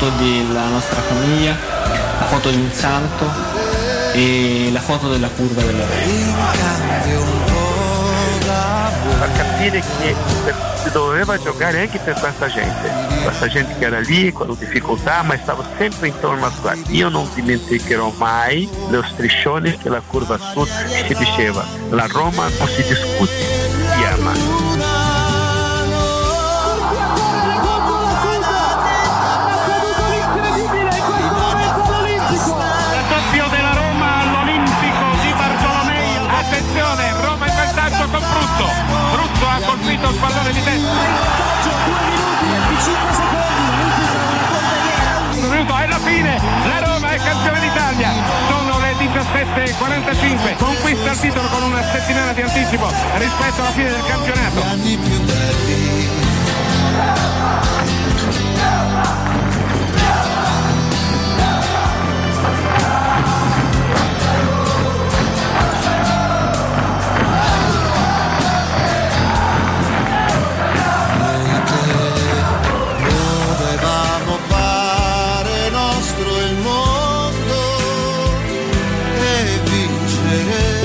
foto, la foto della nostra famiglia, la foto di un santo e la foto della curva della a capire che si doveva giocare anche per questa gente, questa gente che era lì con difficoltà ma stava sempre intorno a squadra. Io non dimenticherò mai lo striscione che la curva sud si diceva, la Roma non si discute, ha colpito il pallone di testa. Minuto è la fine, la Roma è campione d'Italia. Sono le 17.45. Conquista il titolo con una settimana di anticipo rispetto alla fine del campionato.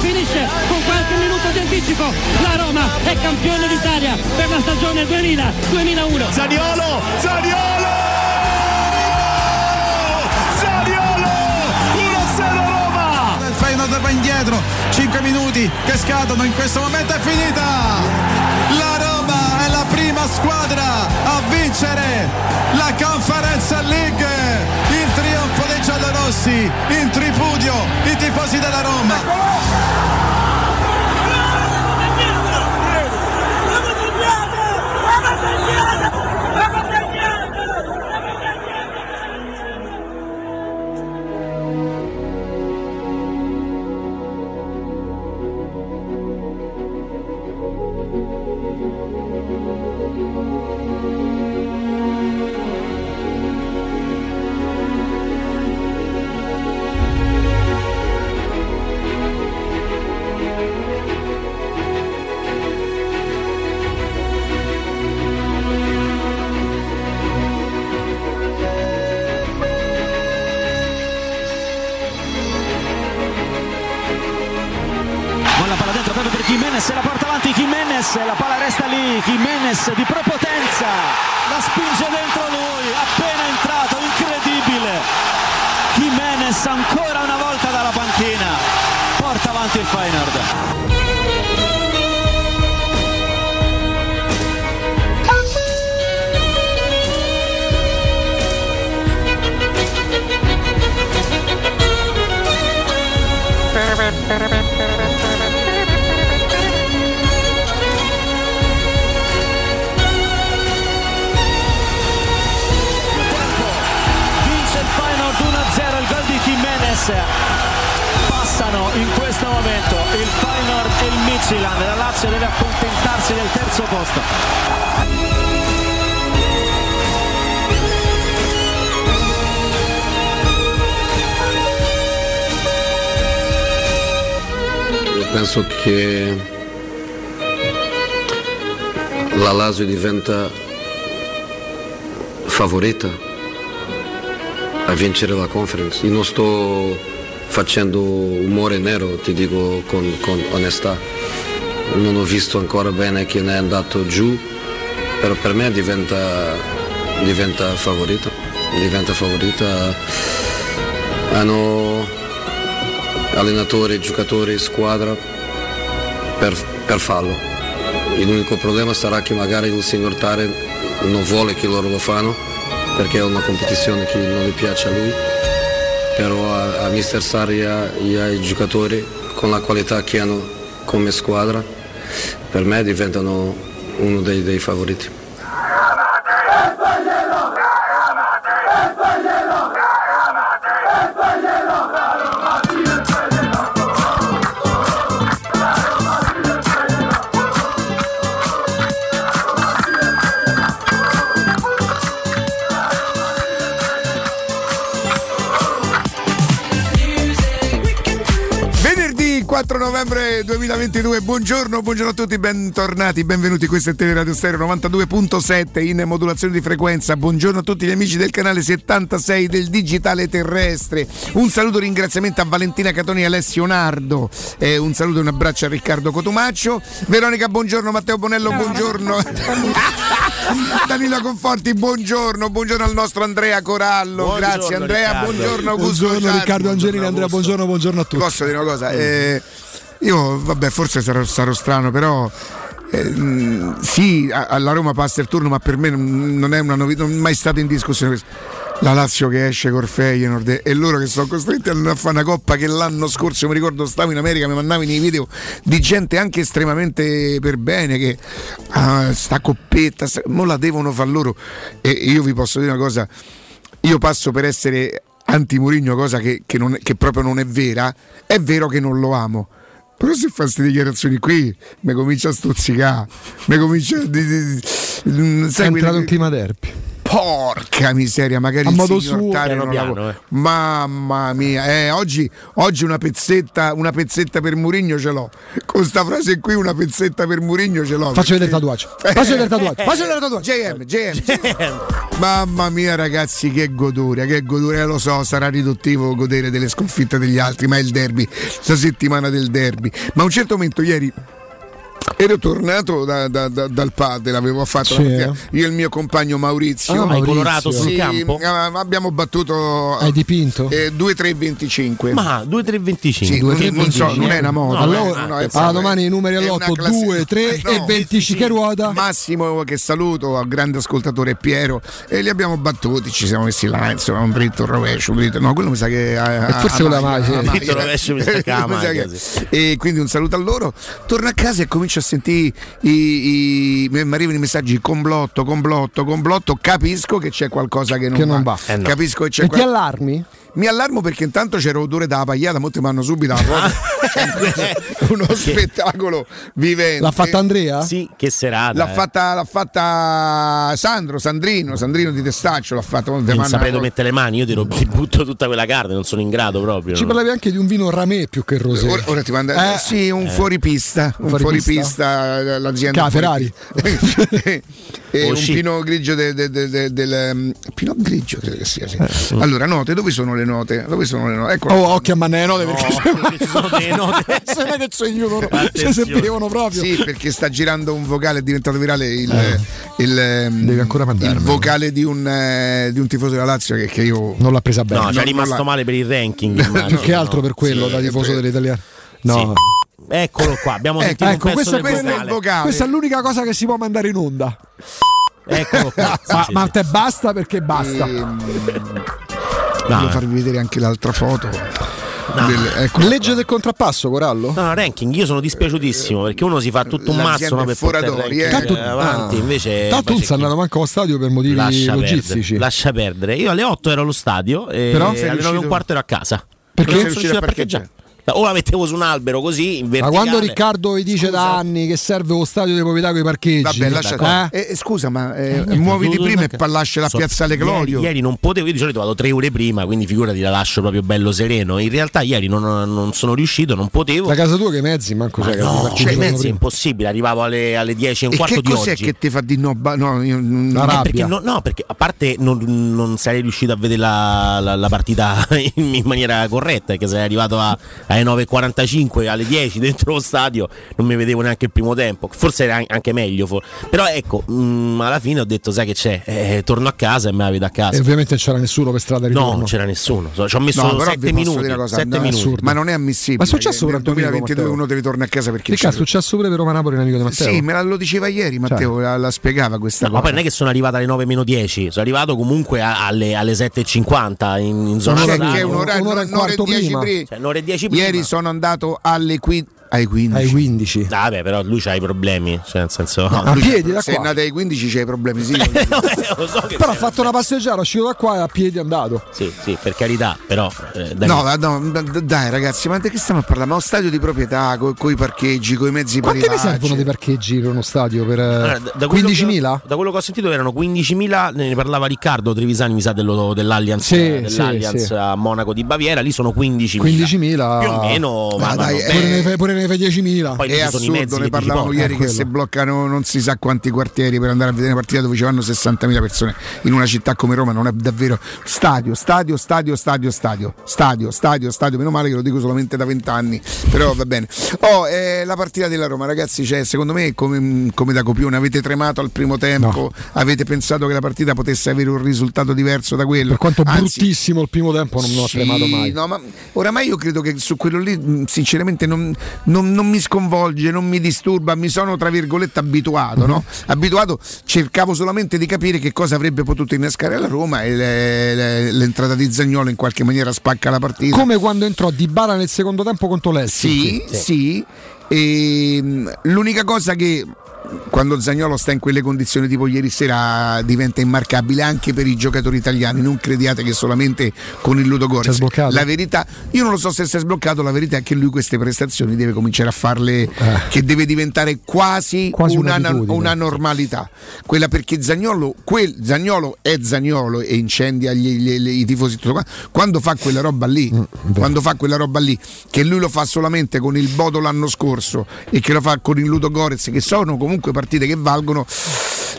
Finisce con qualche minuto di anticipo. La Roma è campione d'Italia per la stagione 2000-2001. Zaniolo! Zaniolo! Zaniolo! 1-0 Roma! Il Feyenoord va indietro, 5 minuti che scadono, in questo momento è finita! La Roma prima squadra a vincere la Conference League! Il trionfo dei giallorossi, in tripudio i tifosi della Roma! Buona Jimenez, la porta avanti Jimenez, la palla resta lì, Jimenez di prepotenza, la spinge dentro lui, appena entrato, incredibile. Jimenez ancora una volta dalla panchina, porta avanti il Feyenoord. Vince Jimenez. Passano in questo momento il Feyenoord e il Midtjylland. La Lazio deve accontentarsi del terzo posto. Penso che la Lazio diventa favorita a vincere la conference. Io non sto facendo umore nero, ti dico con, con onestà. Non ho visto ancora bene chi ne è andato giù, però per me diventa, diventa favorito. Diventa favorita. Hanno allenatori, giocatori, squadra per, per farlo. L'unico problema sarà che magari il signor Tare non vuole che loro lo fanno perché è una competizione che non gli piace a lui, però a, a Mister Sari e ai giocatori con la qualità che hanno come squadra, per me diventano uno dei, dei favoriti. Novembre 2022, buongiorno, buongiorno a tutti, bentornati, benvenuti, questo è Teleradio Stereo 92.7 in modulazione di frequenza, buongiorno a tutti gli amici del canale 76 del Digitale Terrestre, un saluto e ringraziamento a Valentina Catoni e Alessio Nardo, eh, un saluto e un abbraccio a Riccardo Cotumaccio, Veronica buongiorno, Matteo Bonello buongiorno, Danilo Conforti buongiorno, buongiorno al nostro Andrea Corallo, grazie Andrea, Riccardo. buongiorno Augusto Buongiorno. Riccardo Angelini, Andrea, buongiorno, buongiorno a tutti. Posso dire una cosa? Eh, io, vabbè, forse sarò, sarò strano, però. eh, sì, alla Roma passa il turno, ma per me non è una novità, non è mai stata in discussione. La Lazio che esce col Feyenoord e- loro che sono costretti a fare una coppa che l'anno scorso, mi ricordo, stavo in America, mi mandavano i video di gente anche estremamente per bene che ah, sta coppetta, sta- mo la devono fare loro. E io vi posso dire una cosa, io passo per essere anti-Murigno, cosa che, che non- che proprio non è vera, è vero che non lo amo. Però se fa queste dichiarazioni qui mi comincia a stuzzicare, mi comincia a... Di, di, di- È entrato in clima derby. Porca miseria, magari A il modo signor suo, Tare piano non piano, la- eh. Mamma mia, eh, oggi, oggi una pezzetta, una pezzetta per Murigno ce l'ho. Con sta frase qui una pezzetta per Murigno ce l'ho. Faccio perché- vedere il tatuaggio. Faccio vedere il tatuaggio. Faccio vedere il tatuaggio. JM, JM. Mamma mia ragazzi che goduria, che goduria, lo so, sarà riduttivo godere delle sconfitte degli altri, ma è il derby, la settimana del derby. Ma a un certo momento ieri ero tornato da- da- da- dal padel, avevo fatto Sì. io e il mio compagno Maurizio. Ah, Hai Maurizio. colorato sul Sì, campo? eh, abbiamo battuto Hai dipinto? eh, 2-3-25. Ma 2-3-25. Sì, non, non so, non è una moda. No, Allora, no, è ah, proprio- domani i numeri all'otto classifica. 2, 3 No, e 25 che ruota. Massimo che saluto, al grande ascoltatore Piero e li abbiamo battuti, ci siamo messi là, insomma, un dritto, un rovescio, un dritto. No, quello mi sa che a, E forse con la a sì. maglia. Dritto, rovescio, mi sa che a. E quindi un saluto a loro. Torno a casa e comincio a sentire i, i- mi arrivano i messaggi complotto, complotto, complotto, capisco che c'è qualcosa che non, Che non va. Eh no. Capisco che c'è E ti allarmi? Mi allarmo perché intanto c'era odore da pagliata, molti mi hanno subito la foto. Uno spettacolo vivente. L'ha fatta Andrea? Sì, che serata. L'ha eh. fatta, l'ha fatta Sandro, Sandrino, Sandrino di Testaccio l'ha fatto. Non saprei dove mettere le mani, io ti, ro- ti butto tutta quella carne, non sono in grado proprio. Ci no? parlavi anche di un vino ramè più che rosé. Ora, ora ti manda Eh. sì, un fuoripista, un fuoripista? fuoripista, eh, l'azienda la fuoripista. e Oh, un pino grigio de- de- de- de- del um, pino grigio credo che sia sì. Eh, allora note dove sono le note dove sono le note ecco Oh, occhio a manne note perché perché ci sono delle note. se è che ci aiutano, se sapevano proprio. Sì, perché sta girando un vocale, è diventato virale il, il, ehm, Devi ancora il mandarmelo. vocale di un, eh, di un tifoso della Lazio che, che io Non l'ha presa bene. No, ci è rimasto la- male per il ranking. Più che altro no? per quello, Sì. da tifoso per- delle italiane. No. Sì. Eccolo qua, abbiamo Ecco, sentito Ecco, un pezzo questo, il vocale. questa è l'unica cosa che si può mandare in onda. Eccolo qua. Ma, sì, ma sì. te basta perché basta. Ehm, No, voglio farvi vedere anche l'altra foto No. del- ecco Legge del contrappasso, Corallo? No, no, ranking, io sono dispiaciutissimo perché uno si fa tutto un mazzo no, per Foratori, eh. Tanto- avanti, ah. invece Tanto non chi- andando manco allo stadio per motivi lascia logistici. perdere, lascia perdere. Io alle 8 ero allo stadio e Però alle sei 9 e un quarto ero a casa. Perché? Non sono riuscito a parcheggiare. O la mettevo su un albero così in Ma verticale. quando Riccardo vi dice da anni che serve lo stadio di proprietà con i parcheggi, Vabbè, lascia eh? eh, scusa, ma eh, Niente, muoviti prima e lascia la So- piazzale ieri, Clodio. ieri non potevo, io di solito vado tre ore prima, quindi figurati la lascio proprio bello sereno. In realtà ieri non, non sono riuscito, non potevo. Da casa tua che i mezzi, manco Ma sai che i no, cioè, sono mezzo è impossibile, arrivavo alle, alle 10 e un E quarto che di cos'è oggi. che ti fa di no? no, io, La Eh, rabbia. perché no, no, perché a parte non, non sarei riuscito a vedere la, la- la partita in, in maniera corretta, perché sarei arrivato a- alle 9.45, alle 10 dentro lo stadio, non mi vedevo neanche il primo tempo, forse era an- anche meglio. for- Però ecco, mm, alla fine ho detto, sai che c'è, Eh, torno a casa e me la vedo a E casa. ovviamente non c'era nessuno per strada di No, ritorno. non c'era nessuno, So- ci ho messo No, però 7 vi posso minuti. cosa, sette no, minuti. ma non è ammissibile. Ma è successo che nel durante il 2022 Matteo? uno deve tornare a casa perché Che cazzo, è c'è- successo pure per Roma Napoli, un amico di Matteo? Sì, me la, lo diceva ieri Matteo, la, la spiegava questa No, ma cosa. poi non è che sono arrivato alle 9 meno 10, sono arrivato comunque alle, alle 7.50 in, in zona Cioè, che è un'ora e un un'ora e quarto dieci prima. prima. Cioè, un'ora e 10 prima. Ieri sono andato alle, qui- ai 15. Ai 15. Ah, Vabbè, però lui c'ha i problemi, cioè nel senso... A piedi da Se qua. andate ai 15 c'hai problemi, sì. lo so che Però ha fatto una passeggiata, è uscito da qua e a piedi è andato. Sì, sì, per carità, però... eh, dai- No, no, dai ragazzi, ma di che stiamo a parlare? Ma uno stadio di proprietà, con i parcheggi, con i mezzi Quanti ne privati. servono dei parcheggi per uno stadio? Per eh, Allora, da- da quello 15.000? che- da quello che ho sentito erano 15.000, ne parlava Riccardo Trevisani, mi sa, dello- dell'Allianz, Sì, dell'Allianz sì, sì. a Monaco di Baviera, lì sono 15.000. 15.000. Più o meno, ma, dai, eh, Pure ne fai, pure ne fai 10.000. poi È assurdo, ne portano. ieri che se bloccano non si sa quanti quartieri per andare a vedere una partita dove ci vanno 60.000 persone in una città come Roma non è davvero stadio, stadio, stadio, stadio, stadio, stadio, stadio, stadio, meno male che lo dico solamente da vent'anni, però va bene. Oh, eh, la partita della Roma, ragazzi, cioè, secondo me come, come da copione avete tremato al primo tempo, avete pensato che la partita potesse avere un risultato diverso da quello. Per quanto Anzi, bruttissimo il primo tempo, non, non ho sì, tremato mai. no, ma oramai io credo che su quello lì, sinceramente, non, non- non mi sconvolge, non mi disturba, mi sono tra virgolette abituato. no? Abituato, cercavo solamente di capire che cosa avrebbe potuto innescare la Roma e le- le- l'entrata di Zagnolo in qualche maniera spacca la partita. Come quando entrò Di Bala nel secondo tempo contro l'Helsinki. Sì, sì. E, mh, l'unica cosa che quando Zagnolo sta in quelle condizioni tipo ieri sera diventa immarcabile anche per i giocatori italiani. Non crediate che solamente con il Ludo sbloccato? la verità io non lo so se si è sbloccato la verità è che lui queste prestazioni deve cominciare a farle che deve diventare quasi, Eh. Quasi una, una normalità. Quella perché Zagnolo, quel, Zagnolo è Zagnolo e incendia gli- gli- gli- i tifosi tutto qua, quando fa quella roba lì Mm, quando fa quella roba lì che lui lo fa solamente con il Bodo l'anno scorso e che lo fa con il Ludo Gorez che sono comunque partite che valgono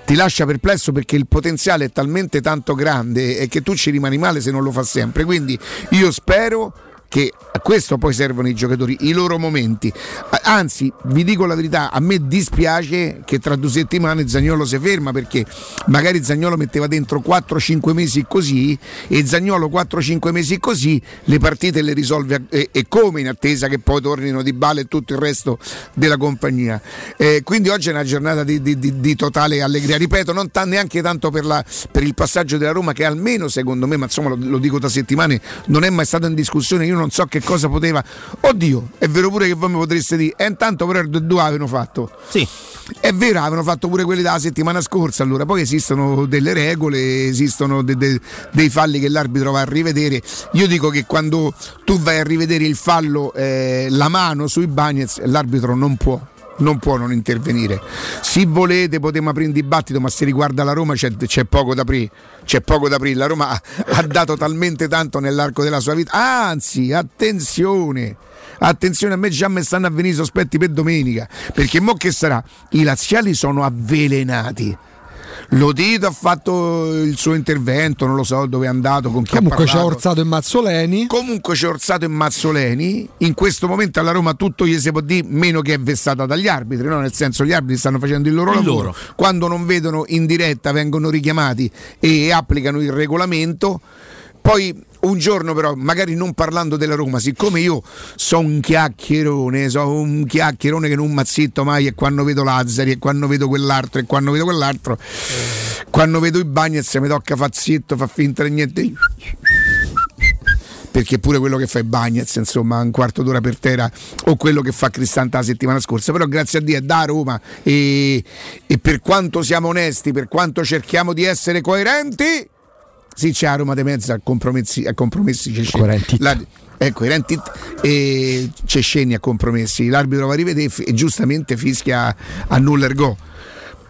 ti lascia perplesso perché il potenziale è talmente tanto grande e che tu ci rimani male se non lo fa sempre. Quindi io spero che a questo poi servono i giocatori, i loro momenti. Anzi, vi dico la verità, a me dispiace che tra due settimane Zagnolo si ferma perché magari Zagnolo metteva dentro 4-5 mesi così e Zagnolo 4-5 mesi così le partite le risolve e, e come in attesa che poi tornino di Bale e tutto il resto della compagnia. Eh, quindi oggi è una giornata di, di- di- di totale allegria, ripeto, non ta- neanche tanto per, la- per il passaggio della Roma che almeno secondo me, ma insomma lo, lo dico da settimane, non è mai stato in discussione, io non so che cosa poteva. Oddio, è vero pure che voi mi potreste dire, e intanto però 2 avevano fatto. Sì. È vero, avevano fatto pure quelli della settimana scorsa, allora poi esistono delle regole, esistono de- de- dei falli che l'arbitro va a rivedere. Io dico che quando tu vai a rivedere il fallo, eh, la mano sui Bagnets, l'arbitro non può. Non può non intervenire. Se volete potete aprire un dibattito, ma se riguarda la Roma c'è, c'è poco da aprire. C'è poco da aprire. La Roma ha, ha dato talmente tanto nell'arco della sua vita. Anzi, attenzione! Attenzione, a me già mi stanno a venire i sospetti per domenica. Perché mo che sarà? I laziali sono avvelenati. Lo Tito ha fatto il suo intervento, non lo so dove è andato, con chi Comunque ha c'è parlato. Orzato e Mazzoleni. Comunque c'è Orsato e Mazzoleni. In questo momento alla Roma tutto gli si può dire meno che è vessata dagli arbitri, no? nel senso gli arbitri stanno facendo il loro Il lavoro. loro. Quando non vedono in diretta vengono richiamati e applicano il regolamento. Poi un giorno però, magari non parlando della Roma, siccome io so un chiacchierone, so un chiacchierone che non mazzitto mai e quando vedo Lazzari e quando vedo quell'altro e quando vedo quell'altro, quando vedo i Bagnets mi tocca far zitto, fa finta di niente perché pure quello che fa i Bagnets, insomma, un quarto d'ora per terra, o quello che fa Cristante la settimana scorsa, però grazie a Dio è da Roma e, e per quanto siamo onesti, per quanto cerchiamo di essere coerenti, sì, c'è a Roma di mezzo a compromessi, a compromessi c'è Coerenti. La, eh, coerenti e c'è Sceni a compromessi. L'arbitro va a rivedere e, e giustamente fischia a nulla ergo.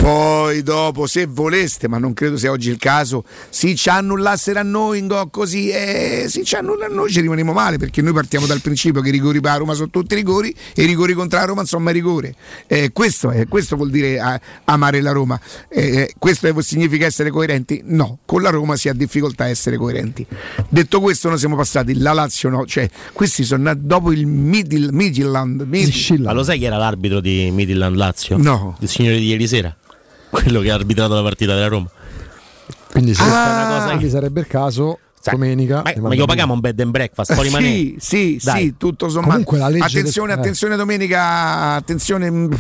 Poi dopo, se voleste, ma non credo sia oggi il caso, si ci annullassero a noi in go così, e si ci annulla a noi ci rimaniamo male perché noi partiamo dal principio che i rigori per Roma sono tutti rigori e i rigori contro la Roma mai rigori. Eh, questo, è, questo vuol dire eh, amare la Roma. Eh, questo è- significa essere coerenti? No, con la Roma si ha difficoltà a essere coerenti. Detto questo, noi siamo passati, la Lazio no, cioè questi sono nati dopo il Midland. Mid- Ma lo sai chi era l'arbitro di Midland Lazio? No. Il signore di ieri sera? Quello che ha arbitrato la partita della Roma. Quindi, se- Questa è una cosa che- quindi sarebbe il caso domenica. Ma, ma glielo paghiamo un bed and breakfast? Può rimanere? Sì, sì, Dai. sì, tutto sommato. Comunque la legge attenzione, del- eh. attenzione domenica, attenzione, mh,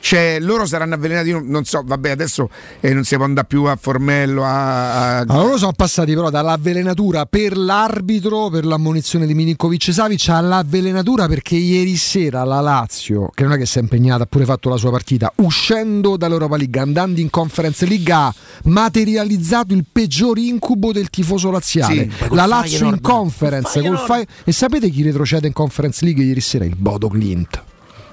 cioè loro saranno avvelenati, io non so, vabbè adesso eh, non si può andare più a Formello, a... a- Allora loro sono passati però dall'avvelenatura per l'arbitro, per l'ammonizione di Milinkovic Savic all'avvelenatura perché ieri sera la Lazio, che non è che si è impegnata, ha pure fatto la sua partita, uscendo dall'Europa League, andando in Conference League ha materializzato il peggior incubo del tifoso laziale. Sì, col la Lazio in. Conference. Fey- e sapete chi retrocede in Conference League ieri sera? Il Bodo Clint.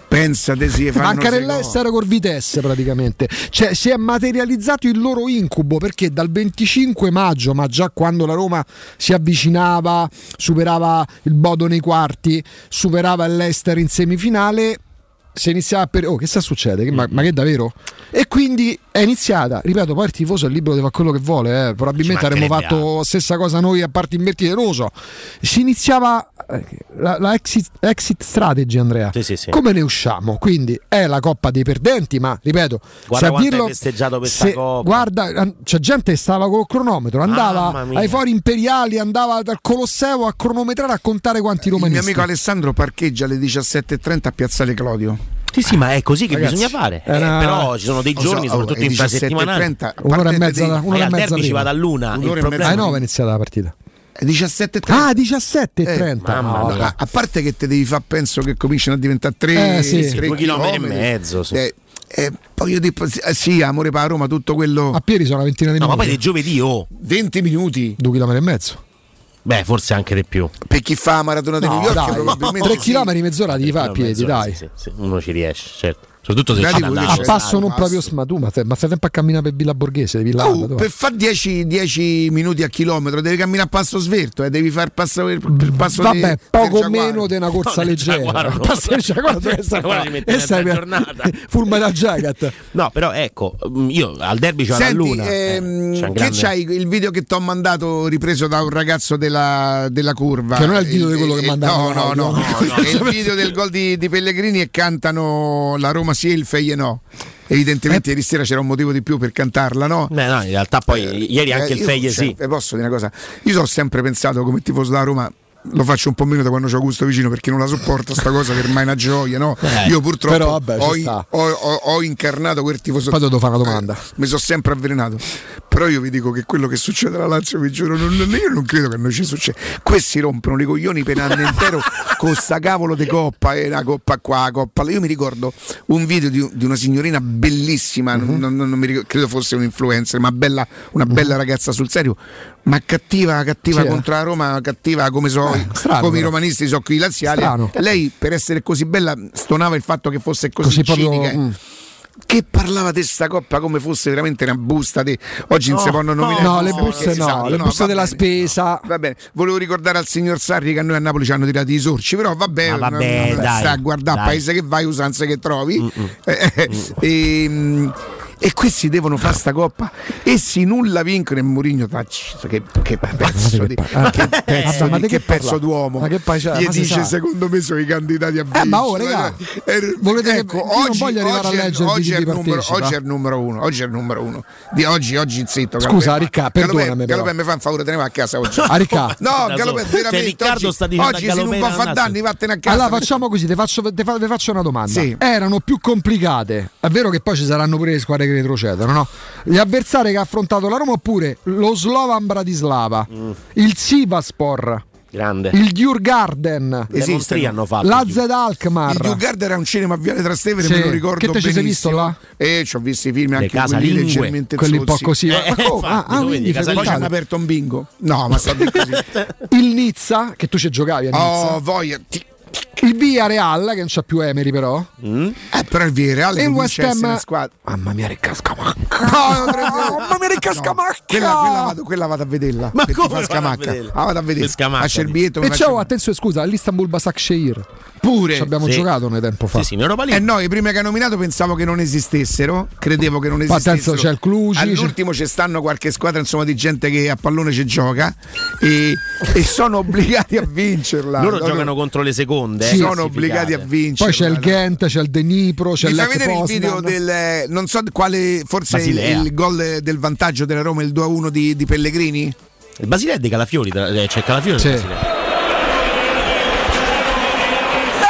Pensate si fanno Anche sei nell'estero col Vitesse praticamente. Cioè si è materializzato il loro incubo perché dal 25 maggio, ma già quando la Roma si avvicinava, superava il Bodo nei quarti, superava l'Ester in semifinale, si iniziava per... Oh, che sta succedendo? Che- Ma, ma che davvero? E quindi è iniziata, ripeto, poi il tifoso è libero di fare quello che vuole, eh. probabilmente avremmo fatto stessa cosa noi a parte invertite, non lo so. Si iniziava eh, la, la exit, exit strategy, Andrea. Sì, sì, sì. Come ne usciamo? Quindi è la coppa dei perdenti, ma ripeto, Guarda se a dirlo, festeggiato per sta se- coppa. guarda, c'è gente che stava col cronometro, andava mia. ai fori imperiali, andava dal Colosseo a cronometrare a contare quanti Il mio amico Alessandro parcheggia alle 17.30 a Piazzale Claudio. Sì, sì, ma è così che Ragazzi, bisogna fare. Eh, era- però ci sono dei so, giorni, oh, soprattutto alle infrasettimanali. 17.30, a Un'ora e mezza, dei- un'ora e mezza ci vado a luna. Il Un'ora e mezza Alle 9 è iniziata la partita. È 17.30. Ah, 17 e 30. mamma No, mia. a, parte che te devi fare, penso che cominciano a diventare 3, Eh, sì. Due chilometri e mezzo, sì. Eh, eh, poi io dico, sì, eh, sì, amore per Roma, tutto quello. A piedi sono una ventina di No, ma minuti. poi di giovedì, oh. 20 minuti. Due chilometri e mezzo. Beh, forse anche di più. Per chi fa la maratona di No, New York, dai, probabilmente. 3 sì. km mezz'ora ti fa a piedi, Mezz'ora, dai. sì, sì, sì. Uno ci riesce, certo. Soprattutto se andare. A passo non proprio sma tu, ma, te- ma fai tempo a camminare per Villa Borghese, Villa Oh, per fare 10, 10 minuti a chilometro devi camminare a passo svelto, eh, devi fare passo per, per passo di- Vabbè, del poco meno di una corsa No, leggera. No. Il Giaguaro, Del Giaguaro mette Questa mezza è giornata. Full metal jacket. No, però ecco, mm, io al derby c'ho la Senti, luna. ehm, Eh, c'è un che grande- c'hai il video che ti ho mandato ripreso da un ragazzo della, della curva? Che non è il video di quello che eh, mandavano No, no, no, no, è il video del gol di, di Pellegrini e cantano la Roma sì e il Feie no. Evidentemente ieri sera c'era un motivo di più per cantarla, no? Beh, no, in realtà poi ieri anche Eh, il io, Feglie cioè, sì. eh, Posso dire una cosa? Io so sempre pensato come tifoso della Roma. Lo faccio un po' meno da quando c'ho Augusto vicino perché non la sopporto sta cosa che ormai è una gioia, no? Eh, Io purtroppo però vabbè, ho, ho- ho- ho incarnato quel tifoso. Poi devo fare una domanda. Eh, mi sono sempre avvelenato. Però io vi dico che quello che succede alla Lazio, vi giuro, non- non- io non credo che a noi ci succeda. Questi rompono i coglioni per anno intero con sta cavolo di coppa e una coppa qua, una coppa là. Io mi ricordo un video di, di una signorina bellissima, non- non, non mi ricordo, credo fosse un influencer, ma bella, una bella ragazza sul serio, ma cattiva, cattiva Sì, eh. contro la Roma, cattiva come so, strano, come i romanisti so qui i laziali. Strano. Lei per essere così bella stonava il fatto che fosse così, Così proprio, cinica. eh. mm. Che parlava di sta coppa come fosse veramente una busta. di- Oggi non si possono nominare No, le perché buste no, sa. le buste va della bene. spesa. Va bene, volevo ricordare al signor Sarri che a noi a Napoli ci hanno tirati i sorci, però vabbè, Ma vabbè, non- dai, sta a guardare dai. paese che vai, usanze che trovi. Eh, eh, ehm, e questi devono fare sta coppa e si nulla vincono e Mourinho che, che pezzo di, che pezzo, ma di- che che pezzo parla? d'uomo Ma che poi c'è? gli dice sa. secondo me sono i candidati a vincere Eh, ma oh, raga, Eh, volete che- ecco, non oggi, voglio arrivare a oggi è- leggere il oggi è numero, oggi è il numero uno oggi è il numero uno di oggi oggi zitto Scusa. Ricca, perdonami. Galopè mi fa un favore te ne vai a casa oggi Ah, Ricca. no Galopè veramente Cioè, Riccardo oggi, a oggi se non può fare danni vattene a casa Allora facciamo così, ti faccio, una domanda. Erano più complicate. È vero che poi ci saranno pure le squadre che retrocedono, no? Gli avversari che ha affrontato la Roma oppure lo Slovan Bratislava, Mm. il Sivaspor, Grande. il Djurgarden. Montri hanno fatto. la Zed Alkmaar. Il Dugard era un cinema a Viale Trastevere, Sì. me lo ricordo Che te ci sei visto benissimo. là? E ci ho visto i film anche quelli leggermente quelli un po' così. Eh, Ma come? infatti, ah, ah, vedi, quindi. Poi ci hanno aperto un bingo. No, ma sta così. il Nizza, che tu ci giocavi a Nizza. Oh, voglia. Ti- il Via Real, che non c'ha più Emery però. Eh, però il Villarreal E il non West Ham- una squadra. Mamma mia, che cascamacca. No. Mamma mia, che cascamacca. Quella, quella, vado, quella vado a vederla. Ma come fa vado a scamacca. vederla? Ah, vado a vedere. Scamacca, A Cerbietto E ciao, attenzione, scusa, all'Istanbul Basaksehir. pure. Ci abbiamo Sì. giocato noi tempo fa. Sì, sì, in Europa Eh League. no, i primi che ha nominato pensavo che non esistessero, credevo che non Ma esistessero. adesso c'è il Cluj, All'ultimo ci stanno qualche squadra insomma di gente che a pallone ci gioca e, e sono obbligati a vincerla. Loro Proprio- giocano contro le seconde. Eh, sono obbligati a vincere. Poi c'è il Ghent, c'è il Dnipro, c'è Mi fai l'Ec vedere il video del eh, non so quale forse il, Basilea. il gol del vantaggio della Roma il 2-1 di, di Pellegrini? Il Basilea è dei Calafiori. eh, C'è Calafiori Sì. Basilea.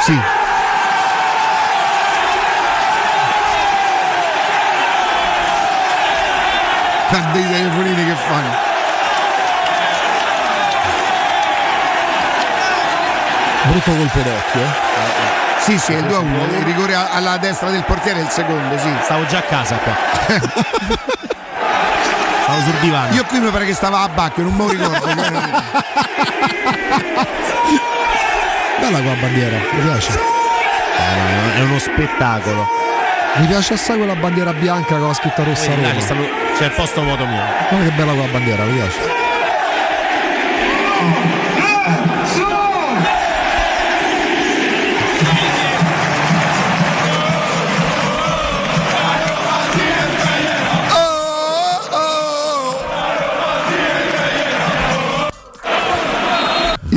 Sì. Guarda i telefonini che fanno. Brutto colpo d'occhio. eh. Sì, sì, è il 2-1, il rigore a- alla destra del portiere è il secondo, sì. Stavo già a casa qua. Stavo sul divano. Io qui mi pare che stava a Bacchio, non me lo ricordo. Bella qua bandiera, mi piace. Eh, È uno spettacolo. Mi piace assai quella bandiera bianca con la scritta rossa Vedi, ci stanno- C'è il posto moto mio. Guarda che bella quella bandiera, mi piace.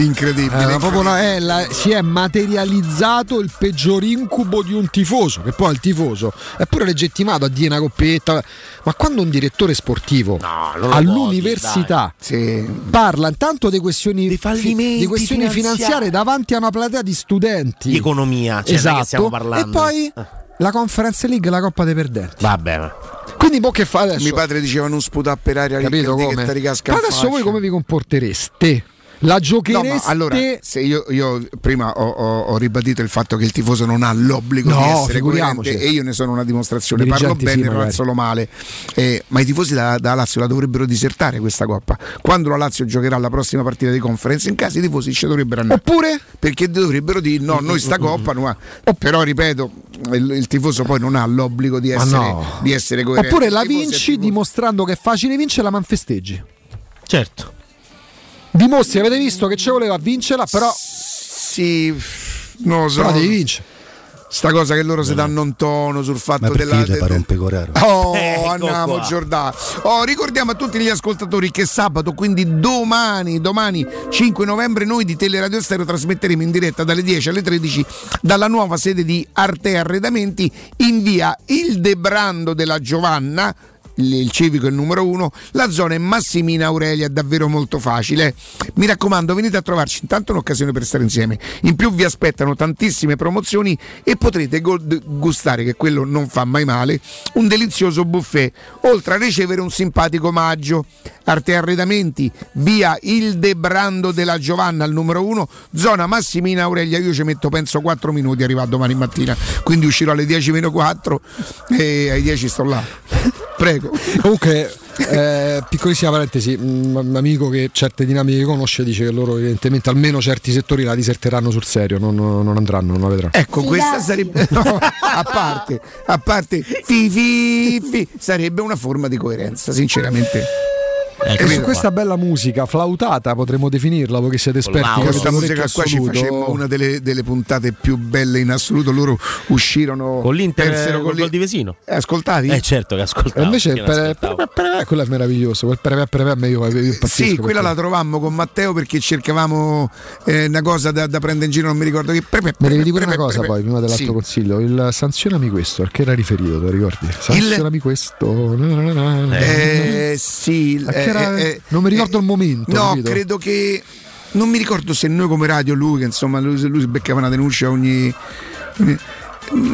Incredibile. Eh, proprio una- è la- si è materializzato il peggior incubo di un tifoso, che poi il tifoso è pure legittimato a dire una coppetta, ma quando un direttore sportivo No, all'università Sì. parla intanto di questioni, fallimenti di questioni finanziari. finanziarie davanti a una platea di studenti, Di economia, cioè che stiamo esatto, parlando. e poi la Conference League e la Coppa dei Perdenti. Vabbè, ma. Quindi mo che fa adesso? Mio padre diceva non sputare per aria Capito come? Ma adesso voi come vi comportereste? La No, giochereste? ma allora, se io, io prima ho, ho- ho ribadito il fatto che il tifoso non ha l'obbligo No, di essere figuriamoci. coerente e io ne sono una dimostrazione. Parlo bene sì, e razzolo male. Eh, ma i tifosi da, da Lazio la dovrebbero disertare questa coppa. Quando la Lazio giocherà la prossima partita di conference, in casa i tifosi ci dovrebbero andare. Oppure? Perché dovrebbero dire no, noi sta coppa, no, però ripeto, il, il tifoso poi non ha l'obbligo di Ma essere, no. di essere coerente. Oppure la vinci dimostrando che è facile vincere, la manfesteggi. Certo. Dimostri, avete visto che ci voleva vincerla, però, Sì, non lo so. però devi vincere. Sta cosa che loro si danno un tono sul fatto Ma della. te pare un pecoraro? Oh, Ecco andiamo qua. Giordano. Oh, ricordiamo a tutti gli ascoltatori che sabato, quindi domani, domani 5 novembre, noi di Teleradio Stereo trasmetteremo in diretta dalle 10 alle 13 dalla nuova sede di Arte Arredamenti in via Il Debrando della Giovanna. Il civico è il numero uno, la zona è Massimina Aurelia, è davvero molto facile. Mi raccomando, venite a trovarci, intanto è un'occasione per stare insieme. In più vi aspettano tantissime promozioni e potrete gustare, che quello non fa mai male, un delizioso buffet, oltre a ricevere un simpatico omaggio. Arte Arredamenti, via Il Debrando della Giovanna al numero 1, zona Massimina Aurelia. Io ci metto penso 4 minuti, arriva domani mattina, quindi uscirò alle 10 meno 4 e ai 10 sto là. Prego. Comunque, eh, piccolissima parentesi, un amico che certe dinamiche conosce dice che loro evidentemente almeno certi settori la diserteranno sul serio, non, non andranno, non la vedranno. Ecco, questa sarebbe no, a parte, a parte fi, fi, fi, sarebbe una forma di coerenza, sinceramente. Eh, E su qua. questa bella musica flautata potremmo definirla, voi che siete esperti di Questa musica qua ci assoluto. facemmo una delle, delle puntate più belle in assoluto. Loro uscirono Con l'Inter col con gol di Vesino. Eh, ascoltavi? Eh certo che ascoltavo. E invece il ascoltavo. pere- pere- quello è meraviglioso, quel pere- pere- pere- io, io Sì, per quella la trovammo con Matteo perché cercavamo eh, una cosa da, da prendere in giro, non mi ricordo che. Me devi dire una cosa poi, prima dell'altro Sì. consiglio, il sanzionami questo, perché era riferito, te lo ricordi? Sanzionami questo. na, na, na, na. Eh, sì, eh, era- eh, non mi ricordo il momento. No, capito? credo che. Non mi ricordo se noi come radio, lui, che insomma lui, lui si beccava una denuncia ogni.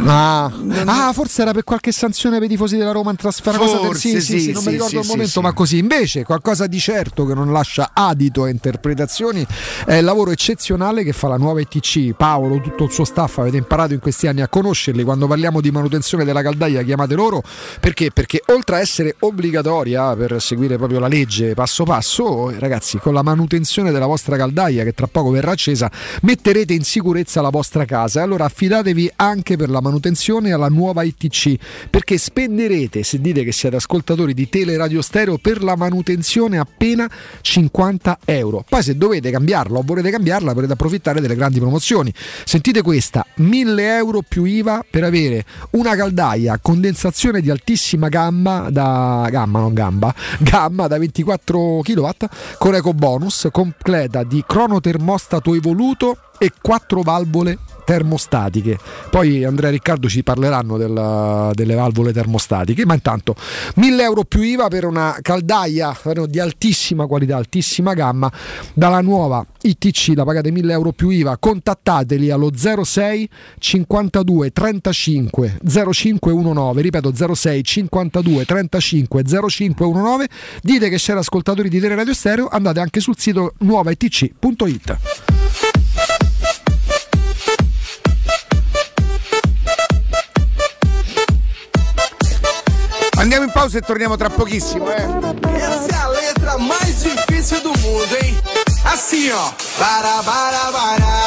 Ah, ah, forse era per qualche sanzione per i tifosi della Roma in trasferta. Del- sì, sì, sì, sì, non mi ricordo il momento, ma così. Invece, qualcosa di certo che non lascia adito a interpretazioni è il lavoro eccezionale che fa la nuova ETC. Paolo, tutto il suo staff, avete imparato in questi anni a conoscerli. Quando parliamo di manutenzione della caldaia, chiamate loro perché? Perché oltre a essere obbligatoria per seguire proprio la legge passo passo, ragazzi, con la manutenzione della vostra caldaia che tra poco verrà accesa, metterete in sicurezza la vostra casa. Allora affidatevi anche per la manutenzione alla nuova ITC perché spenderete, se dite che siete ascoltatori di Teleradio Stereo, per la manutenzione appena 50 euro. Poi se dovete cambiarla o volete cambiarla potete approfittare delle grandi promozioni. Sentite questa, 1000 euro più IVA per avere una caldaia a condensazione di altissima gamma da gamma, non gamba, gamma da 24 kW con eco bonus completa di cronotermostato evoluto e quattro valvole termostatiche. Poi Andrea e Riccardo ci parleranno della- delle valvole termostatiche, ma intanto 1000 euro più IVA per una caldaia di altissima qualità, altissima gamma, dalla nuova ITC la pagate 1000 euro più IVA, contattateli allo 06 52 35 0519, ripeto 06 52 35 0519, dite che siete ascoltatori di Teleradio Stereo, andate anche sul sito nuovaitc.it. Andiamo in pausa e torniamo tra pochissimo, eh. Essa é a letra mais difícil do mundo, hein? Assim, ó. Bara, bara, bara.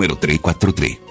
número 343.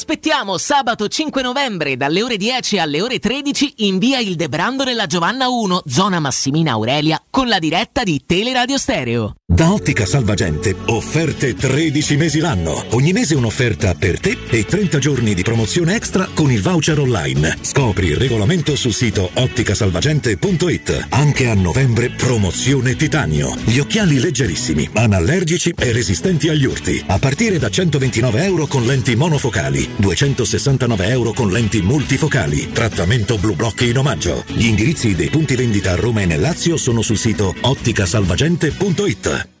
aspettiamo sabato 5 novembre dalle ore 10 alle ore 13 in via Il Debrando nella Giovanna 1, zona Massimina Aurelia, con la diretta di Teleradio Stereo. Da Ottica Salvagente, offerte 13 mesi l'anno. Ogni mese un'offerta per te e 30 giorni di promozione extra con il voucher online. Scopri il regolamento sul sito otticasalvagente.it. Anche a novembre promozione titanio. Gli occhiali leggerissimi, anallergici e resistenti agli urti. A partire da 129 euro con lenti monofocali, 269 euro con lenti multifocali. Trattamento Blue Block in omaggio. Gli indirizzi dei punti vendita a Roma e nel Lazio sono sul sito otticasalvagente.it.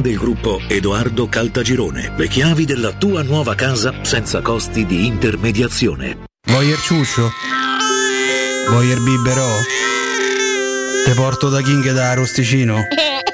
del gruppo Edoardo Caltagirone. Le chiavi della tua nuova casa senza costi di intermediazione. Il ciuscio? Il biberò? Te porto da King da Arosticino?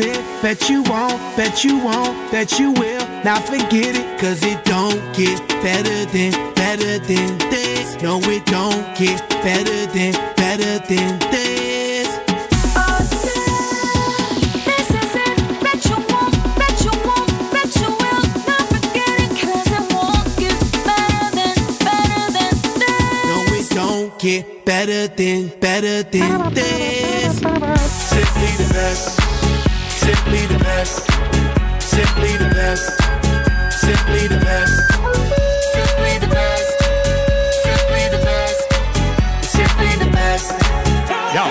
it. Bet you won't, bet you won't, bet you will. Now forget it, cause it don't get better than, better than this. No, it don't get better than, better than this. No, it don't bet you won't bet you will Not forget it Cause I won't get better than, better than this. Simply the best. Simply the best. Simply the best. Simply the best. Simply the best. Simply the best. Simply the best. Yo,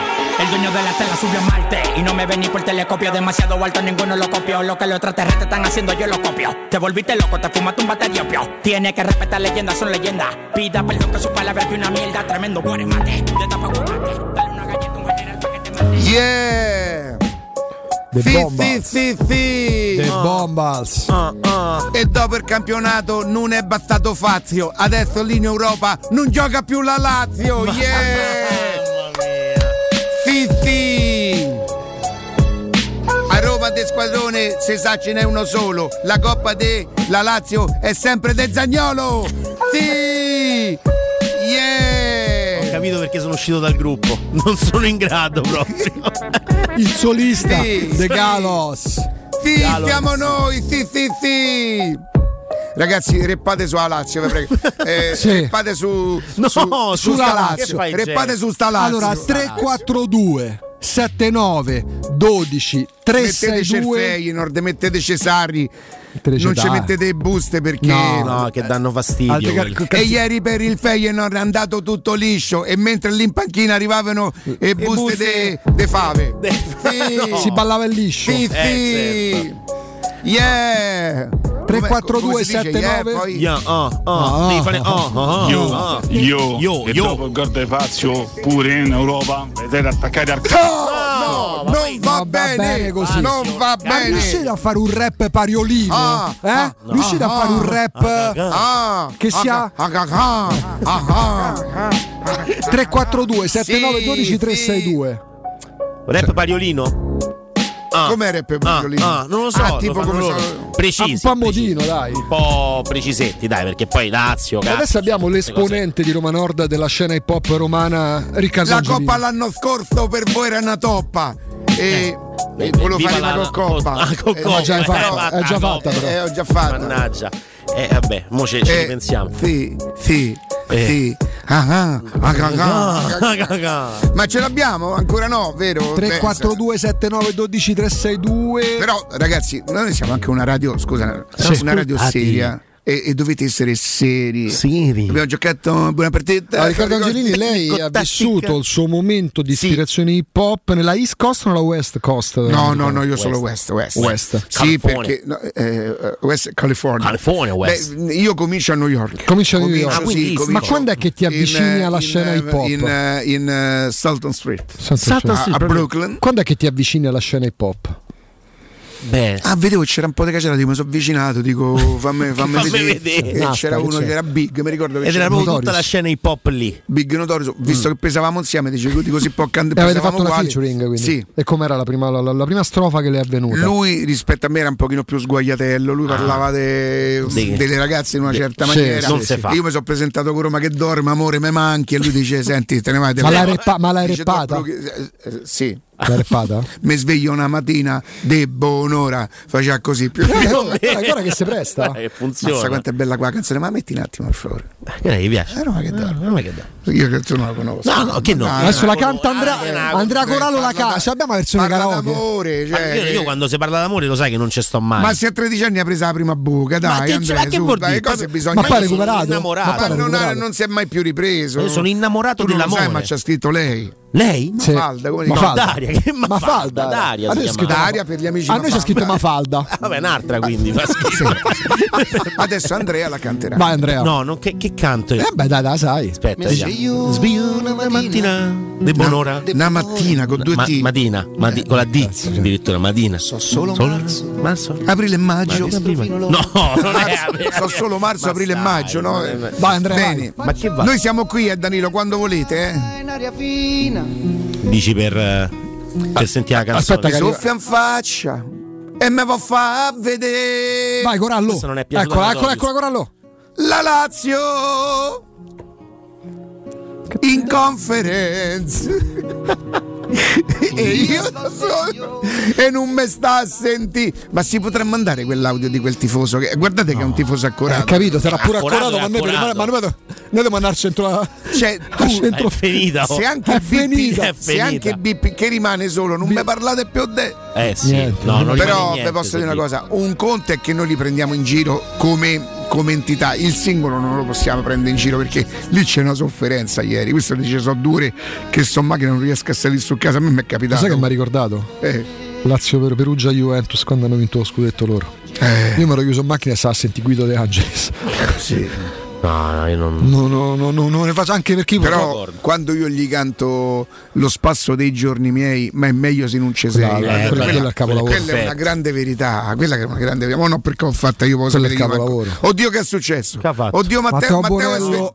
el dueño de la tela subió a Marte Y no me ven ni por telescopio Demasiado alto, ninguno lo copió Lo que los extraterrestres están haciendo, yo lo copio Te volviste loco, te fumaste un bate de opio Tiene que respetar leyendas, son leyendas Pida perdón que su palabra es una mierda Tremendo guaremate De tapa Dale una galleta, un general pa' que te mate Yeah! The sì, sì, sì, sì. The Bombas. E dopo il campionato non è bastato Fazio. Adesso lì in Europa non gioca più la Lazio. Yeah! Sì, sì. A Roma de squadrone se sa ce n'è uno solo. La coppa de la Lazio è sempre de Zagnolo. Sì! Yeah! Capito perché sono uscito dal gruppo. Non sono in grado proprio. Il solista Sì, De sì. Galos. Sì, Galo. siamo noi, sì, sì, sì. Ragazzi, reppate sulla Lazio, vi prego. Eh, Sì. Reppate su, No, su, su sulla sta Lazio. Reppate su sta Lazio. Allora 342 79 12 mettete 362 Feyenoord, mettete Cesari, Te le non ci mettete buste perché... No, No, che danno fastidio. Altre ca- quelli. ca- E ieri per il Feyenoord è andato tutto liscio e mentre lì in panchina arrivavano e buste buste. de, de fave. De- Sì. si ballava il liscio. Sì, Eh, sì. Yeah. Come- 342 come si dice? Yeah, 79? poi- Yeah, oh, oh, Ah, devi fare. Oh, oh, oh, Io, oh. io, Io, e io. dopo il gol di Fazio pure in Europa vedete attaccati al No, no, non va, va bene, bene così. Non va Ma bene. riuscite a fare un rap pariolino? Ah, eh? ah, riuscite a ah, fare un rap Ah, che sia ah, ah, ah, ah, ah. 342 79 Sì, 12 sì. 362? Rap pariolino? Ah. Com'era per Ah, Pariolino? ah, non lo so. Ah, lo tipo fanno come loro. so- Precisi. un po' modino, dai. Un po' precisetti, dai, perché poi Lazio. cazzo, Adesso abbiamo cose. l'esponente di Roma Nord della scena hip hop romana, Riccardo La Angelini. coppa l'anno scorso per voi era una toppa. E, e Eh, volevo fare la- una la- coppa. Ah, con Eh, coppa, già eh, fatta, fatta, è già no, fatta, però. Eh, ho già fatto. Mannaggia. Eh, vabbè, mo ci, ci Eh, ripensiamo. Sì, sì, Eh. sì. Ah, ah, ah, ah, ah. Ah, Ma ce l'abbiamo? Ancora no, vero? 342 79 12 362 Però, ragazzi, noi siamo anche una radio, scusa, Sì. una radio seria. E, e dovete essere seri. Seri. Abbiamo giocato buona partita. Ah, Riccardo Angelini, lei ha vissuto il suo momento di ispirazione hip hop nella East Coast o nella West Coast? No, no, no, io solo West. West. West. Sì, California. perché no, eh, West California. California, West. Beh, io comincio a New York. Comincia a New York. Comincio, Ah, sì, comincio Ma quando è che ti avvicini in, alla in, scena hip hop? In, eh, in eh, Sultan Street. Sultan a, a Brooklyn. Quando è che ti avvicini alla scena hip hop? Beh. Ah, vedevo che c'era un po' di cacciata, mi sono avvicinato, dico fammi, fammi Fammi vedere. vedere. E Basta, c'era che uno c'è. che era big, mi ricordo che Ed c'era era proprio tutta la scena hip hop lì. Big Notorious, visto che pesavamo insieme, dice di così po' can- E avete fatto una uguali. featuring quindi? Sì. E com'era la prima, la, la- prima strofa che le è avvenuta? Lui rispetto a me era un pochino più sguagliatello, lui parlava de- Sì. delle ragazze in una certa sì, maniera. non si fa. Io mi sono presentato con Roma che dorme, amore, me manchi, e lui dice: Senti, te ne vai. te Ma l'hai vai." reppa- ma l'hai Dice, reppata? "Troppo che- eh, eh, sì. Reppata? Mi sveglio una mattina, debbo un'ora, faceva così più. Eh, guarda, guarda che si presta. Eh, funziona. Mazza quanto è bella qua canzone, ma metti un attimo per favore. Eh, gli piace. Eh, Roma che. Roma che dorme. Io che tu non la conosco. No, no, che no. Ah, Adesso no. la canta Andrea, Andrea Corallo la canta. Cioè, abbiamo la versione parla karaoke. d'amore, Ma cioè, io, io quando si parla d'amore lo sai che non ci sto mai. Ma se a 13 anni ha preso la prima buca, dai, che- Andrea, ma che su, dai, cose bisogna Ma poi recuperato? Ma Ma non, ha- recuperato? non si è mai più ripreso. Io sono innamorato tu non lo sai, dell'amore. ma c'ha scritto lei. Lei? Sì. Mafalda, come si Ma chiama? falda. Daria, che Ma Mafalda, falda. Daria A si noi c'è chiama. scritto- Daria per gli amici A noi c'è Mafalda. scritto Mafalda. Vabbè, un'altra quindi. Adesso Andrea la canterà. Vai Andrea. No, non, che, che canto? Eh beh, dai, dai, sai. Aspetta. Sveglio una mattina di buon'ora. Una mattina con due Ma- T. Madina, Madi- con la D addirittura, Madina. solo marzo. Aprile e maggio. No, non è So solo marzo, aprile e maggio, no? Vai Andrea. Bene. Ma che va? Noi siamo qui, eh, Danilo, quando volete, eh. Dici per, eh, per sentire la canzone. Aspetta che soffia in faccia e me va a fa vedere Vai Corallo. Questo non è piaciuto Eccola, eccola, eccola Corallo. la Lazio in conferenza. e io sono e non mi sta a sentire ma si potrà mandare quell'audio di quel tifoso che, guardate che è un tifoso Eh, accorato capito, sarà pure Accorato accorato, ma noi ma noi dobbiamo- noi dobbiamo andare al centro. la- cioè tu al centro- È finita. oh. se anche È BP. È se anche. BP che rimane solo non mi parlate più de Eh sì, Niente. no, non però vi posso dire una cosa un conto è che noi li prendiamo in giro come, come entità il singolo non lo possiamo prendere in giro perché lì c'è una sofferenza ieri questo dice so dure che sto in macchina non riesco a salire su casa a me mi è capitato sai che mi ha ricordato? Eh, Lazio per Perugia Juventus quando hanno vinto lo scudetto loro. eh, Io mi ero chiuso in macchina e stava a sentire Guido De Angelis. sì. No, no, io non... No, no, no, no, non ne faccio anche perché però quando io gli canto lo spasso dei giorni miei ma è meglio se non ci sei Quella- Eh, quella- quella capolavoro. quella è una grande verità quella che è una grande verità ma non perché ho fatta io posso il sapere capolavoro. oddio che è successo Che ha fatto? oddio Matteo, Matteo Matteo, è sve-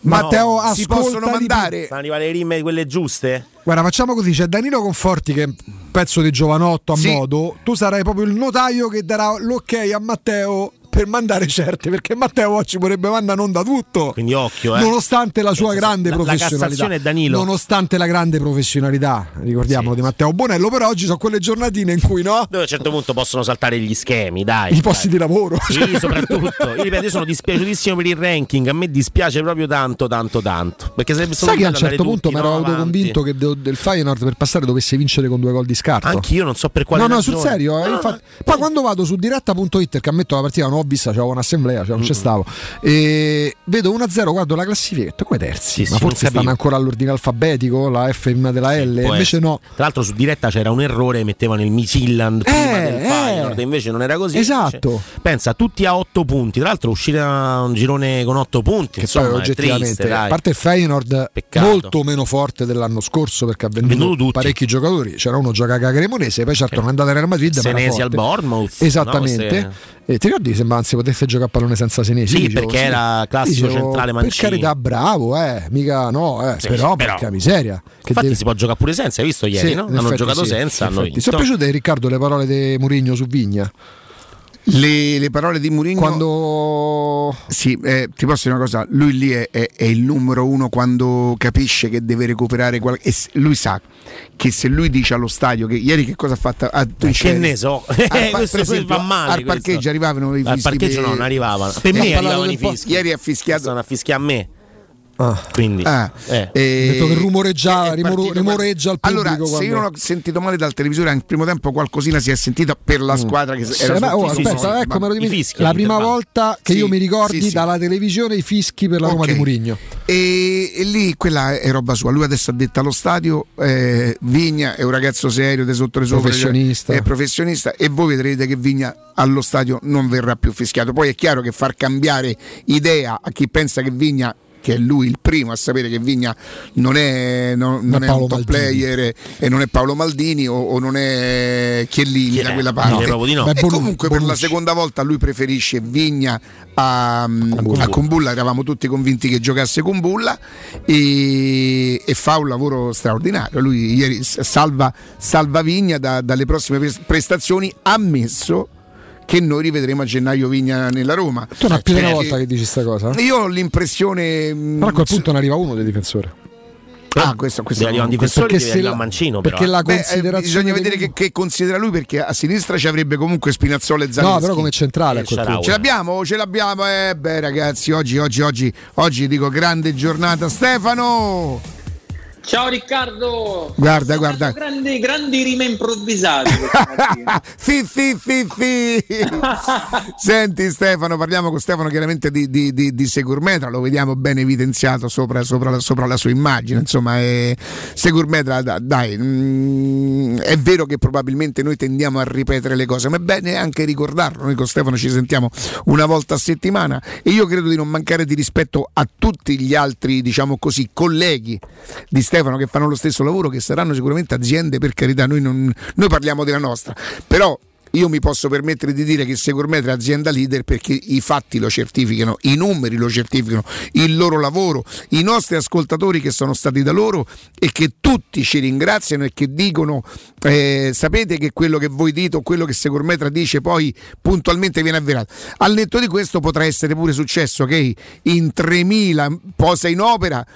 Matteo, si ascolta possono mandare Stanno le rime quelle giuste? Guarda, facciamo così: c'è Danilo Conforti che è un pezzo di giovanotto a Sì. modo. Tu sarai proprio il notaio che darà l'ok a Matteo per mandare certe, perché Matteo oggi vorrebbe mandare non da tutto. Quindi occhio, eh. Nonostante la sua grande la- la professionalità, è Danilo. nonostante la grande professionalità, ricordiamolo di Matteo Bonello, però oggi sono quelle giornatine in cui no, Dove a un certo punto possono saltare gli schemi, dai. i dai. posti di lavoro. Sì, soprattutto. Io ripeto, io sono dispiaciutissimo per il ranking. A me dispiace proprio tanto, tanto, tanto. Perché sarebbe stato Sai che a un certo punto mi ero no, autoconvinto che de- del Feyenoord per passare dovesse vincere con due gol di scarto. Anch'io non so per quale No, no, ragione. sul serio. eh, infatti- poi quando vado su diretta.it, che ammetto la partita non ho vista, c'avevo un'assemblea, cioè non ci stavo. E vedo 1-0, guardo la classifica come terzi? Sì, Ma sì, forse stanno ancora all'ordine alfabetico, la F prima della L, invece essere. no. Tra l'altro su diretta c'era un errore, mettevano il Midtjylland prima Eh, del eh. Feyenoord, invece non era così. Esatto. Cioè, pensa, tutti a 8 punti. Tra l'altro uscire da un girone con 8 punti, Che insomma, poi oggettivamente, triste, a parte il Feyenoord Peccato. molto meno forte dell'anno scorso perché ha venduto, Venduto parecchi giocatori, c'era uno gioca a Cremonese, poi certo non è andato a Real Madrid, ma Senesi forte. al Bournemouth. Esattamente. no? Queste- E ti ricordi sembra si potesse giocare a pallone senza Senesi? Sì, dicevo, perché era classico centrale Per mancino. carità, bravo, eh, mica no, eh, Sì, però, sì, però. porca miseria. Che deve- si può giocare pure senza, hai visto ieri, Sì, no? Hanno effetti giocato sì, senza. Ti sono piaciute Riccardo le parole di Murigno su Vigna? Le, le parole di Mourinho Quando Sì, eh, ti posso dire una cosa, lui lì è, è- è il numero uno quando capisce che deve recuperare qualche... e s- lui sa che se lui dice allo stadio che ieri che cosa ha fatto? Ah, tu Eh, che ne so, Al pa- questo per esempio, fa male. Al questo. parcheggio arrivavano i Al fischi parcheggio per- no, non arrivavano. Per Eh, me ha parlato arrivavano i fischi. Ieri ha fischiato Sono a fischiare a me. Quindi, Ah, eh. eh, detto che rumoreggia, è rimor- partito- rimoreggia al pubblico. Allora, se quando- io non ho sentito male dal televisore, al primo tempo qualcosina si è sentita per la squadra che Sì, era beh, oh, sottile, aspetta, ma- ecco, dimentico. fischi la prima volta che Sì, io mi ricordi sì, sì. dalla televisione i fischi per la Roma Ok. di Murigno. E, e lì quella è roba sua. Lui adesso ha detto allo stadio: eh, Vigna è un ragazzo serio, di sotto le sopra, Professionista. è professionista. E voi vedrete che Vigna allo stadio non verrà più fischiato. Poi è chiaro che far cambiare idea a chi pensa che Vigna. Che è lui il primo a sapere che Vigna non è, non, non è un top Maldini. player e non è Paolo Maldini o, o non è Chiellini da quella parte. no. E Beh, Bonu- comunque per la seconda volta lui preferisce Vigna a, a Kumbulla, eravamo tutti convinti che giocasse Kumbulla e, e fa un lavoro straordinario. Lui ieri salva, salva Vigna da- dalle prossime pres- prestazioni, ammesso che noi rivedremo a gennaio Vigna nella Roma. Tu non è più di una Perché volta che dici sta cosa? Io ho l'impressione. mm, Però a quel punto ne arriva uno dei difensori. Ah, questo, questo arrivare un questo- difensore, perché se la- Mancino. perché però. la Beh, eh, considerazione bisogna del- vedere che, che considera lui perché a sinistra ci avrebbe comunque Spinazzola e Zaleschi. No, però come centrale punto. Ce l'abbiamo, ce l'abbiamo. Eh beh ragazzi, oggi, oggi, oggi, oggi dico grande giornata. Stefano! Ciao Riccardo! Guarda, guarda. Grandi, grandi rime improvvisate. Fi, fi, fi, fi. Senti Stefano, parliamo con Stefano chiaramente di, di, di, di Segurmetra, lo vediamo ben evidenziato sopra, sopra la, sopra la sua immagine, insomma è, Segurmetra da- dai, mm, è vero che probabilmente noi tendiamo a ripetere le cose, ma è bene anche ricordarlo, noi con Stefano ci sentiamo una volta a settimana e io credo di non mancare di rispetto a tutti gli altri, diciamo così, colleghi di Stefano che fanno lo stesso lavoro, che saranno sicuramente aziende, per carità, noi, non- noi parliamo della nostra, però io mi posso permettere di dire che Segurmetra è azienda leader perché i fatti lo certificano, i numeri lo certificano, il loro lavoro, i nostri ascoltatori che sono stati da loro e che tutti ci ringraziano e che dicono eh, sapete che quello che voi dite o quello che Segurmetra dice poi puntualmente viene avverato. Al netto di questo potrà essere pure successo che in 3000 posa in opera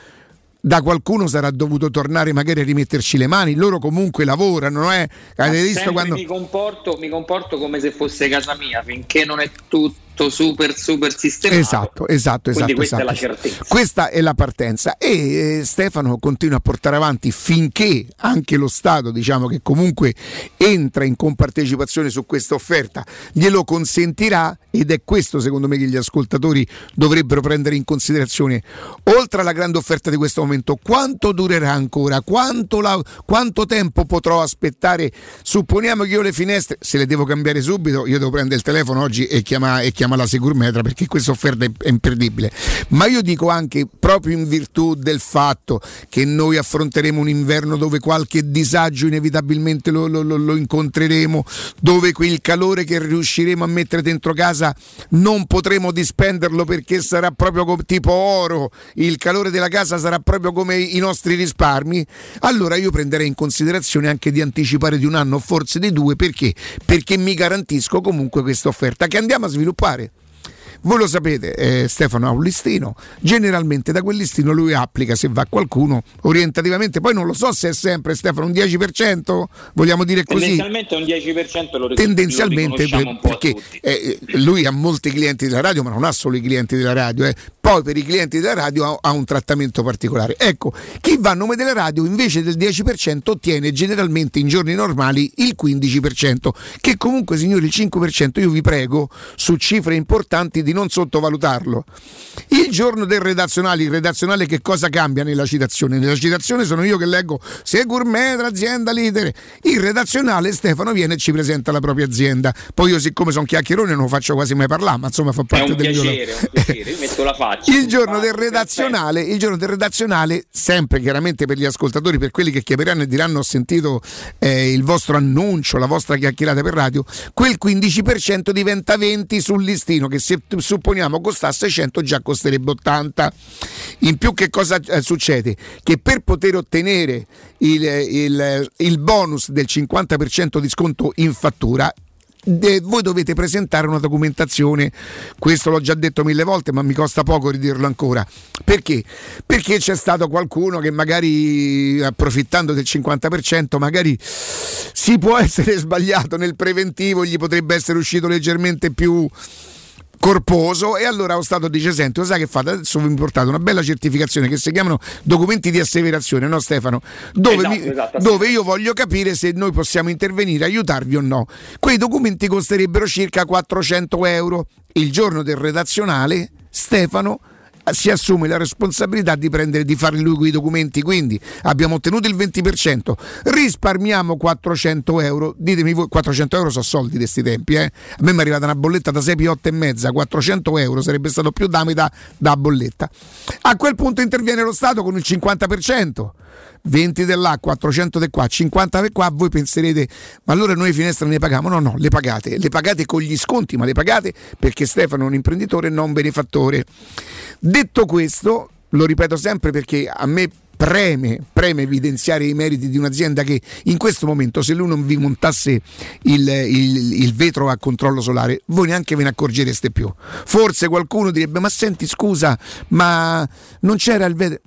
da qualcuno sarà dovuto tornare magari a rimetterci le mani, loro comunque lavorano, eh? avete visto quando... mi, comporto, mi comporto come se fosse casa mia finché non è tutto super super sistemato. Esatto, esatto, esatto. Questa esatto. è la certezza. Questa è la partenza e eh, Stefano continua a portare avanti finché anche lo Stato, diciamo che comunque entra in compartecipazione su questa offerta, glielo consentirà ed è questo secondo me che gli ascoltatori dovrebbero prendere in considerazione. Oltre alla grande offerta di questo momento, quanto durerà ancora? Quanto, la- quanto tempo potrò aspettare? Supponiamo che io le finestre, se le devo cambiare subito, io devo prendere il telefono oggi e chiamare chiama la Securmetra perché questa offerta è, imperdibile. Ma io dico anche proprio in virtù del fatto che noi affronteremo un inverno dove qualche disagio inevitabilmente lo, lo- lo- lo incontreremo, dove quel calore che riusciremo a mettere dentro casa non potremo dispenderlo perché sarà proprio co- tipo oro, il calore della casa sarà proprio come i nostri risparmi, allora io prenderei in considerazione anche di anticipare di un anno, forse di due, perché? Perché mi garantisco comunque questa offerta che andiamo a sviluppare. Voi lo sapete, eh, Stefano ha un listino, generalmente da quel listino lui applica se va qualcuno orientativamente, poi non lo so se è sempre Stefano un 10%, vogliamo dire così? Tendenzialmente un 10% lo, ric- tendenzialmente lo a perché eh, lui ha molti clienti della radio ma non ha solo i clienti della radio eh. Poi per i clienti della radio ha, un trattamento particolare. Ecco chi va a nome della radio invece del 10% ottiene generalmente in giorni normali il 15% che comunque signori il 5% io vi prego su cifre importanti di non sottovalutarlo. Il giorno del redazionale il redazionale che cosa cambia nella citazione? Nella citazione sono io che leggo Segurmetra azienda leader il redazionale Stefano viene e ci presenta la propria azienda. Poi io siccome sono chiacchierone non lo faccio quasi mai parlare ma insomma fa parte del mio piacere, è un piacere, metto la faccia. il giorno del redazionale, il giorno del redazionale, sempre chiaramente per gli ascoltatori, per quelli che chiameranno e diranno ho sentito eh, il vostro annuncio, la vostra chiacchierata per radio, quel 15% diventa 20 sul listino che se supponiamo costasse 100 già costerebbe 80. In più che cosa eh, succede? Che per poter ottenere il, il- il bonus del 50% di sconto in fattura de- voi dovete presentare una documentazione, questo l'ho già detto mille volte, ma mi costa poco ridirlo ancora. Perché? Perché c'è stato qualcuno che magari approfittando del 50%, magari si può essere sbagliato nel preventivo, gli potrebbe essere uscito leggermente più corposo. E allora lo Stato dice senti lo sai che fate adesso vi portate una bella certificazione che si chiamano documenti di asseverazione no Stefano? Dove, Esatto, mi- esatto, dove io voglio capire se noi possiamo intervenire aiutarvi o no. Quei documenti costerebbero circa 400 euro. Il giorno del redazionale Stefano si assume la responsabilità di prendere di fare lui quei documenti. Quindi abbiamo ottenuto il 20% risparmiamo 400 euro. Ditemi voi 400 euro sono soldi di questi tempi eh? a me mi è arrivata una bolletta da 6 8 e mezza. 400 euro sarebbe stato più da metà da bolletta. A quel punto interviene lo Stato con il 50% 20 di là, 400 di qua, 50 di qua, voi penserete, ma allora noi finestre ne paghiamo? No, no, le pagate, le pagate con gli sconti, ma le pagate perché Stefano è un imprenditore e non un benefattore. Detto questo, lo ripeto sempre perché a me preme, preme evidenziare i meriti di un'azienda che in questo momento se lui non vi montasse il, il- il vetro a controllo solare voi neanche ve ne accorgereste più forse qualcuno direbbe ma senti scusa ma non c'era il vetro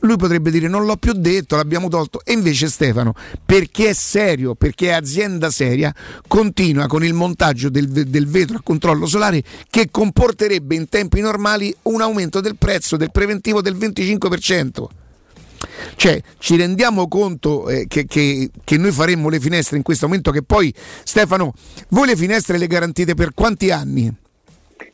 lui potrebbe dire non l'ho più detto, l'abbiamo tolto. E invece Stefano, perché è serio, perché è azienda seria, continua con il montaggio del, del vetro a controllo solare che comporterebbe in tempi normali un aumento del prezzo del preventivo del 25%. Cioè, ci rendiamo conto eh, che, che- che noi faremmo le finestre in questo momento che poi, Stefano, voi le finestre le garantite per quanti anni?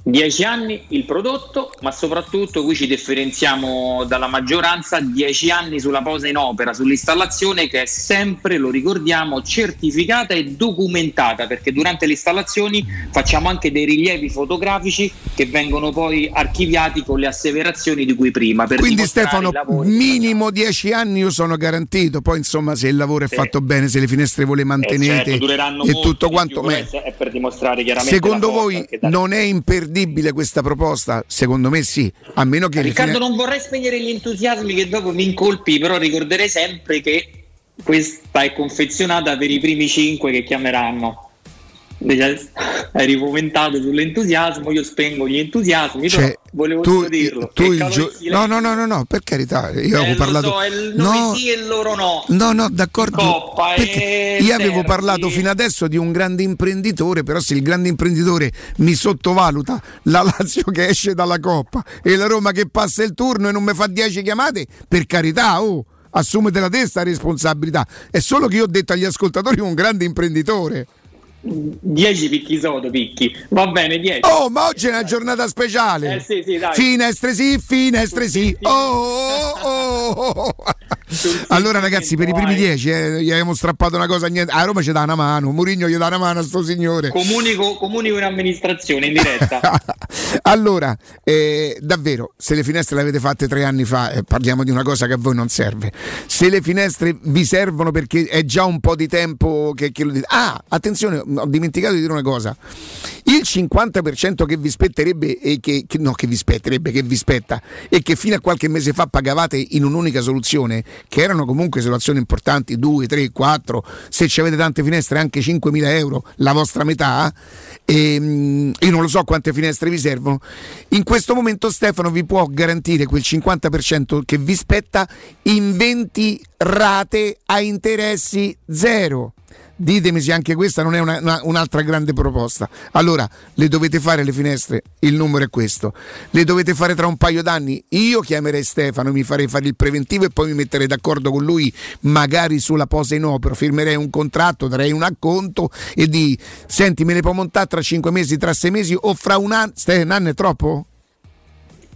10 anni il prodotto, ma soprattutto qui ci differenziamo dalla maggioranza, 10 anni sulla posa in opera, sull'installazione che è sempre, lo ricordiamo, certificata e documentata, perché durante le installazioni facciamo anche dei rilievi fotografici che vengono poi archiviati con le asseverazioni di cui prima. Per Quindi Stefano, minimo 10 anni io sono garantito, poi insomma se il lavoro è Sì. fatto bene, se le finestre voi le Eh, mantenete certo, dureranno e tutto quanto... più, ma- però è per dimostrare chiaramente Secondo voi non è imperdibile questa proposta? Secondo me sì, a meno che... Riccardo, fine- non vorrei spegnere gli entusiasmi che dopo mi incolpi, però ricorderei sempre che questa è confezionata per i primi cinque che chiameranno. Hai rifomentato sull'entusiasmo, io spengo gli entusiasmi, Cioè, volevo tu, dirlo. tu il gio- no, no, no, no, no, per carità, io Eh, avevo parlato... so, il no, sì e loro no. No, no, d'accordo. Coppa perché io avevo Derby. parlato fino adesso di un grande imprenditore, però se il grande imprenditore mi sottovaluta la Lazio che esce dalla Coppa e la Roma che passa il turno e non mi fa 10 chiamate, per carità, oh, assumete la testa responsabilità. È solo che io ho detto agli ascoltatori un grande imprenditore. 10 picchi sodo, picchi. Va bene, 10. Oh, ma oggi è una giornata speciale. Eh sì, sì, dai. Finestre sì, finestre sì. Oh, oh, oh, oh. Allora ragazzi, per i primi 10 eh, gli abbiamo strappato una cosa, niente. A Roma ci dà una mano, Murigno gli dà una mano a sto signore. Comunico, comunico in amministrazione in diretta. Allora, eh, davvero, se le finestre le avete fatte tre anni fa, eh, parliamo di una cosa che a voi non serve. Se le finestre vi servono perché è già un po' di tempo che, che lo dite. Ah, attenzione, ho dimenticato di dire una cosa. Il 50% che vi spetterebbe e che, che- no, che vi spetterebbe, che vi spetta e che fino a qualche mese fa pagavate in un'unica soluzione, che erano comunque soluzioni importanti, 2, 3, 4, se ci avete tante finestre anche 5.000 euro, la vostra metà, ehm, io non lo so quante finestre vi servono, in questo momento Stefano vi può garantire quel 50% che vi spetta in 20 rate a interessi zero. Ditemi se anche questa non è una- una- un'altra grande proposta. Allora, le dovete fare le finestre, il numero è questo. Le dovete fare tra un paio d'anni. Io chiamerei Stefano, mi farei fare il preventivo e poi mi metterei d'accordo con lui, magari sulla posa in opera. Firmerei un contratto, darei un acconto e di senti, me le può montare tra 5 mesi, tra 6 mesi o fra un anno. Ste- Un anno è troppo?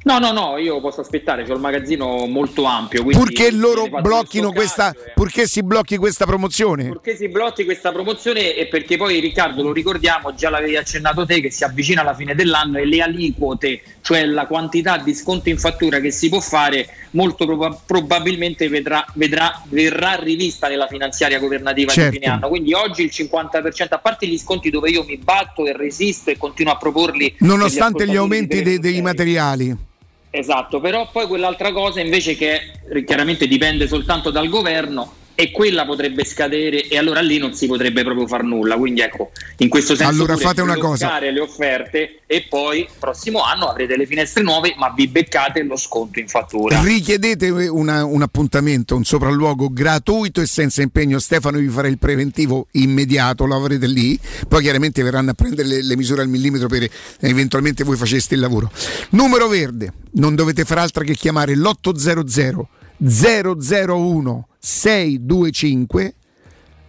No, no, no, io posso aspettare, c'ho il magazzino molto ampio. Purché loro blocchino questa, purché si blocchi questa promozione. Perché si blocchi questa promozione e perché poi Riccardo lo ricordiamo, già l'avevi accennato te che si avvicina alla fine dell'anno e le aliquote, cioè la quantità di sconto in fattura che si può fare, molto proba- probabilmente vedrà, vedrà- verrà rivista nella finanziaria governativa Certo. di fine anno. Quindi oggi il 50%, a parte gli sconti dove io mi batto e resisto e continuo a proporli. Nonostante gli aumenti dei, dei materiali. Esatto, però poi quell'altra cosa invece che chiaramente dipende soltanto dal governo e quella potrebbe scadere e allora lì non si potrebbe proprio far nulla. Quindi ecco, in questo senso Allora fate una cosa. le offerte e poi prossimo anno avrete le finestre nuove, ma vi beccate lo sconto in fattura. Richiedete una- un appuntamento, un sopralluogo gratuito e senza impegno. Stefano vi farà il preventivo immediato, lo avrete lì. Poi chiaramente verranno a prendere le, le misure al millimetro per eventualmente voi faceste il lavoro. Numero verde, non dovete fare altro che chiamare l'800 001 625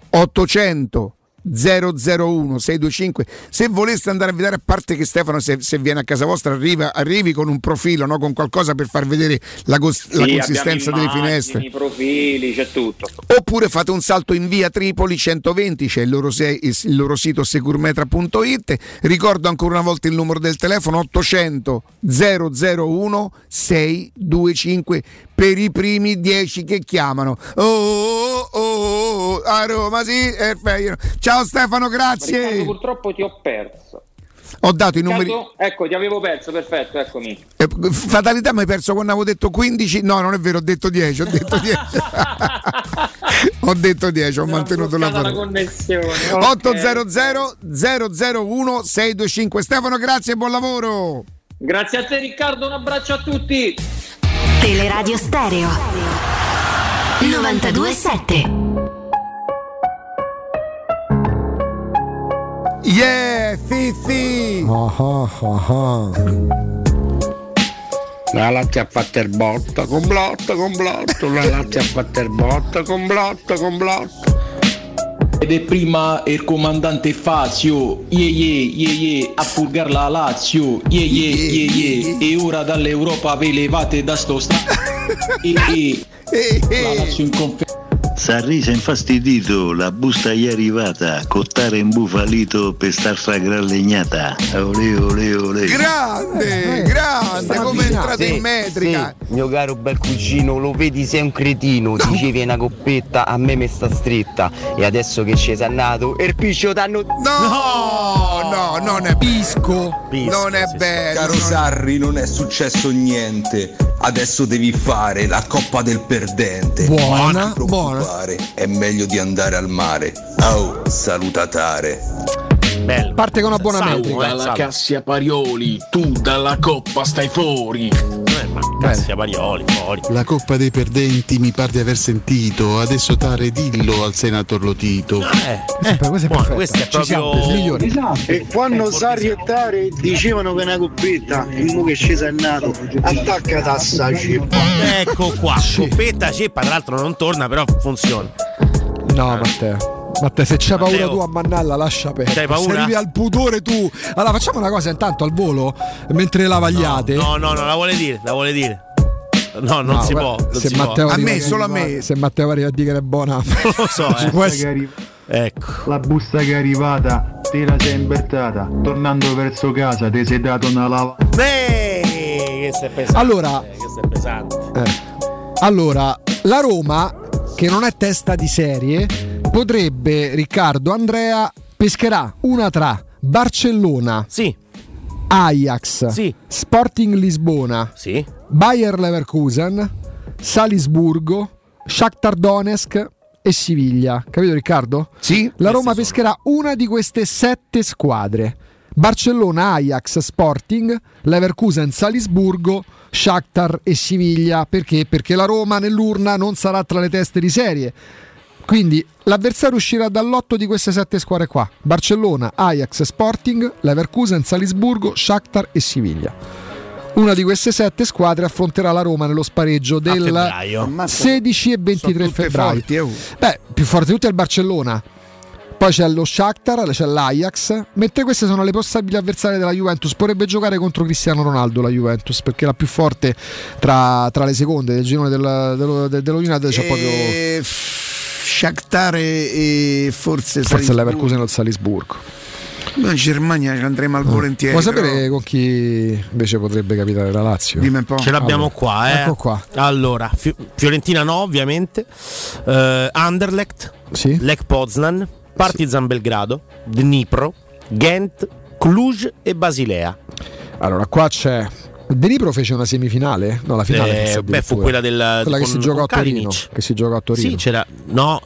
800 001 625 se voleste andare a vedere a parte che Stefano se, se viene a casa vostra arriva, arrivi con un profilo no? con qualcosa per far vedere la, cos- la Sì, consistenza abbiamo delle finestre immagini, I profili, c'è tutto. Oppure fate un salto in via Tripoli 120, c'è il loro, se- il loro sito securmetra.it. Ricordo ancora una volta il numero del telefono 800 001 625 per i primi 10 che chiamano. Oh, oh, oh, oh, a Roma, sì, meglio. Ciao Stefano, Riccardo, grazie. purtroppo ti ho perso. Ho dato i numeri. Riccardo, ecco, ti avevo perso, perfetto, eccomi. Eh, Fatalità mi hai perso quando avevo detto 15. No, non è vero, ho detto 10. Ho detto 10. ho detto 10, ho mantenuto la Bloccata la parola. connessione. ok. 800 001 625 Stefano grazie e buon lavoro Grazie a te Riccardo, un abbraccio a tutti. Teleradio Stereo 927 yeah Fifi. La latte ha fatto il botto, con blotto, con blotto, la latte ha fatto il botto, con blotto, con blotto. Ed è prima il comandante Fazio, ye ye ye ye, a purgar la Lazio, ye ye ye ye, e ora dall'Europa ve levate da sto sta... e, e, la Lazio in conferenza. Sarrisa infastidito, la busta è arrivata, cottare imbufalito per star fra gran legnata. Ole ole ole. grande grande come è entrato in metrica Sì, mio caro bel cugino, lo vedi sei un cretino, dicevi una coppetta, a me mi sta stretta e adesso che ci sei nato, il piscio t'hanno... No, no, non è Pisco. non è bello Caro non- Sarri, non è successo niente. Adesso devi fare la coppa del perdente. Buona, Non preoccupare, È meglio di andare al mare. Oh, salutatare. Bello. Parte con una buona Salvo, eh, Dalla salvo. Cassia Parioli, tu dalla coppa stai fuori. Eh, ma Cassia Parioli, fuori. La Coppa dei Perdenti mi pare di aver sentito, adesso tare dillo al senator Lotito. Eh, Questa è- questa è buono, perfetta. questo è Ci siamo, proprio il migliore. E quando Sarri e Tare dicevano che è una coppetta, il mu che scesa è nato, attacca tassa ceppa. Ecco qua, scoppetta ceppa, tra l'altro non torna, però funziona. No, Matteo. Matteo, se c'hai paura Matteo. tu a Mannalla, lascia perdere. C'hai paura? Se arrivi al pudore tu. Allora, facciamo una cosa intanto al volo, mentre lavagliate. No, no, no, la vuole dire, la vuole dire. No, non No, si può. non se si Matteo può. arriva che arriva- Se Matteo arriva a dire che è buona, Non lo so, eh. può essere- Ecco. La busta che è arrivata, te la sei invertata. Tornando verso casa, ti sei dato una lava. Eh, questo è pesante. Allora- eh, questo è pesante. Eh. Allora, la Roma, che non è testa di serie, potrebbe, Riccardo Andrea, pescherà una tra Barcellona, Sì, Ajax, Sì. Sporting Lisbona, sì. Bayer Leverkusen, Salisburgo, Shakhtar Donetsk e Siviglia. Capito Riccardo? Sì. La Roma pescherà una di queste sette squadre. Barcellona, Ajax, Sporting, Leverkusen, Salisburgo, Shakhtar e Siviglia. Perché? Perché la Roma nell'urna non sarà tra le teste di serie. Quindi l'avversario uscirà dall'otto di queste sette squadre qua. Barcellona, Ajax, Sporting, Leverkusen, Salisburgo, Shakhtar e Siviglia. Una di queste sette squadre affronterà la Roma nello spareggio del febbraio. 16 e 23 tutte febbraio. forti, oh. Beh, più forte di tutte è il Barcellona. Poi c'è lo Shakhtar, c'è l'Ajax, mentre queste sono le possibili avversarie della Juventus. Potrebbe giocare contro Cristiano Ronaldo la Juventus, perché la più forte tra, tra le seconde del girone del- dello, de- dello United c'è proprio Eh, Shakhtar e, forse forse. Leverkusen o il Salisburgo. Noi in Germania ci andremo al volentieri. Vuoi però- sapere con chi invece potrebbe capitare la Lazio? Dimmi un po'. Ce l'abbiamo Allora, qua, eh. Ecco qua. Allora, Fi- Fiorentina no, ovviamente. Eh, Anderlecht, Sì. Lech Poznan, Partizan Belgrado, Dnipro, Ghent, Cluj e Basilea. Allora, qua c'è Denipro fece una semifinale? No, la finale. Eh, beh, fu quella del Quella che con- si giocò a con Torino. Che si giocò a Torino. Sì, c'era. No,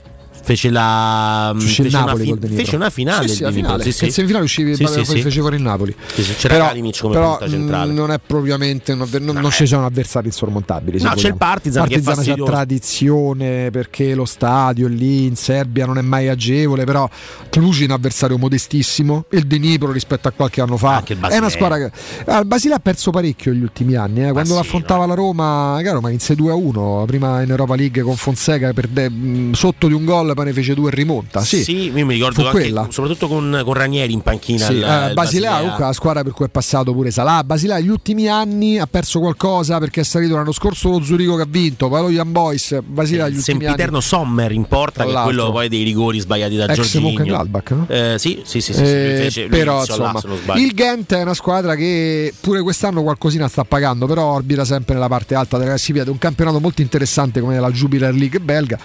fece la. Fece, una Napoli fi- col Dnipro. fece una finale. Sì, sì, la finale. sì, Che sì. in semifinale uscì, Sì, poi sì, sì. fece il Napoli. Sì, sì, c'era però, Kalinic come però, centrale. non è propriamente avver- non, non ci sono avversari insormontabili. No, c'è il Partizan che è Partizan c'ha fastidioso. tradizione perché lo stadio lì in Serbia non è mai agevole, però Cluj è un avversario modestissimo. Il Dnipro rispetto a qualche anno fa Anche il è una squadra che ah, il Basilea ha perso parecchio negli ultimi anni. eh. Quando sì, affrontava la Roma, chiaro, ma vinse 2-1. Prima in Europa League con Fonseca perde, sotto di un gol, poi ne fece due e rimonta. Sì, Sì, io mi ricordo anche, quella. soprattutto con, con Ranieri in panchina. Sì, il- eh, il Basilea, comunque, la squadra per cui è passato pure Salah. Basilea, negli ultimi anni ha perso qualcosa perché è salito l'anno scorso lo Zurigo che ha vinto, poi lo Young Boys. Basilea, il ultimi anni. Sommer in porta, che è quello poi dei rigori sbagliati da Ex Giorginio. Mönchengladbach, no? Eh, sì, sì, sì, sì, sì, Eh, lui però là, insomma, sbaglio. il Ghent è una squadra che pure quest'anno qualcosina sta pagando, però orbita sempre nella parte alta della classifica. È un campionato molto interessante come la Jupiler League belga.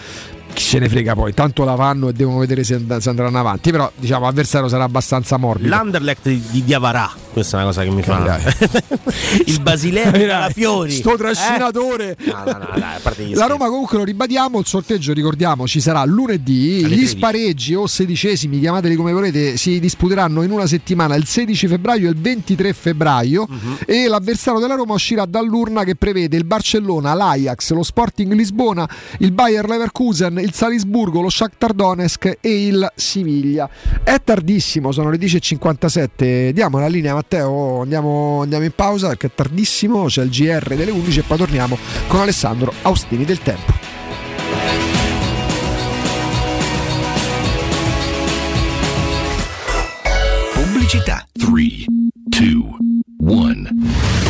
Chi se ne frega poi, tanto la vanno e devono vedere se, and- se andranno avanti. Però diciamo l'avversario sarà abbastanza morbido. L'Anderlecht di, di Diavarà, questa è una cosa che mi fa. Capirai. il Basilea di Calafiori. Sto trascinatore. Eh? No, no, no, dai, La. Roma comunque lo ribadiamo, il sorteggio ricordiamo ci sarà lunedì, Alle gli 13. spareggi o sedicesimi, chiamateli come volete, si disputeranno in una settimana, il 16 febbraio e il 23 febbraio Mhm. e l'avversario della Roma uscirà dall'urna che prevede il Barcellona, l'Ajax, lo Sporting Lisbona, il Bayer Leverkusen, il Salisburgo, lo Shakhtar Donetsk e il Siviglia. È tardissimo, sono le 10.57, diamo la linea Matteo, andiamo, andiamo in pausa perché è tardissimo, c'è il GR delle 11 e poi torniamo con Alessandro Austini del Tempo. Pubblicità. 3, 2, 1.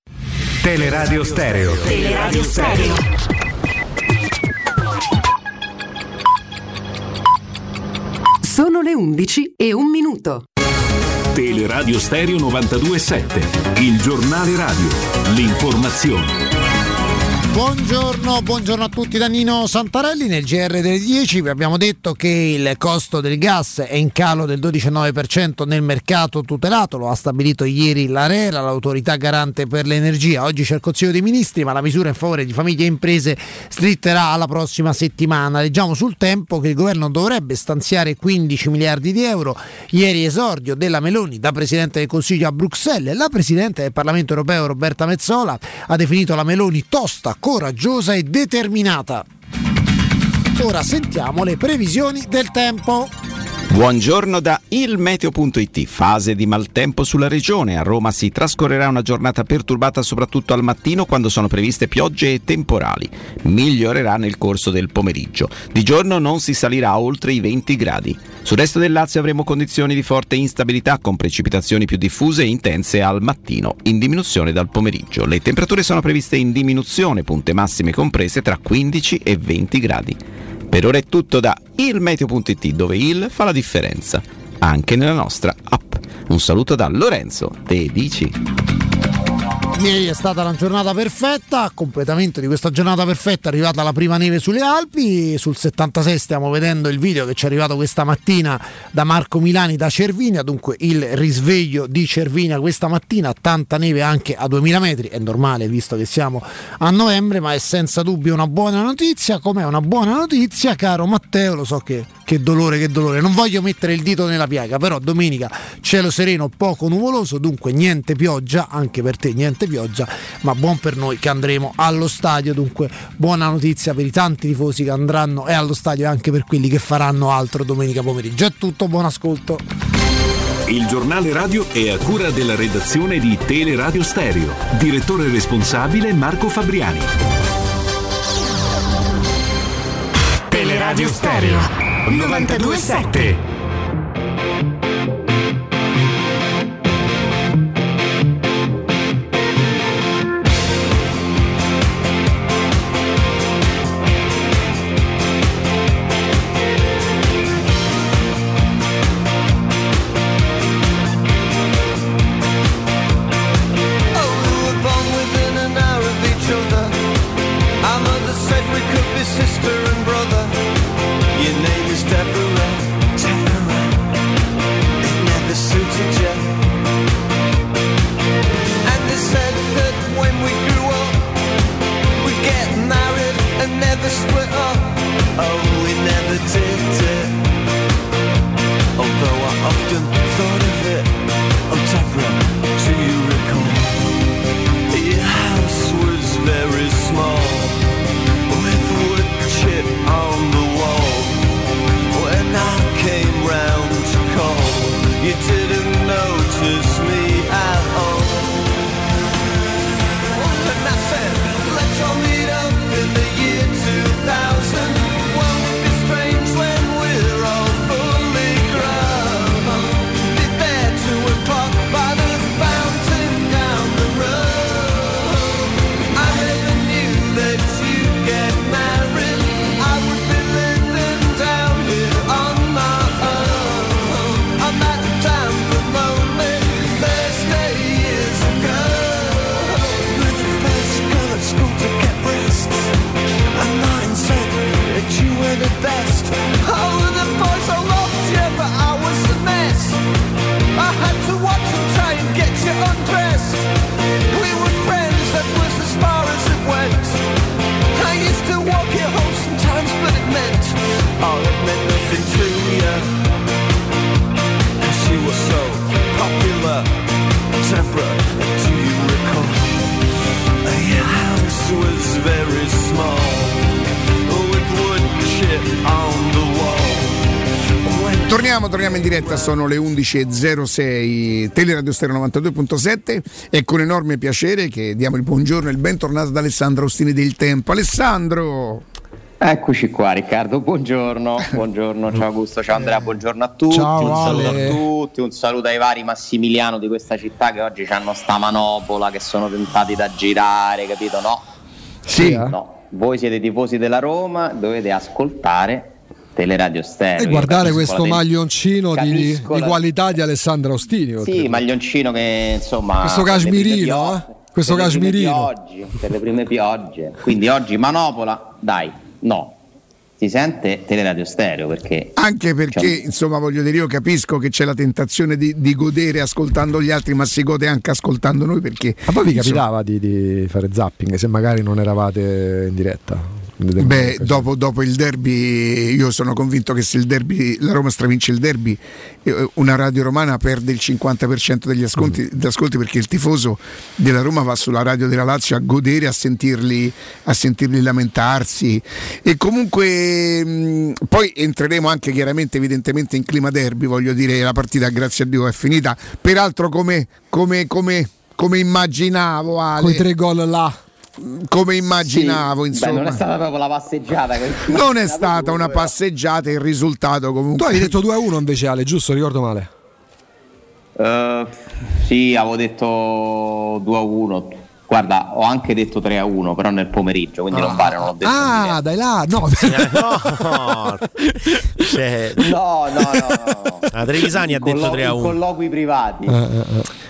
Teleradio Stereo. Teleradio Stereo. Sono le 11 e un minuto. Teleradio Stereo 927, il giornale radio, l'informazione. Buongiorno, buongiorno a tutti da Nino Santarelli. Nel GR delle 10 vi abbiamo detto che il costo del gas è in calo del 12,9% nel mercato tutelato, lo ha stabilito ieri l'ARERA, l'autorità garante per l'energia. Oggi c'è il Consiglio dei Ministri, ma la misura in favore di famiglie e imprese slitterà alla prossima settimana. Leggiamo sul tempo che il governo dovrebbe stanziare 15 miliardi di euro. Ieri esordio della Meloni da Presidente del Consiglio a Bruxelles. La Presidente del Parlamento europeo Roberta Mezzola ha definito la Meloni tosta, coraggiosa e determinata. Ora sentiamo le previsioni del tempo. Buongiorno da ilmeteo.it. Fase di maltempo sulla regione. A Roma si trascorrerà una giornata perturbata soprattutto al mattino quando sono previste piogge e temporali. Migliorerà nel corso del pomeriggio. Di giorno non si salirà oltre i 20 gradi. Sul resto del Lazio avremo condizioni di forte instabilità con precipitazioni più diffuse e intense al mattino, in diminuzione dal pomeriggio. Le temperature sono previste in diminuzione, punte massime comprese tra 15 e 20 gradi. Per ora è tutto da ilmeteo.it dove il fa la differenza, anche nella nostra app. Un saluto da Lorenzo, te dici? Ieri è stata una giornata perfetta, a completamento di questa giornata perfetta è arrivata la prima neve sulle Alpi, sul 76 stiamo vedendo il video che ci è arrivato questa mattina da Marco Milani da Cervinia, dunque il risveglio di Cervinia questa mattina, tanta neve anche a 2000 metri, è normale visto che siamo a novembre, ma è senza dubbio una buona notizia, com'è una buona notizia caro Matteo, lo so che, che dolore, che dolore, non voglio mettere il dito nella piaga, però domenica cielo sereno, poco nuvoloso, dunque niente pioggia, anche per te niente pioggia, ma buon per noi che andremo allo stadio. Dunque, buona notizia per i tanti tifosi che andranno e allo stadio e anche per quelli che faranno altro domenica pomeriggio. È tutto, buon ascolto. Il giornale radio è a cura della redazione di Teleradio Stereo. Direttore responsabile Marco Fabriani. Teleradio Stereo 927. Torniamo, torniamo in diretta, sono le 11.06, Teleradio Stereo 92.7 e con enorme piacere che diamo il buongiorno e il bentornato ad Alessandro Ostini del Tempo. Alessandro! Eccoci qua Riccardo, buongiorno, buongiorno, ciao Augusto, ciao Andrea, buongiorno a tutti, Ciao, un saluto Ale. a tutti, un saluto ai vari Massimiliano di questa città che oggi hanno sta manopola, che sono tentati da girare, capito? No, Sì. no, voi siete tifosi della Roma, dovete ascoltare Teleradio Stereo. E guardare questo maglioncino di, di qualità di Alessandro Ostini. Sì, maglioncino che insomma... Questo cashmirino, eh? Questo per le prime cashmirino. piogge, per le prime piogge. Quindi oggi manopola, dai, no. Si sente Teleradio Stereo perché... Anche perché, Cioè- insomma, voglio dire, io capisco che c'è la tentazione di, di godere ascoltando gli altri, ma si gode anche ascoltando noi perché... Ma poi vi insomma, capitava di, di fare zapping se magari non eravate in diretta? Beh, dopo, dopo il derby, io sono convinto che se il derby, la Roma stravince il derby, eh, una radio romana perde il 50% degli ascolti, degli ascolti perché il tifoso della Roma va sulla radio della Lazio a godere, a sentirli, a sentirli lamentarsi. E comunque mh, poi entreremo anche chiaramente, evidentemente, in clima derby, voglio dire, la partita, grazie a Dio, è finita. Peraltro, come, come, come, come immaginavo, Ale, Con i tre gol là. Come immaginavo, Beh, insomma. non è stata proprio la passeggiata. Non è stata una passeggiata, il risultato Tu comunque. hai detto 2-1 invece Ale, giusto? Ricordo male. Eh, sì, avevo detto 2 a 1. Guarda, ho anche detto 3 a 1, però nel pomeriggio, quindi non vale, non ho detto Ah, dai là, no. No, cioè, No, no, no. la Trevisani ha detto Collo- 3 a in 1. colloqui privati.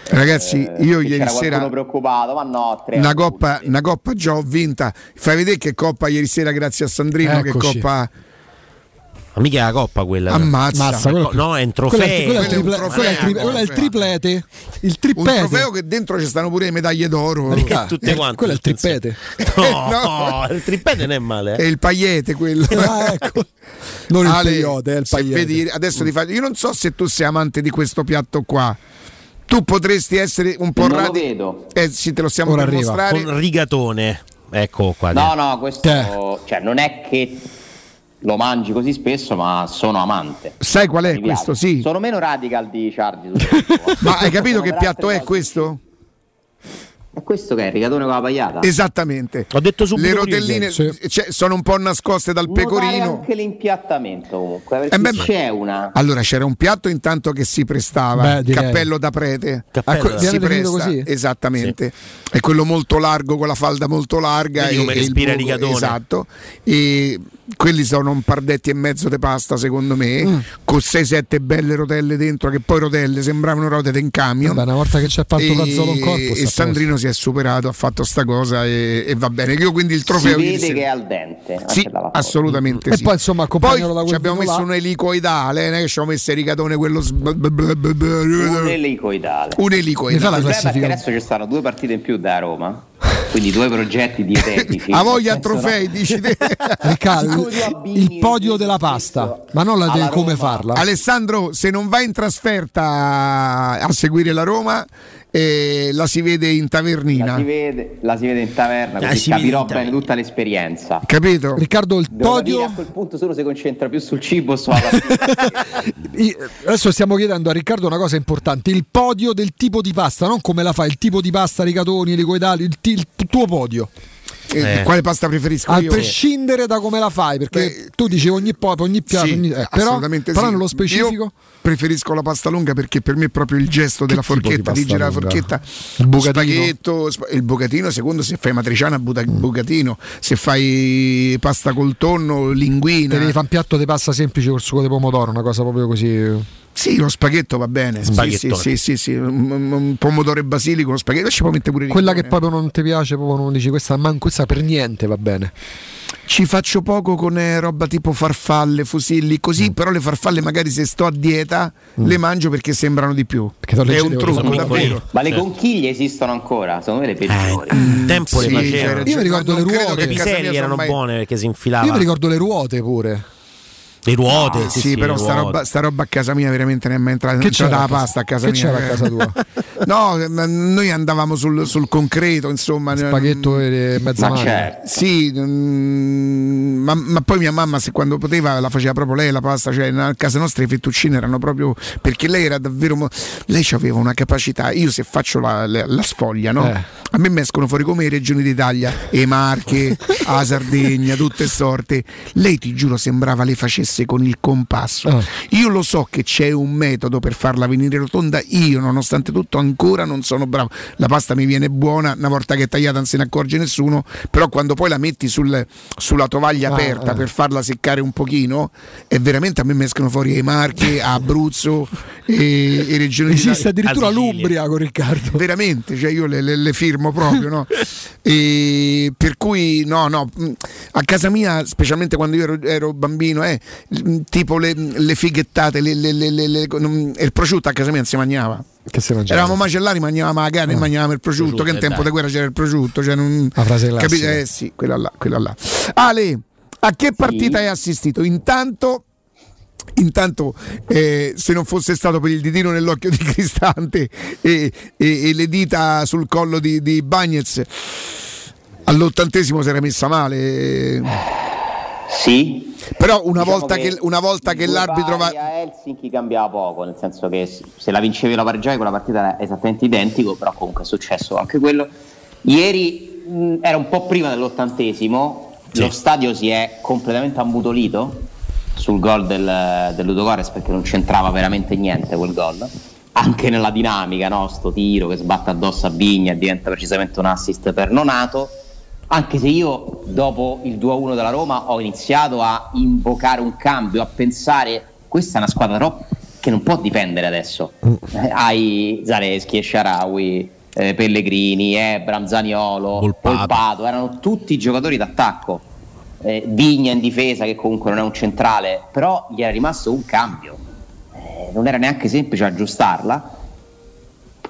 Ragazzi, io Che ieri sera qualcuno preoccupato, ma no, 3 a una 1. coppa, una coppa già ho vinta. Fai vedere che coppa ieri sera grazie a Sandrino, che Eccoci. coppa Ma mica è la coppa quella. ammazza. Mazza, quello- No, è un Quello è, trofeo. quello è il Quello è un triple- trofeo, quello è il no, è triplete. Il Un trofeo che dentro ci stanno pure le medaglie d'oro. Ricca, tutte eh, quante, quello è il trippete. No, il trippete non è male. È eh. il pagliete quello. Ah, ecco. Non il Ale, peyote, è il pagliete. vedi- adesso ti faccio. Io non so se tu sei amante di questo piatto qua. Tu potresti essere un po' Non lo radi- vedo. Eh sì, te lo stiamo Ora per arriva. mostrare. Con rigatone. Ecco qua. No, no, questo cioè, non è che lo mangi così spesso, ma sono amante. Sai qual è Mi piace. questo? Sì. Sono meno radical di Charlie. Ma hai capito che Sono per piatto è questo? E questo che è? Il rigatone con la pagliata? Esattamente. Ho detto subito Le rotelline sì. cioè, sono un po' nascoste dal Notare pecorino. anche l'impiattamento comunque, Eh beh, c'è una... Allora c'era un piatto intanto che si prestava, Beh, cappello da prete. Cappello que- da- si presta, così? esattamente. È quello molto largo con la falda molto larga Vedi e, come e il respira buco- rigatone. Esatto. E quelli sono un pardetti e mezzo di pasta secondo me, Mm. con 6-7 belle rotelle dentro che poi rotelle sembravano rote di un camion. Vabbè, una volta che c'è fatto e, Cazzolo in corpo, e Sandrino si è superato, ha fatto sta cosa e, e va bene. Io quindi il Si trofeo ieri vede che è al dente. sì, assolutamente E sì. poi, insomma, Poi ci abbiamo messo là. un elicoidale, non è che ci abbiamo messo il rigatone quello Un elicoidale. un elicoidale. adesso ci stanno due partite in più da Roma, quindi due progetti dietetici. A voglia trofei, no? dici te. Riccardo, il podio della pasta, ma non la del come farla. Alessandro, se non vai in trasferta a seguire la Roma, eh, la si vede in La tavernina. si, vede, la si vede in taverna, La così capirò bene tutta l'esperienza. Capito? Riccardo, il Devo capire podio. a quel punto uno si concentra più sul cibo sulla Adesso stiamo chiedendo a Riccardo una cosa importante: il podio del tipo di pasta, non come la fai, il tipo di pasta, rigatoni, licoidali, il, ti- il tuo podio. Eh, Eh. Quale pasta preferisco A io? prescindere da come la fai, perché Beh, tu dici ogni po', ogni piatto, Sì, ogni- eh, però, però sì. nello specifico. Io preferisco la pasta lunga perché per me è proprio il gesto della di forchetta, di, pasta girare la forchetta. Il bucatino? Il bucatino, secondo se fai matriciana, buta- bucatino, se fai pasta col tonno, linguina. Te devi fare un piatto di pasta semplice col sugo di pomodoro, una cosa proprio così. Sì, lo spaghetto va bene. Sì, sì, sì, sì, sì, Un, pomodoro e basilico, uno spaghetto, ci può mettere pure Quella che rigatone. proprio non ti piace, proprio non dici questa, man questa per niente va bene. Ci faccio poco con eh, roba tipo farfalle, fusilli, così, Mm. però le farfalle magari se sto a dieta le mangio perché sembrano di più. sono È un trucco, davvero. Ma le conchiglie esistono ancora? Secondo me le peggiori. Un tempo Sì, le facevano. Io mi ricordo non le ruote. mia piselli erano mai- buone perché si infilava. Io mi ricordo le ruote pure. Le ruote, Ah, sì, sì, sì, però sta roba, sta roba a casa mia veramente non è mai entrata. Che c'era la a pasta a casa che mia. c'era a casa tua? no, noi andavamo sul, sul concreto, insomma. Spaghetto e mezza Ma maglia. certo. Sì, mm, ma, ma poi mia mamma, se quando poteva, la faceva proprio lei la pasta. Cioè, a casa nostra i fettuccini erano proprio perché lei era davvero. mo- Lei aveva una capacità. Io, se faccio la, la- la sfoglia, no? Eh. A me mi escono fuori come le regioni d'Italia, e Marche, la Sardegna, tutte sorte. Lei ti giuro sembrava le facesse con il compasso. Ah. Io lo so che c'è un metodo per farla venire rotonda, io nonostante tutto ancora non sono bravo. La pasta mi viene buona una volta che è tagliata non se ne accorge nessuno, però quando poi la metti sul- sulla tovaglia Ah, aperta eh. per farla seccare un pochino, e veramente a me mi escono fuori le Marche, Abruzzo e, e regioni Esiste addirittura l'Umbria con Riccardo. Veramente, cioè io le, le- le firmo proprio, no? E per cui, no, no, mh, a casa mia, specialmente quando io ero, ero bambino, eh, tipo le, le fighettate, le- le- le- le- le- non- il prosciutto a casa mia non si mangiava. Che si mangiava? Eravamo macellari, mangiavamo la carne e mangiavamo il prosciutto, Prosciutto, che in eh, tempo dai. di guerra c'era il prosciutto. Cioè non, La frase classica. capite? Eh sì, quella là, quella là. Ale, a che partita hai assistito? Intanto... Intanto, eh, se non fosse stato per il ditino nell'occhio di Cristante e, e- e le dita sul collo di, di Bagnez, all'ottantesimo si era messa male. Sì. Però una Diciamo volta che, una volta che l'arbitro va. a Helsinki cambiava poco, nel senso che se la vincevi la pareggiavi quella partita era esattamente identico, però comunque è successo anche quello. Ieri mh, era un po' prima dell'ottantesimo, lo stadio si è completamente ammutolito sul gol del, del Ludogorets perché non c'entrava veramente niente quel gol. Anche nella dinamica, no? sto tiro che sbatte addosso a Vigna e diventa precisamente un assist per Nonato. Anche se io dopo il 2-1 della Roma ho iniziato a invocare un cambio, a pensare questa è una squadra però che non può dipendere adesso. Eh, hai Zaleschi, Esciarawi, eh, Pellegrini, Ebram, Zaniolo, Volpato. erano tutti giocatori d'attacco. Eh, Vigna in difesa che comunque non è un centrale, però gli era rimasto un cambio. Eh, non era neanche semplice aggiustarla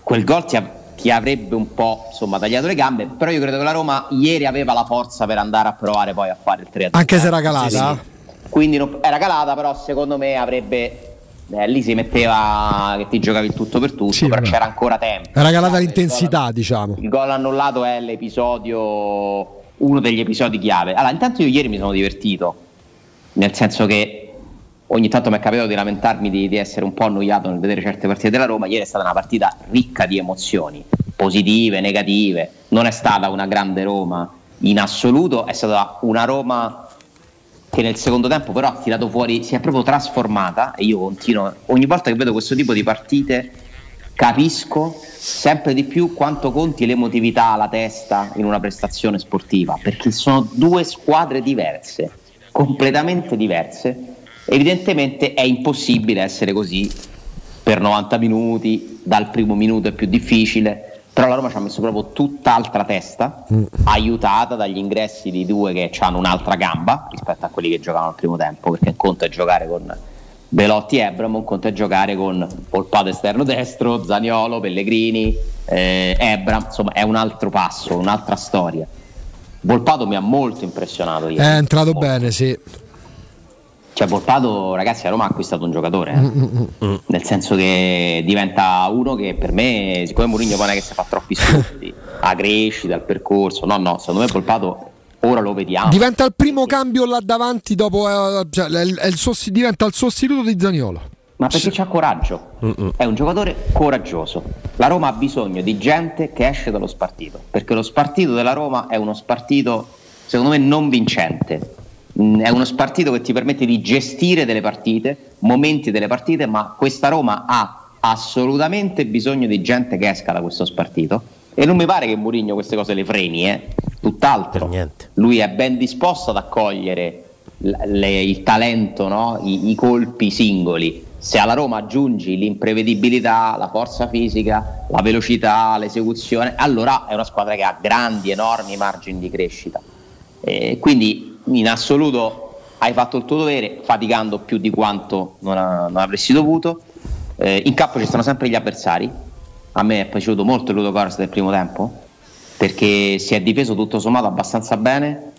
quel gol ti, av- ti avrebbe un po' insomma, tagliato le gambe, però io credo che la Roma ieri aveva la forza per andare a provare poi a fare il 3 Anche se era calata. Sì, sì. Quindi non- era calata, però secondo me avrebbe. eh, lì si metteva che ti giocavi il tutto per tutto, però vabbè. c'era ancora tempo. Era calata l'intensità, diciamo. Il gol annullato è l'episodio, uno degli episodi chiave. Allora, intanto io ieri mi sono divertito, nel senso che ogni tanto mi è capitato di lamentarmi di, di essere un po' annoiato nel vedere certe partite della Roma. Ieri è stata una partita ricca di emozioni, positive, negative. Non è stata una grande Roma in assoluto, è stata una Roma che nel secondo tempo però ha tirato fuori, si è proprio trasformata e io continuo, ogni volta che vedo questo tipo di partite capisco sempre di più quanto conti l'emotività, la testa in una prestazione sportiva, perché sono due squadre diverse, completamente diverse. Evidentemente è impossibile essere così per 90 minuti, dal primo minuto è più difficile, però la Roma ci ha messo proprio tutt'altra testa, aiutata dagli ingressi di due che hanno un'altra gamba rispetto a quelli che giocavano al primo tempo, perché un conto è giocare con Belotti e Ebram, un conto è giocare con Polpato esterno destro, Zaniolo, Pellegrini, eh, Ebram, insomma è un altro passo, un'altra storia. Volpato mi ha molto impressionato ieri. È entrato bene, sì. Cioè, Volpato, ragazzi, a Roma ha acquistato un giocatore. eh. Mm, mm, mm. Nel senso che diventa uno che per me, siccome Mourinho poi non è che si fa troppi studi, la crescita, il percorso, no, no, secondo me Volpato ora lo vediamo. Diventa il primo cambio là davanti dopo. eh, cioè, è il- è il sosti- diventa il sostituto di Zaniolo. Ma perché c'ha coraggio? È un giocatore coraggioso. La Roma ha bisogno di gente che esce dallo spartito, perché lo spartito della Roma è uno spartito, secondo me, non vincente. È uno spartito che ti permette di gestire delle partite, momenti delle partite, ma questa Roma ha assolutamente bisogno di gente che esca da questo spartito. E non mi pare che Mourinho queste cose le freni, eh? tutt'altro. Lui è ben disposto ad accogliere le- il talento, no? I, i colpi singoli. Se alla Roma aggiungi l'imprevedibilità, la forza fisica, la velocità, l'esecuzione, allora è una squadra che ha grandi, enormi margini di crescita. Eh, quindi in assoluto hai fatto il tuo dovere, faticando più di quanto non, a- non avresti dovuto. Eh, in campo ci stanno sempre gli avversari. A me è piaciuto molto il Ludogorets del primo tempo perché si è difeso tutto sommato abbastanza bene,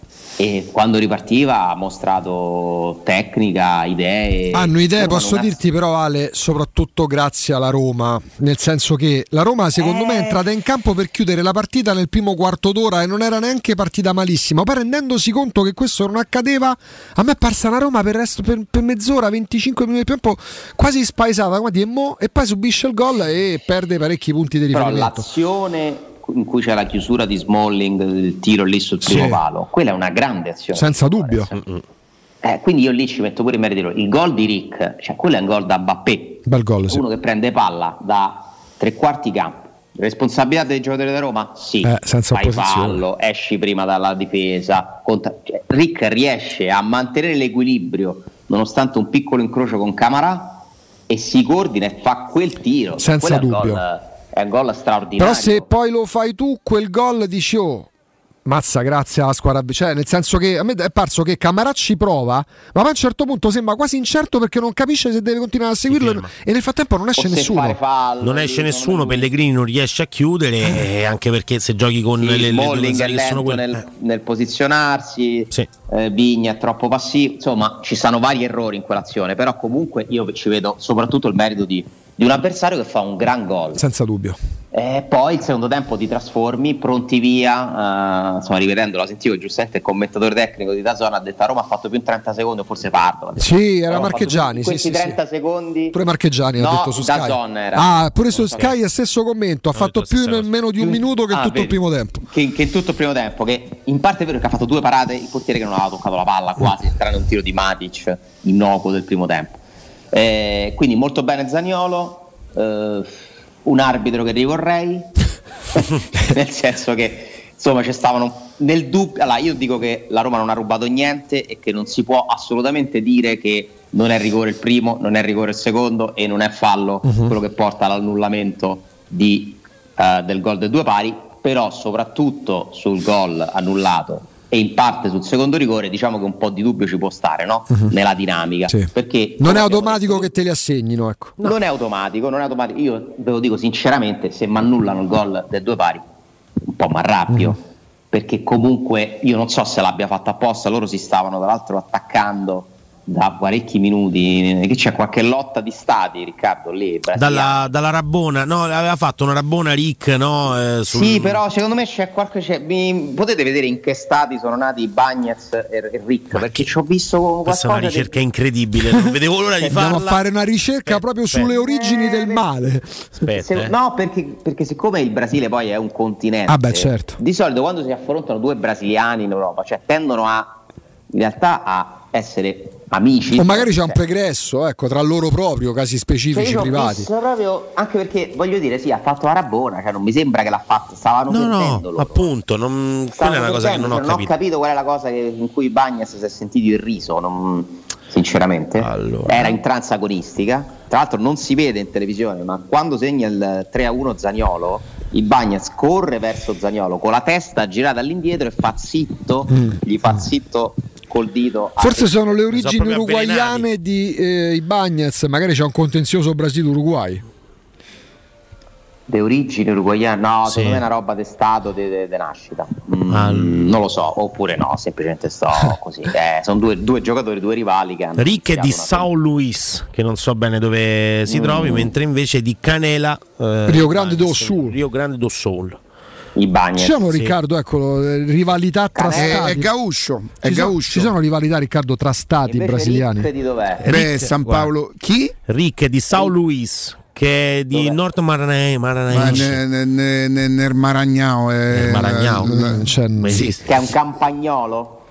e quando ripartiva ha mostrato tecnica, idee. Hanno idee, posso ha- dirti però Ale, soprattutto grazie alla Roma, nel senso che la Roma secondo Eh. me è entrata in campo per chiudere la partita nel primo quarto d'ora e non era neanche partita malissima, poi rendendosi conto che questo non accadeva, a me è parsa una Roma per, resto, per, per mezz'ora, 25 minuti di tempo, quasi spaesata, guardi, e, mo- e poi subisce il gol e perde parecchi punti di Però riferimento. l'azione in cui c'è la chiusura di Smalling, il tiro lì sul primo Sì. palo, quella è una grande azione. Senza dubbio. Eh, quindi io lì ci metto pure in merito. Il gol di Rick, cioè quello è un gol da Bappé, Bel gol, sì. uno che prende palla da tre quarti campo. Responsabilità dei giocatori da Roma? Sì. Eh, senza Fai fallo, esci prima dalla difesa. conta- cioè, Rick riesce a mantenere l'equilibrio nonostante un piccolo incrocio con Camarà e si coordina e fa quel tiro. Senza Quello è un dubbio. gol- È un gol straordinario. Però se poi lo fai tu quel gol dici oh Mazza, grazie alla squadra. Cioè, nel senso che a me è parso che Camarà ci prova, ma poi a un certo punto sembra quasi incerto perché non capisce se deve continuare a seguirlo. E, nel frattempo non esce nessuno. non esce nessuno, Pellegrini non riesce a chiudere, e anche perché se giochi con Sì, le, le due Smalling è mezzali che sono quelle. nel, nel posizionarsi, eh, Vigna è troppo passivo, insomma ci sono vari errori in quell'azione, però comunque io ci vedo soprattutto il merito di, di un avversario che fa un gran gol. Senza dubbio. E poi il secondo tempo ti trasformi, pronti via, eh, insomma rivedendo, la sentivo giustamente il commentatore tecnico di Dazon ha detto a Roma ha fatto più in 30 secondi forse parlo. Sì, era Roma Marcheggiani. Sì, Questi sì, sì. 30 secondi... Pure Marcheggiani No, ha detto su Sky. Dazon era. Ah, pure su Non Sky è stesso commento. Ha fatto più in meno di un minuto che Ah, tutto il vedi. primo tempo. che, che in tutto il primo tempo, che in parte è vero che ha fatto due parate, il portiere che non aveva toccato la palla quasi, tranne un tiro di Matic innocuo del primo tempo. Eh, quindi molto bene Zaniolo, eh, un arbitro che rivorrei, nel senso che insomma ci stavano nel dubbio. Allora, io dico che la Roma non ha rubato niente e che non si può assolutamente dire che non è rigore il primo, non è rigore il secondo e non è fallo Mhm. quello che porta all'annullamento di, eh, del gol dei due pari, però soprattutto sul gol annullato e in parte sul secondo rigore diciamo che un po' di dubbio ci può stare no? Mhm. nella dinamica Sì. perché Non è automatico che te li assegnino, ecco. non è automatico, non è automatico. Io ve lo dico sinceramente, se mi annullano il gol dei due pari, un po' mi arrabbio. Perché comunque io non so se l'abbia fatto apposta, loro si stavano tra l'altro attaccando da parecchi minuti. Che c'è qualche lotta di stati, Riccardo, lì. Dalla, dalla Rabbona, no, aveva fatto una Rabbona Rick, no? eh, sul- Sì, però secondo me c'è qualche. c'è- mi- potete vedere in che stati sono nati Bagnets e, e Rick? Perché ci ho visto Questa qualcosa è una di- ricerca incredibile, non vedevo l'ora di farla. a fare una ricerca proprio sulle origini del male. Aspetta, Se- eh. no, perché, perché siccome il Brasile poi è un continente, Ah, beh, certo. di solito quando si affrontano due brasiliani in Europa, cioè tendono a in realtà a essere amici. O magari c'è un pregresso, ecco, tra loro proprio, casi specifici privati. proprio anche perché voglio dire, sì, ha fatto la Rabona, cioè non mi sembra che l'ha fatto, stavano No, no, loro. appunto, non, quella è una cosa che non ho cioè, non ho capito. capito qual è la cosa che- in cui Bagnas si è sentito il riso, non- sinceramente. Era in trans agonistica. Tra l'altro non si vede in televisione, ma quando segna il 3-1 Zagnolo, il Bagnas corre verso Zagnolo con la testa girata all'indietro e fa zitto, gli fa zitto col dito. Forse sono le Sono origini proprio uruguaiane di eh, Ibagnez, magari c'è un contenzioso Brasile-Uruguay. Le origini uruguaiane, no, Sì. secondo me è una roba di stato di nascita. Mm, Ah, non lo so, oppure no, semplicemente sto così. Eh, sono due, due giocatori, due rivali che hanno. Rick è di São Luis, che non so bene dove si Mm. trovi, mentre invece di Canela eh, Rio Grande do Sul. Rio Grande do Sul. I bagni. Ci sono Riccardo, ecco, eh, rivalità tra È, stati. è Gauscio, è ci, sono, Gauscio. ci sono rivalità Riccardo tra stati Invece brasiliani. Rick di dov'è? Beh, San Paolo, chi? Rick è di São Luis, che è di Nord Maranhão. Ma Maranhão. ne- ne- ne- ne- nel Maragnao. eh, Nel Maragnao. l- Ma esiste. Che è un campagnolo.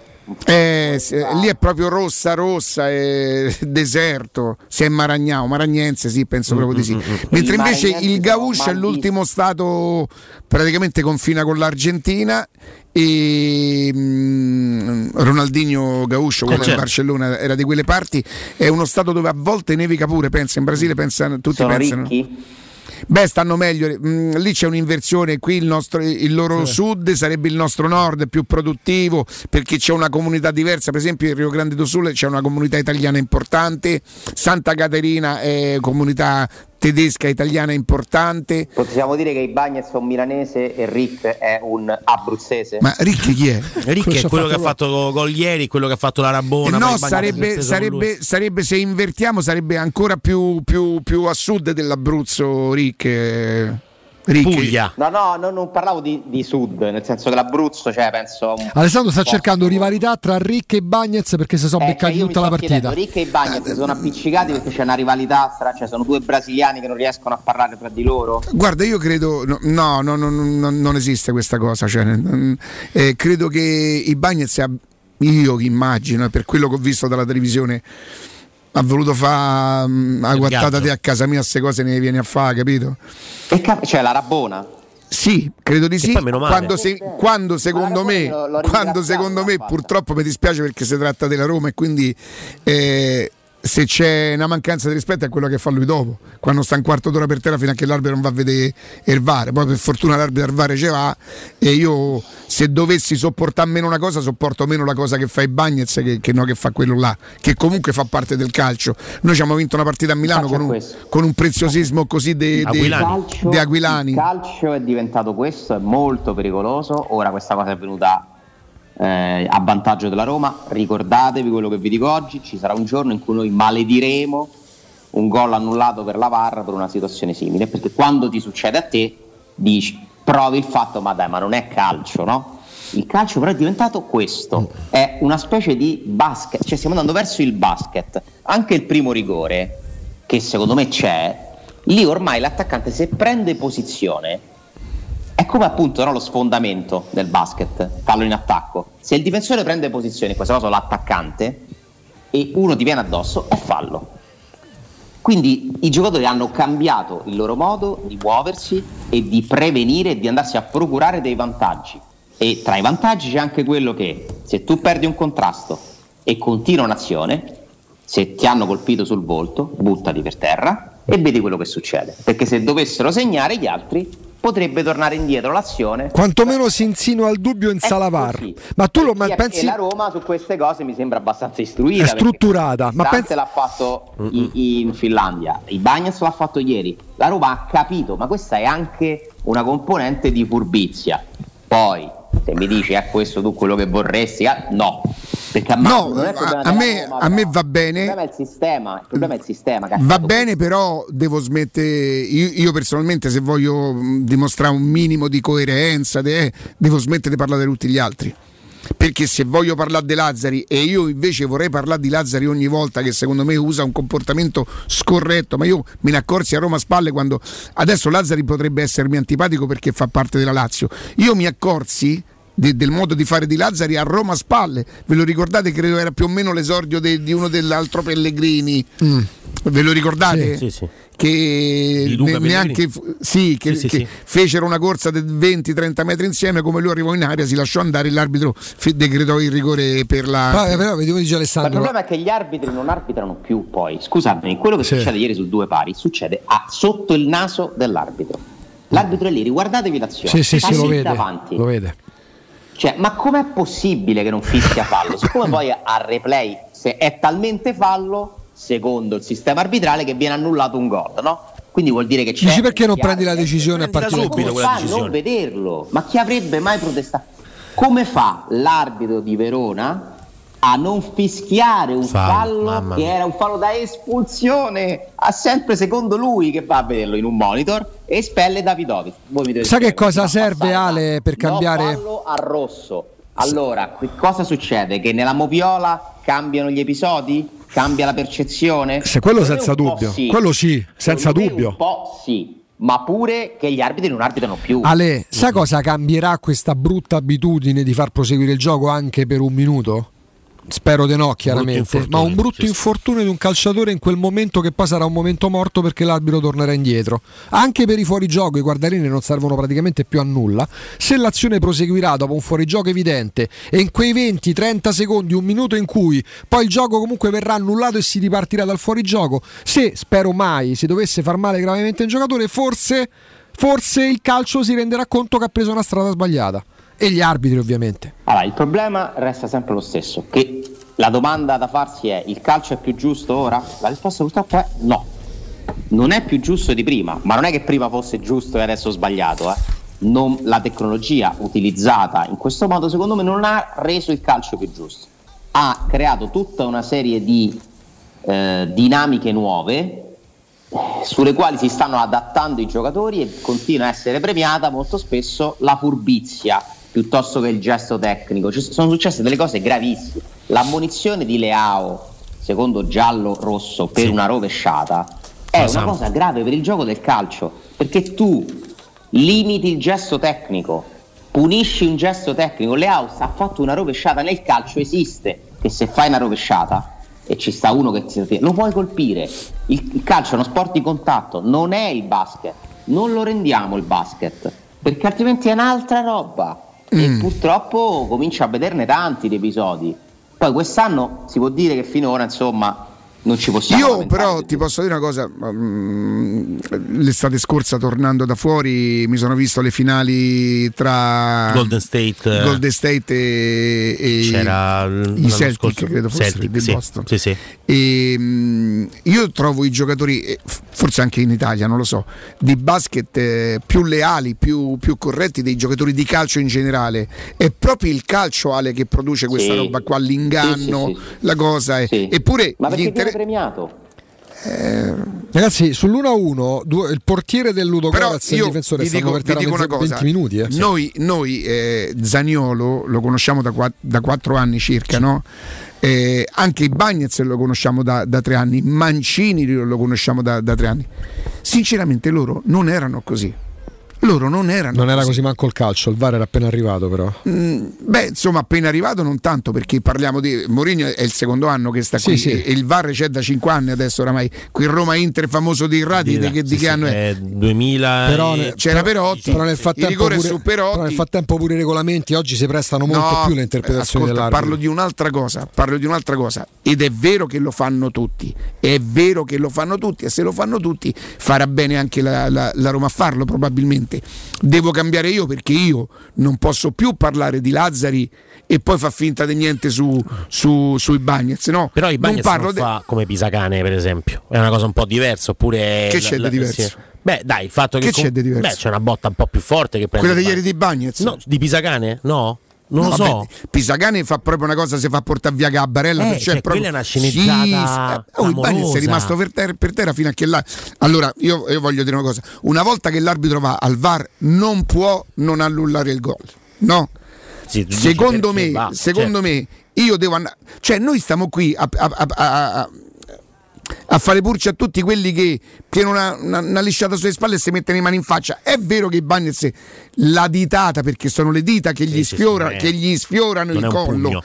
Eh, se- lì è proprio rossa, rossa, è deserto. Se è Maragnao, Maragnense, sì, penso proprio di sì. Mentre I invece maragnensi il Gauscio è l'ultimo stato, praticamente confina con l'Argentina. E mm, Ronaldinho Gauscio, quello Eh, del certo. Barcellona, era di quelle parti. È uno stato dove a volte nevica pure. Pensa in Brasile, pensano, tutti Sono pensano. ricchi? Beh, stanno meglio. Mm, lì c'è un'inversione. Qui il, nostro, il loro sud sarebbe il nostro nord, più produttivo perché c'è una comunità diversa. Per esempio, in Rio Grande do Sul c'è una comunità italiana importante. Santa Caterina è comunità tedesca italiana importante. Possiamo dire che i Bagnets è un milanese e Rick è un abruzzese. Ma Rick chi è? Rick è quello che ha fatto gol ieri, quello che ha fatto la Rabona. Eh no, sarebbe, sono sarebbe, sarebbe se invertiamo, sarebbe ancora più, più- più a sud dell'Abruzzo, Rick. Eh. Rick. No, no, no, non parlavo di, di sud, nel senso che l'Abruzzo, cioè, penso. Alessandro sta cercando rivalità tra Rick e Bagnez perché si sono Eh, beccati cioè, tutta la partita. Rick e i Bagnets sono appiccicati perché c'è una rivalità tra, cioè sono due brasiliani che non riescono a parlare tra di loro. Guarda, io credo, no, no, no, no, no, non esiste questa cosa. Cioè, eh, credo che i Bagnets, ab- io immagino, per quello che ho visto dalla televisione, ha voluto fare una Il guattata di a casa mia, queste cose ne viene a fare, capito? E cap- cioè la Rabona. Sì, credo di sì. Quando, se- quando secondo me, lo- quando secondo me purtroppo mi dispiace perché si tratta della Roma e quindi eh, se c'è una mancanza di rispetto è quello che fa lui dopo, quando sta un quarto d'ora per terra fino a che l'arbitro non va a vedere il VAR. Poi per fortuna l'arbitro al VAR ce va e io se dovessi sopportare meno una cosa sopporto meno la cosa che fa i Bagnets che, che no che fa quello là, che comunque fa parte del calcio. Noi ci abbiamo vinto una partita a Milano con un, con un preziosismo così Il di Aquilani. Il calcio è diventato questo, è molto pericoloso. Ora questa cosa è venuta eh, a vantaggio della Roma. Ricordatevi quello che vi dico oggi: ci sarà un giorno in cui noi malediremo un gol annullato per la VAR per una situazione simile. Perché quando ti succede a te, dici, provi il fatto, ma dai, ma non è calcio, no? Il calcio però è diventato questo, è una specie di basket, cioè stiamo andando verso il basket. Anche il primo rigore, che secondo me c'è, lì ormai l'attaccante se prende posizione è come appunto no, lo sfondamento del basket, fallo in attacco. Se il difensore prende posizione, in questo caso l'attaccante, e uno ti viene addosso, è fallo. Quindi i giocatori hanno cambiato il loro modo di muoversi e di prevenire e di andarsi a procurare dei vantaggi. E tra i vantaggi c'è anche quello che se tu perdi un contrasto e continua un'azione, se ti hanno colpito sul volto, buttati per terra e vedi quello che succede. Perché se dovessero segnare gli altri, potrebbe tornare indietro l'azione. Quantomeno si insinua il dubbio in sala VAR. Ma tu lo ma pensi la Roma su queste cose mi sembra abbastanza istruita. è strutturata? Ma pensi l'ha fatto i- in Finlandia, i Bagnets l'ha fatto ieri. La Roma ha capito, ma questa è anche una componente di furbizia. Poi, se mi dici è questo tu quello che vorresti, ah, no. Perché a, No, a- a me- Roma, a me va bene. Il problema è il sistema, il problema è il sistema. Va bene, però devo smettere. Io, io personalmente, se voglio mh, dimostrare un minimo di coerenza, de- devo smettere di parlare di tutti gli altri. Perché se voglio parlare di Lazzari e io invece vorrei parlare di Lazzari ogni volta che secondo me usa un comportamento scorretto, ma io me ne accorsi a Roma a spalle quando adesso Lazzari potrebbe essermi antipatico perché fa parte della Lazio. Io mi accorsi de- del modo di fare di Lazzari a Roma a spalle. Ve lo ricordate? Credo era più o meno l'esordio de- di uno dell'altro Pellegrini. Ve lo ricordate? Sì, sì, sì. Che ne- neanche che, Sì, sì, che sì. fecero una corsa di 20-30 metri insieme. Come lui arrivò in aria, si lasciò andare. L'arbitro fe- decretò il rigore per la. Vabbè, però vediamo dice Ma il problema è che gli arbitri non arbitrano più poi. Scusami, quello che succede ieri su due pari succede a- sotto il naso dell'arbitro. L'arbitro è lì, riguardatevi l'azione. Sì, sì, sì, lo vede. davanti. Lo vede. Cioè, ma com'è possibile che non fischia fallo? Siccome poi al replay se è talmente fallo, secondo il sistema arbitrale, che viene annullato un gol, no? Quindi vuol dire che c'è. Dici perché non prendi la decisione a partire da fa a non vederlo? Ma chi avrebbe mai protestato? Come fa l'arbitro di Verona a non fischiare un Fallo, fallo, che era un fallo da espulsione? Ha sempre secondo lui che va a vederlo in un monitor e espelle Davidovic. Sai che cosa serve passare da Ale per no cambiare fallo a rosso. Allora, che cosa succede? Che nella moviola cambiano gli episodi? Cambia la percezione? Se quello Secondo senza dubbio. sì. Quello sì, senza Secondo dubbio. Un po' sì, ma pure che gli arbitri non arbitrano più. Ale, sai cosa cambierà questa brutta abitudine di far proseguire il gioco anche per un minuto? Spero di no, chiaramente. Ma un brutto infortunio di un calciatore in quel momento che poi sarà un momento morto perché l'arbitro tornerà indietro. Anche per i fuorigioco i guardarini non servono praticamente più a nulla. Se l'azione proseguirà dopo un fuorigioco evidente e in quei 20-30 secondi, un minuto in cui poi il gioco comunque verrà annullato e si ripartirà dal fuorigioco, se spero mai si dovesse far male gravemente un giocatore, forse, forse il calcio si renderà conto che ha preso una strada sbagliata. E gli arbitri ovviamente. Allora, il problema resta sempre lo stesso, che la domanda da farsi è il calcio è più giusto ora? La risposta purtroppo è no. non è più giusto di prima, ma non è che prima fosse giusto e adesso sbagliato. eh. Non- la tecnologia utilizzata in questo modo, secondo me, non ha reso il calcio più giusto. Ha creato tutta una serie di eh, dinamiche nuove eh, sulle quali si stanno adattando i giocatori e continua a essere premiata molto spesso la furbizia piuttosto che il gesto tecnico. Ci sono successe delle cose gravissime. L'ammonizione di Leao, secondo giallo rosso, per una rovesciata è una Esatto. cosa grave per il gioco del calcio, perché tu limiti il gesto tecnico, punisci un gesto tecnico. Leao ha fatto una rovesciata nel calcio, esiste che se fai una rovesciata e ci sta uno che ti lo puoi colpire. Il, il calcio è uno sport di contatto, non è il basket. Non lo rendiamo il basket, perché altrimenti è un'altra roba. E purtroppo comincio a vederne tanti di episodi. Poi quest'anno si può dire che finora, insomma, non ci possiamo Io però ti posso dire una cosa, mm, l'estate scorsa tornando da fuori mi sono visto le finali tra Golden State. Golden State e, e C'era i Celtic, scorso. credo fossero Celtic, di sì. Boston. Sì, sì. E, mm, io trovo i giocatori, eh, forse anche in Italia, non lo so, di basket eh, più leali, più, più corretti dei giocatori di calcio in generale. È proprio il calcio, Ale, che produce questa Sì. roba qua, l'inganno, Sì, sì, sì. la cosa. è- Eppure Ma gli perché premiato? Ragazzi, sull'1-1, due- il portiere del Ludo Però Coraz e il difensore vi stanno dico, per vi terra dico una mezzo- cosa, 20 minuti. Eh. noi, noi, eh, Zaniolo lo conosciamo da, da quattro anni circa, no? Eh, anche i Bagnets lo conosciamo da, da tre anni, Mancini lo conosciamo da, da tre anni. Sinceramente loro non erano così. Loro non erano Non era così manco il calcio, il VAR era appena arrivato però. Mm, Beh, insomma, appena arrivato non tanto perché parliamo di Mourinho è il secondo anno che sta Sì, qui sì. e il VAR c'è da 5 anni adesso oramai. Qui Roma Inter famoso di Irrati di, che, di che anno è? Eh, 2000 Però e- C'era Perotti, Però nel il frattempo, rigore pure, su Perotti. però nel frattempo pure i regolamenti oggi si prestano molto No, più le interpretazioni ascolta, dell'arbitro. parlo di un'altra cosa, parlo di un'altra cosa ed è vero che lo fanno tutti, è vero che lo fanno tutti e se lo fanno tutti farà bene anche la, la- la Roma a farlo probabilmente. Devo cambiare io perché io non posso più parlare di Lazzari e poi fa finta di niente su, su, sui Bagnets, no? Però i non Bagnets non de- fa come Pisacane, per esempio. È una cosa un po' diversa. Oppure Che la- c'è di la- diverso? sì. Beh, dai, il fatto che, Che c'è di diverso? Beh, c'è una botta un po' più forte che prende quella di ieri di Bagnets. No, di Pisacane? No? Non No, lo so. vabbè, Pisacane fa proprio una cosa se fa portare via Gabbarella. Eh, perché cioè, proprio- quella è una sceneggiata Sì, sì. Oh, il clamorosa. è rimasto per terra, per terra fino a che là. Allora, io, io voglio dire una cosa: una volta che l'arbitro va al VAR, non può non annullare il gol. No? Sì, secondo me, va, secondo certo. me, io devo andare. Cioè, noi stiamo qui a, a- a- a- a- fare purce a tutti quelli che pieno una, una, una lisciata sulle spalle e si mettono le mani in faccia. È vero che Bagnets la ditata, perché sono le dita che, gli, sì, sfiora- sì, non è- che gli sfiorano non il collo, pugno.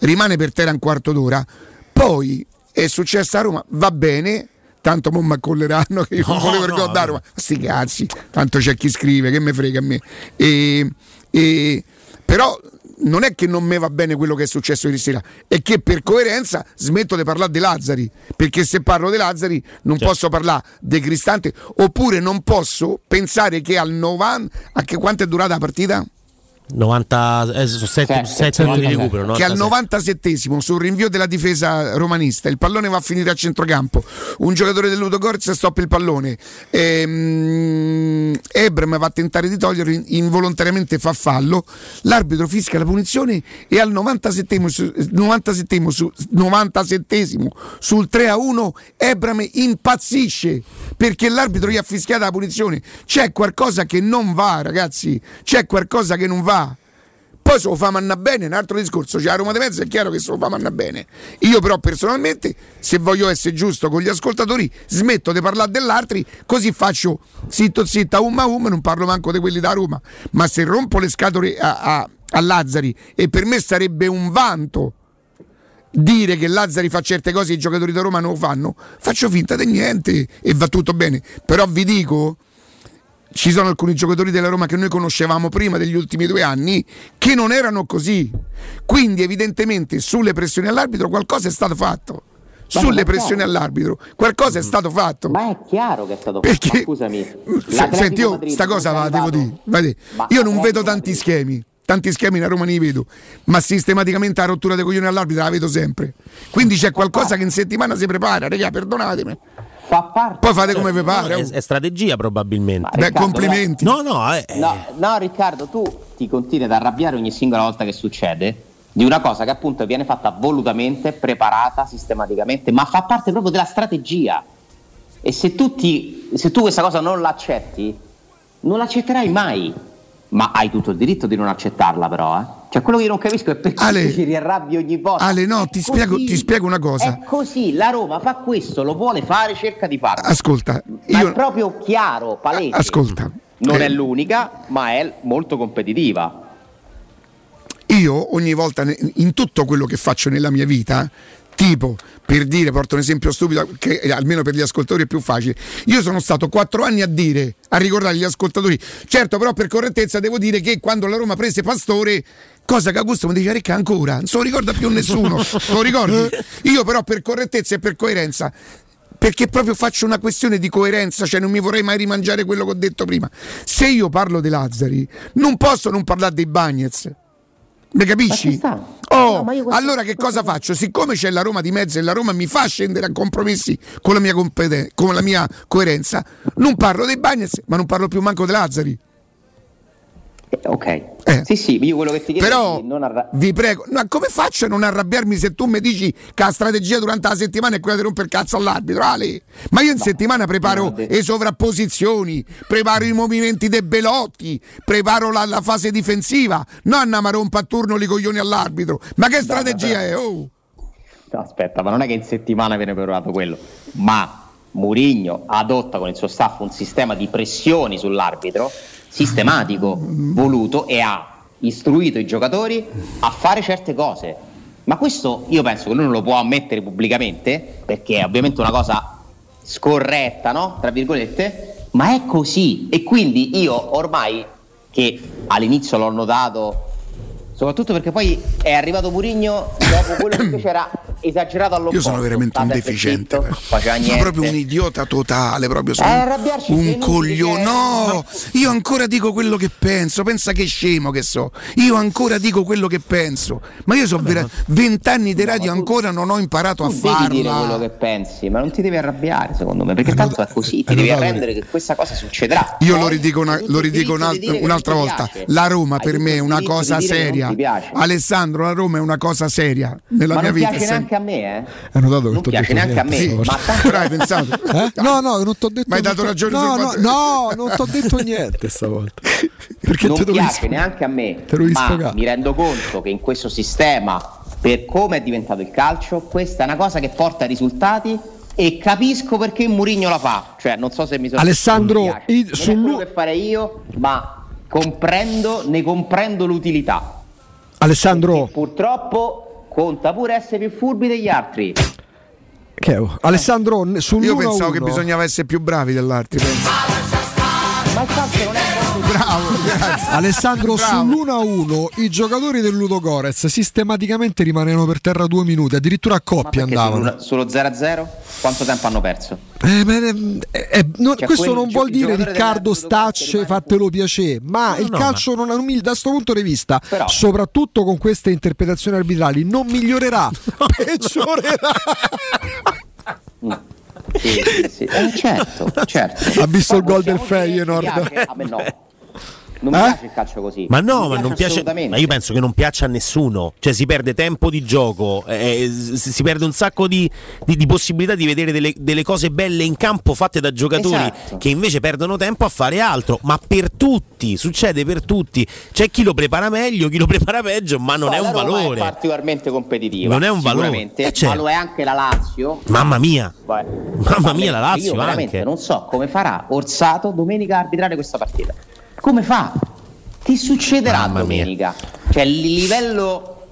rimane per terra un quarto d'ora. Poi è successo a Roma, va bene. Tanto mo mi accolleranno che io non No, volevo no, da no. Roma. Sti cazzi, tanto c'è chi scrive, che me frega a me. E, e- però non è che non mi va bene quello che è successo ieri sera, è che per coerenza smetto di parlare di Lazzari, perché se parlo di Lazzari non Certo. posso parlare di Cristante, oppure non posso pensare che al 90, a che quanto è durata la partita? 90, eh, sono 7, Sette, minuti di recupero. che al 97. 97esimo sul rinvio della difesa romanista il pallone va a finire a centrocampo. Un giocatore del Ludo Gorz stoppa il pallone. Ehm, Ebram va a tentare di toglierlo in- involontariamente fa fallo. L'arbitro fischia la punizione e al 97esimo, su- 97esimo su- 97esimo sul 3 a 1 Ebram impazzisce perché l'arbitro gli ha fischiato la punizione. C'è qualcosa che non va ragazzi. C'è qualcosa che non va poi se lo fa manna bene, un altro discorso. C'è la Roma di mezzo, è chiaro che se lo fa manna bene. Io, però, personalmente, se voglio essere giusto con gli ascoltatori, smetto di parlare dell'altri, così faccio zitto zitto a um a um, non parlo manco di quelli da Roma. Ma se rompo le scatole a, a- a Lazzari, e per me sarebbe un vanto dire che Lazzari fa certe cose e i giocatori da Roma non lo fanno, faccio finta di niente e va tutto bene. Però vi dico ci sono alcuni giocatori della Roma che noi conoscevamo prima degli ultimi due anni che non erano così. Quindi, evidentemente, sulle pressioni all'arbitro qualcosa è stato fatto. Ma Sulle pressioni all'arbitro qualcosa è stato fatto. Ma è chiaro che è stato Perché- fatto. Scusami, Se- Senti, io Madrid sta cosa va, devo dire. Ma Io non vedo tanti Madrid- schemi. Tanti schemi a Roma ne vedo, ma sistematicamente la rottura dei coglioni all'arbitro la vedo sempre. Quindi c'è qualcosa che in settimana si prepara, raga, perdonatemi. Fa parte. Poi fate come vi pare. È, è strategia probabilmente. Beh, Riccardo, complimenti. No, no, eh, No, no, Riccardo, tu ti continui ad arrabbiare ogni singola volta che succede di una cosa che appunto viene fatta volutamente, preparata sistematicamente, ma fa parte proprio della strategia. E se tu, ti- se tu questa cosa non l'accetti, non l'accetterai mai. Ma hai tutto il diritto di non accettarla, però. Eh? Cioè, quello che io non capisco è perché Ale- ci riarrabbi ogni volta. Ale, no, ti così. spiego, ti spiego una cosa. È così, la Roma fa questo, lo vuole fare, cerca di farlo. Ascolta, Ma io. è proprio chiaro, palese. Ascolta. Non eh, è l'unica, ma è molto competitiva. Io ogni volta in tutto quello che faccio nella mia vita, tipo per dire, porto un esempio stupido che eh, almeno per gli ascoltatori è più facile. Io sono stato quattro anni a dire, a ricordare agli ascoltatori, certo però per correttezza devo dire che quando la Roma prese Pastore, cosa che Augusto mi dice Recca ancora, non se lo ricorda più nessuno, lo ricordi? Io però per correttezza e per coerenza perché proprio faccio una questione di coerenza, cioè non mi vorrei mai rimangiare quello che ho detto prima. Se io parlo dei Lazzari, non posso non parlare dei Bagnets. Mi capisci? Oh, allora che cosa faccio? Siccome c'è la Roma di mezzo e la Roma mi fa scendere a compromessi con la mia, competen- con la mia coerenza, non parlo dei Bagnets, ma non parlo più manco dei Lazzari. Ok. Sì, sì, io quello che ti chiedo Eh. Però non arra- vi prego, ma come faccio a non arrabbiarmi se tu mi dici che la strategia durante la settimana è quella di rompere il cazzo all'arbitro? Ale? Ma io in settimana preparo le sovrapposizioni, preparo i movimenti dei belotti, preparo la, la fase difensiva, non a rompere a turno i coglioni all'arbitro. Ma che strategia è? Oh! No, aspetta, ma non è che in settimana viene preparato quello, ma Murigno adotta con il suo staff un sistema di pressioni sull'arbitro sistematico, voluto e ha istruito i giocatori a fare certe cose. Ma questo io penso che lui non lo può ammettere pubblicamente, perché è ovviamente una cosa scorretta, no? Tra virgolette, ma è così. E quindi io ormai, che all'inizio l'ho notato, soprattutto perché poi è arrivato Murigno dopo quello che invece era esagerato all'opposto. Io sono veramente un deficiente. Sono proprio un idiota totale, proprio sono Eh, è un coglione. cioè, No, io ancora dico quello che penso. Pensa che scemo che so. Io ancora dico quello che penso. Ma io so vera- vent'anni di radio ancora non ho imparato a Tu devi dire quello farla. che pensi, ma non ti devi arrabbiare, secondo me, perché tanto è così, ti devi arrendere che questa cosa succederà. Io lo ridico, una- lo ridico diritto un di alt- dire che un'altra volta. piace. La Roma per me è una cosa seria. Alessandro, la Roma è una cosa seria nella ma mia non vita. Neanche a me, eh. Hai notato che Non piace neanche a me, niente? ma tanto- Però hai pensato? Eh? No, no, non ti ho detto Ma hai dato non t'ho- ragione no, no, no, non ti ho detto niente stavolta. Perché non piace neanche a me, Te dovevi ma mi rendo conto che in questo sistema, per come è diventato il calcio, questa è una cosa che porta risultati e capisco perché Murigno la fa. Cioè, non so se mi sono Alessandro, mi piace. il- non sul- è quello che farei io, ma comprendo, ne comprendo l'utilità. Alessandro, Purtroppo conta pure essere più furbi degli altri. che è? Alessandro sul Io pensavo che bisognava essere più bravi dell'altro. penso. Ma il calcio non è Bravo, grazie. Alessandro Bravo. sull'1-1 i giocatori del Ludogorez sistematicamente rimanevano per terra due minuti, addirittura a coppia Perché andavano. solo- Solo 0-0? Quanto tempo hanno perso? Eh, ma, eh, eh, non- Cioè, questo non vuol dire Riccardo Stacce, fatelo piacere, ma il no, calcio non, non mi- da questo punto di vista, Però- soprattutto con queste interpretazioni arbitrali, non migliorerà, peggiorerà. Sì, sì, sì. Eh, certo, certo. Ha visto il Poi gol del Feyenoord. piace, A me no. Non mi Eh? piace il calcio così. Ma no, ma non piace. Ma io penso che non piaccia a nessuno. Cioè, si perde tempo di gioco, eh, si si perde un sacco di, di- di possibilità di vedere delle, delle cose belle in campo fatte da giocatori Esatto. che invece perdono tempo a fare altro. Ma per tutti, succede per tutti. C'è chi lo prepara meglio, chi lo prepara peggio, ma non Poi è un valore. È particolarmente competitiva. Non è un valore. Eh, certo. Ma lo è anche la Lazio. Mamma mia. Beh, Mamma mia, la Lazio Io veramente anche. non so come farà Orsato domenica a arbitrare questa partita. Come fa? Che succederà Mamma mia. domenica? Cioè, il livello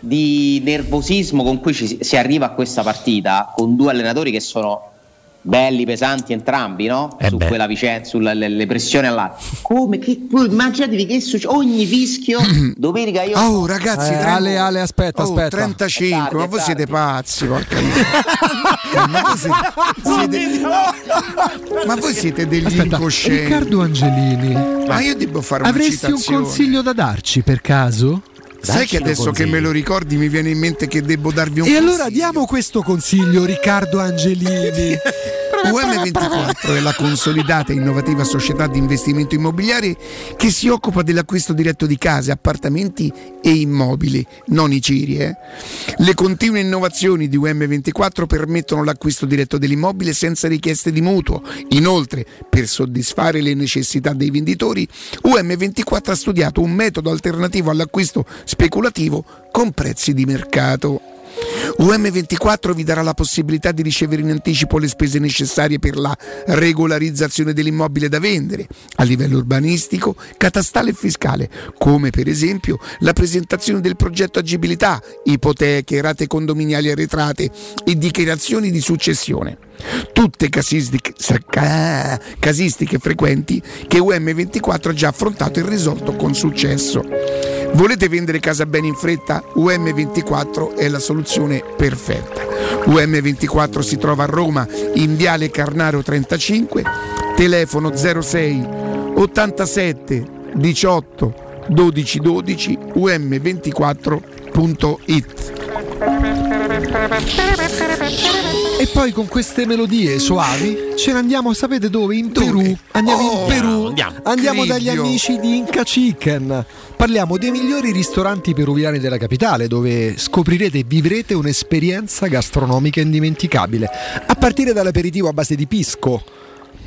di nervosismo con cui ci- si arriva a questa partita, con due allenatori che sono belli, pesanti entrambi, no? Eh Su beh. quella vicenda, sulle le, le pressioni all'aria. Come? Che, immaginatevi che succede ogni fischio domenica io... Oh ragazzi, Eh, tre- Ale, Ale, aspetta, oh, aspetta. 35, È tardi, ma voi siete pazzi, porca miseria. ma, voi siete, siete- ma voi siete degli Aspetta, incoscienti. Riccardo Angelini, Ma io devo fare una avresti un citazione. consiglio da darci per caso? Sai che adesso che consiglio. me lo ricordi mi viene in mente che devo darvi un E allora consiglio. diamo questo consiglio, Riccardo Angelini. UM24 è la consolidata e innovativa società di investimento immobiliare che si occupa dell'acquisto diretto di case, appartamenti e immobili, non i ciri. eh. Le continue innovazioni di UM24 permettono l'acquisto diretto dell'immobile senza richieste di mutuo. Inoltre, per soddisfare le necessità dei venditori, UM24 ha studiato un metodo alternativo all'acquisto speculativo con prezzi di mercato. UM24 vi darà la possibilità di ricevere in anticipo le spese necessarie per la regolarizzazione dell'immobile da vendere a livello urbanistico, catastale e fiscale, come per esempio la presentazione del progetto agibilità, ipoteche, rate condominiali arretrate e dichiarazioni di successione. Tutte casistiche, casistiche frequenti che UM24 ha già affrontato e risolto con successo. Volete vendere casa bene in fretta? UM24 è la soluzione perfetta. UM24 si trova a Roma in Viale Carnaro 35, telefono 06 87 18 12 12 um24.it. E poi con queste melodie soavi ce ne andiamo, sapete dove? In Perù. Andiamo Oh, in Perù. andiamo. Andiamo dagli amici di Inca Chicken. Parliamo dei migliori ristoranti peruviani della capitale, dove scoprirete e vivrete un'esperienza gastronomica indimenticabile. A partire dall'aperitivo a base di pisco.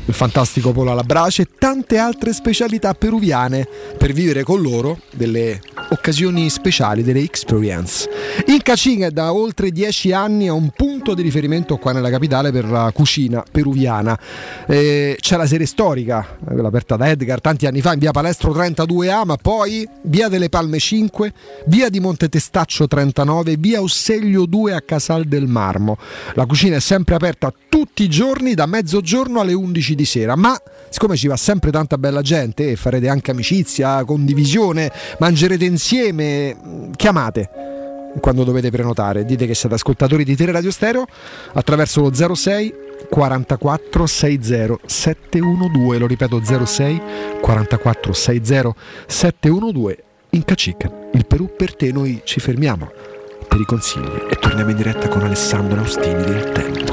Il fantastico pollo alla brace e tante altre specialità peruviane per vivere con loro delle occasioni speciali, delle experience. Inca Chicken da oltre dieci anni è un punto di riferimento qua nella capitale per la cucina peruviana. Eh, c'è la serie storica, quella aperta da Edgar tanti anni fa in via Palestro 32A, ma poi via delle Palme 5, via di Monte Testaccio 39, via Osseglio 2 a Casal del Marmo. La cucina è sempre aperta tutti i giorni da mezzogiorno alle 11 di sera, ma siccome ci va sempre tanta bella gente e farete anche amicizia, condivisione, mangerete insieme, chiamate quando dovete prenotare. Dite che siete ascoltatori di Tele Radio Stereo attraverso lo 06 44 60 712, lo ripeto 06 44 60 712 in Cacica. Il Perù per te, noi ci fermiamo per i consigli e torniamo in diretta con Alessandro Austini del Tempo.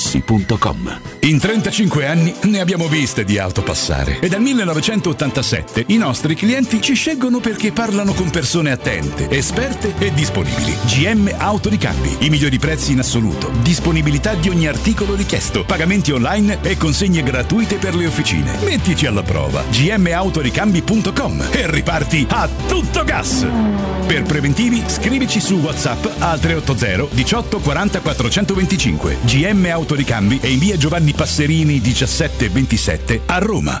artigianamaterassi.com. In 35 anni ne abbiamo viste di auto passare e dal 1987 i nostri clienti ci scelgono perché parlano con persone attente, esperte e disponibili. GM Autoricambi, i migliori prezzi in assoluto, disponibilità di ogni articolo richiesto, pagamenti online e consegne gratuite per le officine. Mettici alla prova gmautoricambi.com e riparti a tutto gas. Per preventivi scrivici su WhatsApp al 380 18 40 425 GM Autoricambi e in via Giovanni Passerini 1727 a Roma.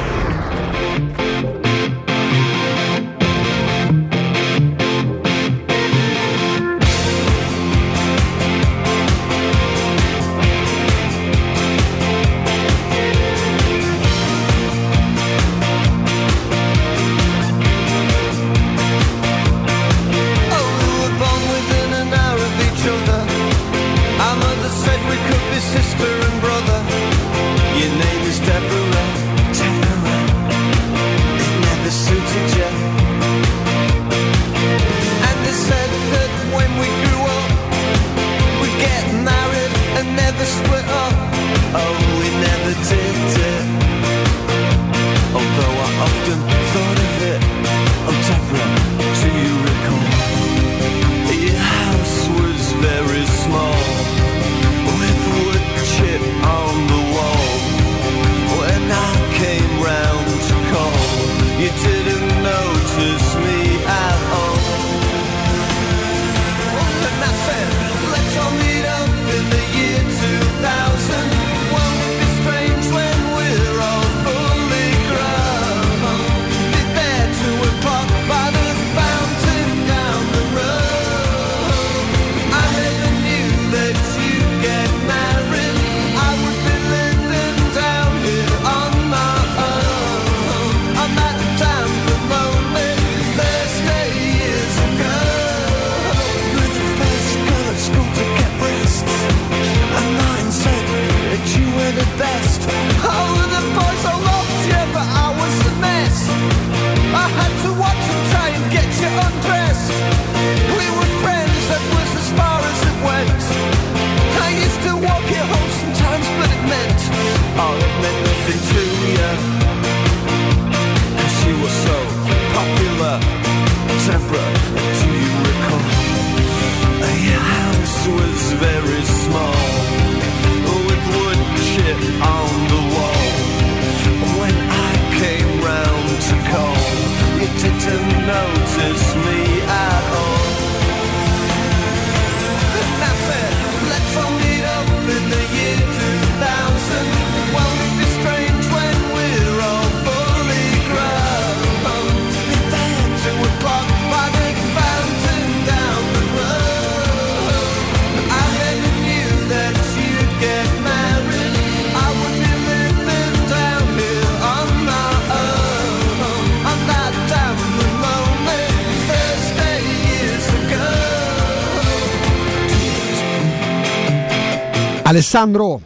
Alessandro,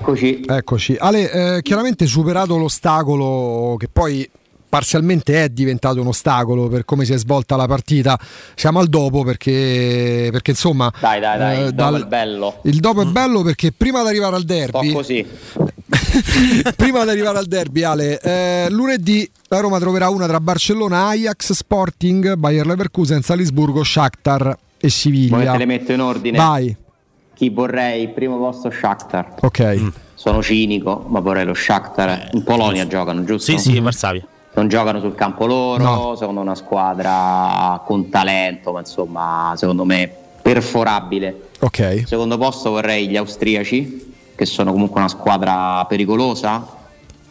Eccoci. Eccoci. Ale, eh, chiaramente superato l'ostacolo che poi parzialmente è diventato un ostacolo per come si è svolta la partita, siamo al dopo perché, perché insomma... Dai, dai, dai, eh, il dopo dal- è bello. il dopo è bello perché prima di arrivare al derby, così. prima di arrivare al derby, Ale, eh, lunedì la Roma troverà una tra Barcellona, Ajax, Sporting, Bayer Leverkusen, Salisburgo, Shakhtar e Siviglia. Poi te le metto in ordine. Vai, Chi vorrei? Primo posto Shakhtar. ok. Sono cinico, ma vorrei lo Shakhtar. In Polonia giocano, giusto? Sì, sì, Varsavia. Non giocano sul campo loro, No. secondo una squadra con talento, ma insomma, secondo me perforabile. Ok. Secondo posto vorrei gli austriaci, che sono comunque una squadra pericolosa,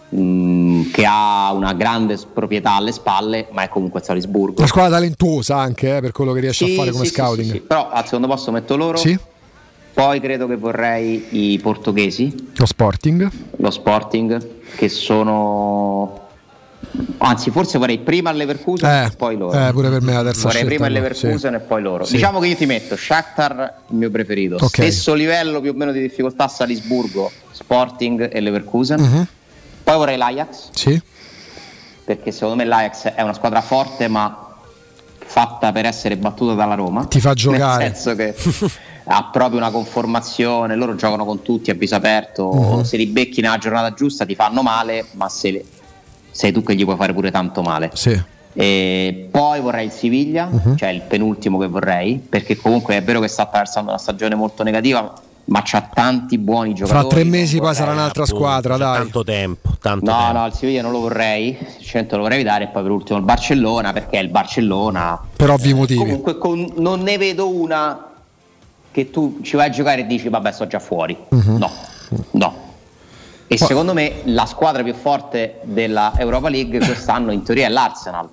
mh, che ha una grande proprietà alle spalle, ma è comunque Salisburgo. Una squadra talentuosa anche eh, per quello che riesce Sì, a fare come sì, sì, scouting. sì, sì. Però al secondo posto metto loro. Sì. Poi credo che vorrei i portoghesi, Lo Sporting. lo Sporting, che sono. Anzi, forse vorrei prima il Leverkusen Eh, e poi loro. eh, pure per me la terza Vorrei scelta, prima il? Leverkusen Sì. e poi loro. Sì. Diciamo che io ti metto Shakhtar, il mio preferito. Ok. Stesso livello più o meno di difficoltà Salisburgo, Sporting e Leverkusen. Mhm. Poi vorrei l'Ajax, Sì. perché secondo me l'Ajax è una squadra forte, ma fatta per essere battuta dalla Roma. Ti fa giocare. Nel senso che ha proprio una conformazione, loro giocano con tutti a viso aperto, Mhm. se li becchi nella giornata giusta ti fanno male, ma se sei tu che gli puoi fare pure tanto male. Sì. E poi vorrei il Siviglia, Mhm. cioè il penultimo che vorrei, perché comunque è vero che sta attraversando una stagione molto negativa, ma c'ha tanti buoni giocatori. Fra tre mesi poi sarà un'altra squadra, dai. Tanto tempo, tanto No, tempo. no, il Siviglia non lo vorrei, Cento lo vorrei dare e poi per ultimo il Barcellona, perché il Barcellona Per ovvi motivi. comunque con- non ne vedo una che tu ci vai a giocare e dici vabbè sto già fuori. Mhm. No, no. E secondo me la squadra più forte della Europa League quest'anno in teoria è l'Arsenal.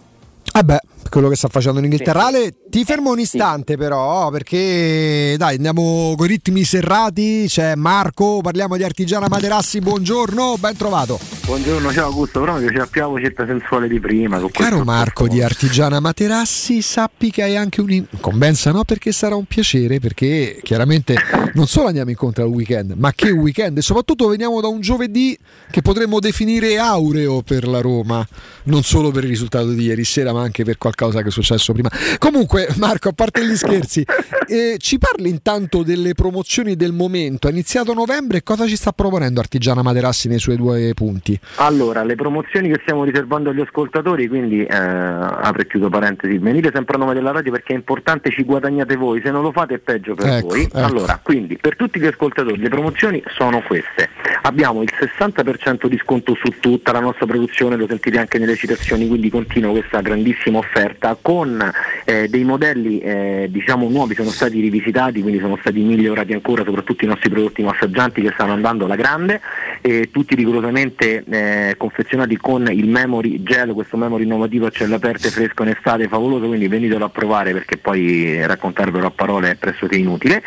Vabbè, quello che sta facendo in Inghilterra. Sì. Ale, ti fermo un istante però, perché dai, andiamo con i ritmi serrati. C'è Marco, parliamo di Artigiana Materassi, buongiorno, ben trovato. Buongiorno, ciao Augusto, però mi piaceva più la vocetta sensuale di prima. Con Caro Marco di Artigiana Materassi, sappi che hai anche un incombenza, no? Perché sarà un piacere, perché chiaramente non solo andiamo incontro al weekend, ma che weekend, e soprattutto veniamo da un giovedì che potremmo definire aureo per la Roma, non solo per il risultato di ieri sera, ma anche per qualcosa che è successo prima. Comunque, Marco, a parte gli scherzi, eh, ci parli intanto delle promozioni del momento. Ha iniziato novembre, cosa ci sta proponendo Artigiana Materassi nei suoi due punti? Allora, le promozioni che stiamo riservando agli ascoltatori, quindi eh, apre e chiuso parentesi, venite sempre a nome della radio perché è importante, ci guadagnate voi, se non lo fate è peggio per Ecco, voi. ecco. Allora, quindi per tutti gli ascoltatori le promozioni sono queste. Abbiamo il 60% di sconto su tutta la nostra produzione, lo sentite anche nelle citazioni, quindi continua questa grandissima offerta con eh, dei modelli eh, diciamo nuovi sono stati rivisitati, quindi sono stati migliorati ancora, soprattutto i nostri prodotti massaggianti che stanno andando alla grande, e tutti rigorosamente eh, confezionati con il memory gel, questo memory innovativo a celle aperte fresco in estate, favoloso, quindi venitelo a provare perché poi raccontarvelo a parole è pressoché inutile.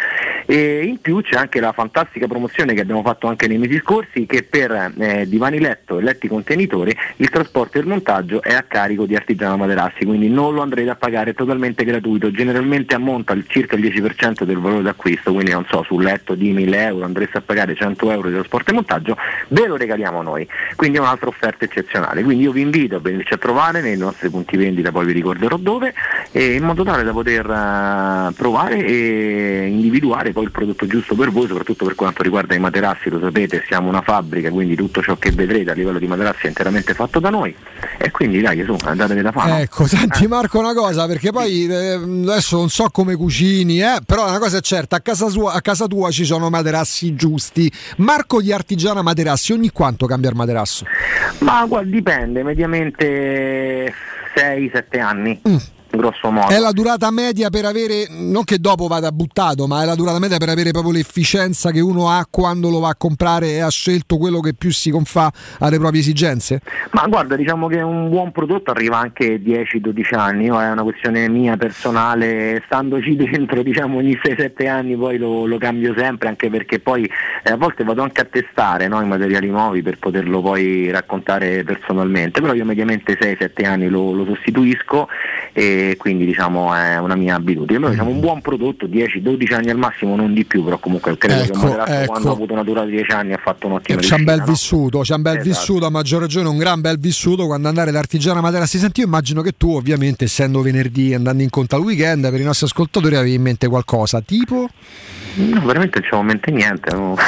E in più c'è anche la fantastica promozione che abbiamo fatto anche nei mesi scorsi che per eh, divani letto e letti contenitori il trasporto e il montaggio è a carico di Artigiano Materassi, quindi non lo andrete a pagare, è totalmente gratuito, generalmente ammonta circa il 10% del valore d'acquisto, quindi non so, sul letto di 1000 euro andreste a pagare 100 euro di trasporto e montaggio, ve lo regaliamo noi, quindi è un'altra offerta eccezionale, quindi io vi invito a venirci a trovare nei nostri punti vendita, poi vi ricorderò dove, in modo tale da poter eh, provare e individuare poi il prodotto giusto per voi, soprattutto per quanto riguarda i materassi, lo sapete, siamo una fabbrica, quindi tutto ciò che vedrete a livello di materassi è interamente fatto da noi. E quindi dai, su, andatevi da fare. Ecco, senti Marco una cosa, perché poi eh, adesso non so come cucini, eh, però una cosa è certa, a casa, sua- a casa tua ci sono materassi giusti. Marco di Artigiana Materassi, ogni quanto cambia il materasso? Ma guarda, dipende, mediamente 6-7 anni, grosso modo. È la durata media per avere, non che dopo vada buttato, ma è la durata media per avere proprio l'efficienza che uno ha quando lo va a comprare e ha scelto quello che più si confà alle proprie esigenze? Ma guarda, diciamo che un buon prodotto arriva anche 10-12 anni, è una questione mia personale, standoci dentro diciamo ogni 6-7 anni poi lo, lo cambio sempre, anche perché poi eh, a volte vado anche a testare no, i materiali nuovi per poterlo poi raccontare personalmente, però io mediamente 6-7 anni lo, lo sostituisco e quindi diciamo è una mia abitudine. Noi diciamo un buon prodotto, 10-12 anni al massimo, non di più, però comunque credo che Ecco, Materasso ecco. quando ha avuto una durata di 10 anni ha fatto un'ottima C'è un bel no? vissuto, c'è un bel Esatto. vissuto, a maggior ragione un gran bel vissuto quando andare da Artigiana Materassi. Senti, io immagino che tu, ovviamente, essendo venerdì, andando incontro al weekend, per i nostri ascoltatori avevi in mente qualcosa, tipo No, veramente non c'è in mente niente. no.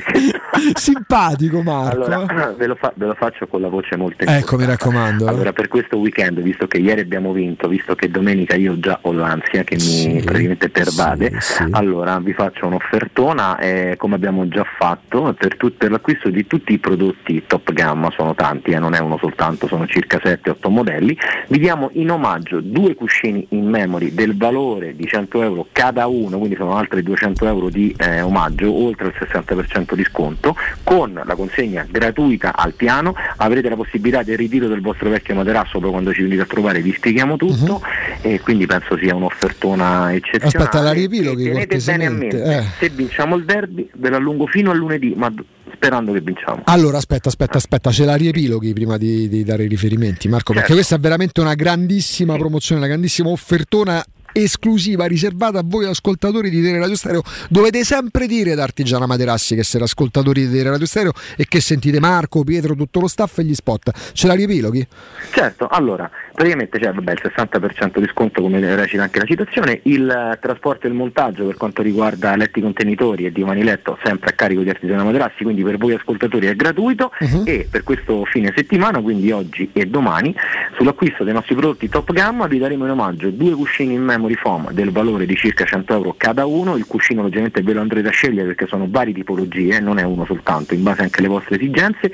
simpatico Marco. Allora, ve lo, fa- ve lo faccio con la voce molto Ecco, mi raccomando. Allora, per questo weekend, visto che ieri abbiamo vinto, visto che domenica io già ho l'ansia che mi praticamente pervade, allora vi faccio un'offertona, eh, come abbiamo già fatto, per, tut- per l'acquisto di tutti i prodotti top gamma, sono tanti, eh, non è uno soltanto, sono circa 7-8 modelli, vi diamo in omaggio due cuscini in memory del valore di 100 euro cada uno, quindi sono altri 200 euro di eh, omaggio, oltre il 60% di sconto, con la consegna gratuita al piano, avrete la possibilità del ritiro del vostro vecchio materasso, poi quando ci venite a trovare vi spieghiamo tutto e quindi penso sia un'offertona eccezionale. Aspetta, la riepiloghi tenete bene a mente, eh. se vinciamo il derby ve l'allungo fino a lunedì, ma sperando che vinciamo. Allora, aspetta, aspetta, aspetta, ce la riepiloghi prima di, di dare i riferimenti, Marco, perché Certo. questa è veramente una grandissima promozione, una grandissima offertona esclusiva riservata a voi ascoltatori di Tele Radio Stereo dovete sempre dire da Artigiana Materassi che siete ascoltatori di Tele Radio Stereo e che sentite Marco, Pietro, tutto lo staff e gli spot ce la riepiloghi? Certo, allora, praticamente c'è vabbè, il 60% di sconto come recita anche la citazione, il trasporto e il montaggio per quanto riguarda letti contenitori e divani letto sempre a carico di Artigiana Materassi, quindi per voi ascoltatori è gratuito e per questo fine settimana, quindi oggi e domani, sull'acquisto dei nostri prodotti top gamma vi daremo in omaggio due cuscini in memory foam del valore di circa 100 euro cada uno, il cuscino logicamente ve lo andrete a scegliere perché sono varie tipologie, non è uno soltanto, in base anche alle vostre esigenze,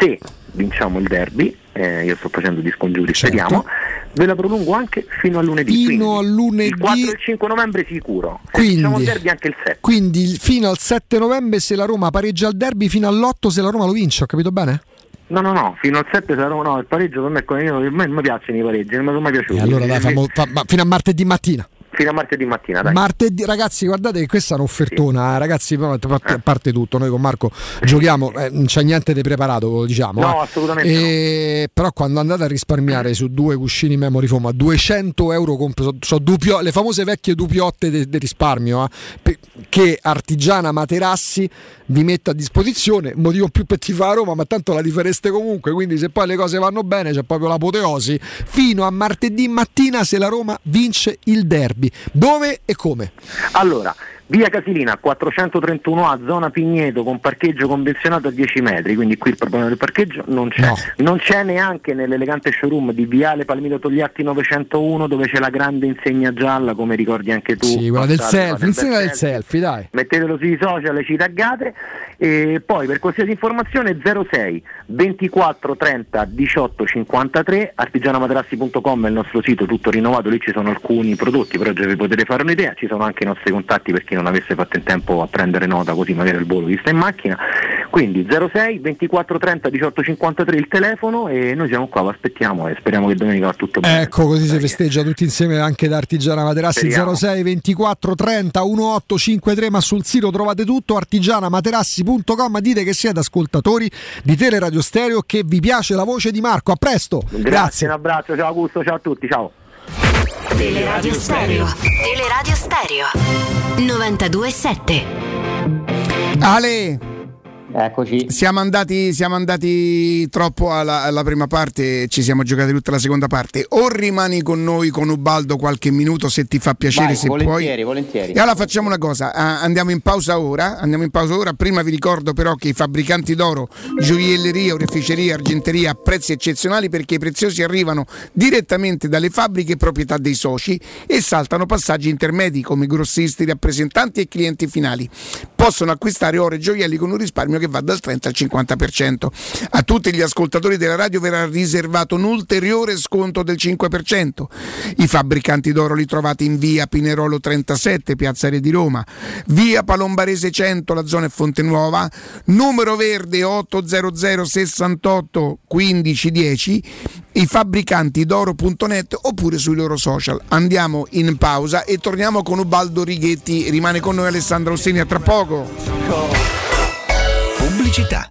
se vinciamo il derby, eh, io sto facendo di scongiuri, speriamo, ve la prolungo anche fino a lunedì. Certo. Fino a lunedì. Il 4 e il 5 novembre sicuro. Quindi- vinciamo il derby anche il 7. Quindi fino al 7 novembre se la Roma pareggia il derby, fino all'8 se la Roma lo vince, ho capito bene? No, no, no, fino al 7 sarò no, il pareggio per me, io- a me non mi piacciono i pareggi, non mi sono mai piaciuti. E allora dai, famo- fa- ma- fino a martedì mattina. Fino a martedì mattina, dai. Martedì, ragazzi, guardate che questa è un'offertona, eh, ragazzi, però, a parte, a parte tutto, noi con Marco giochiamo, eh, non c'è niente di preparato, diciamo. No, eh. assolutamente E- Però quando andate a risparmiare su due cuscini memory foam a 200 euro, comp- so, so dupio- le famose vecchie dupiotte di risparmio, eh, pe- che Artigiana Materassi vi mette a disposizione, motivo più per tifare a Roma, ma tanto la tifereste comunque, quindi se poi le cose vanno bene c'è proprio l'apoteosi, fino a martedì mattina se la Roma vince il derby. Dove e come? Allora, via Casilina 431A, zona Pigneto con parcheggio convenzionato a 10 metri, quindi qui il problema del parcheggio non c'è. Non c'è neanche nell'elegante showroom di Viale Palmiro Togliatti 901 dove c'è la grande insegna gialla, come ricordi anche tu. Sì, quella del selfie, l'insegna del selfie. dai. Mettetelo sui social, ci taggate e poi per qualsiasi informazione 06 24 30 18 53 artigianamaterassi.com è il nostro sito tutto rinnovato, lì ci sono alcuni prodotti, però già vi potete fare un'idea, ci sono anche i nostri contatti per chi non avesse fatto in tempo a prendere nota così magari il volo vi sta in macchina. Quindi 06 24 30 18 53 il telefono e noi siamo qua, vi aspettiamo e speriamo che domenica va tutto bene. Ecco, così si festeggia tutti insieme anche da Artigiana Materassi Speriamo. 06 24 30 1853, ma sul sito trovate tutto artigianamaterassi.com, dite che siete ascoltatori di Teleradio Stereo che vi piace la voce di Marco. A presto. Grazie, un abbraccio, ciao Augusto, ciao a tutti, ciao. Teleradio Stereo. Teleradio Stereo. 927. Ale! Eccoci. Siamo andati, siamo andati troppo alla, alla prima parte e ci siamo giocati tutta la seconda parte. O rimani con noi con Ubaldo qualche minuto se ti fa piacere, Vai, se volentieri, puoi. volentieri. E allora facciamo una cosa, andiamo in pausa ora, andiamo in pausa ora. Prima vi ricordo però che i fabbricanti d'oro, gioielleria, oreficeria, argenteria a prezzi eccezionali perché i preziosi arrivano direttamente dalle fabbriche proprietà dei soci e saltano passaggi intermedi come grossisti, rappresentanti e clienti finali. Possono acquistare oro e gioielli con un risparmio che va dal 30 al 50%. A tutti gli ascoltatori della radio verrà riservato un ulteriore sconto del 5%. I fabbricanti d'oro li trovate in via Pinerolo 37, Piazza Re di Roma, via Palombarese 100, la zona è Fonte Nuova, numero verde 800 68 15 10, i fabbricanti d'oro.net oppure sui loro social. Andiamo in pausa e torniamo con Ubaldo Righetti. Rimane con noi Alessandro Ossini a tra poco. Pubblicità.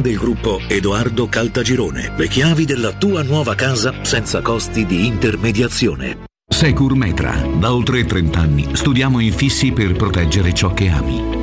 del gruppo Edoardo Caltagirone. Le chiavi della tua nuova casa senza costi di intermediazione. Secur Metra. Da oltre 30 anni studiamo infissi per proteggere ciò che ami.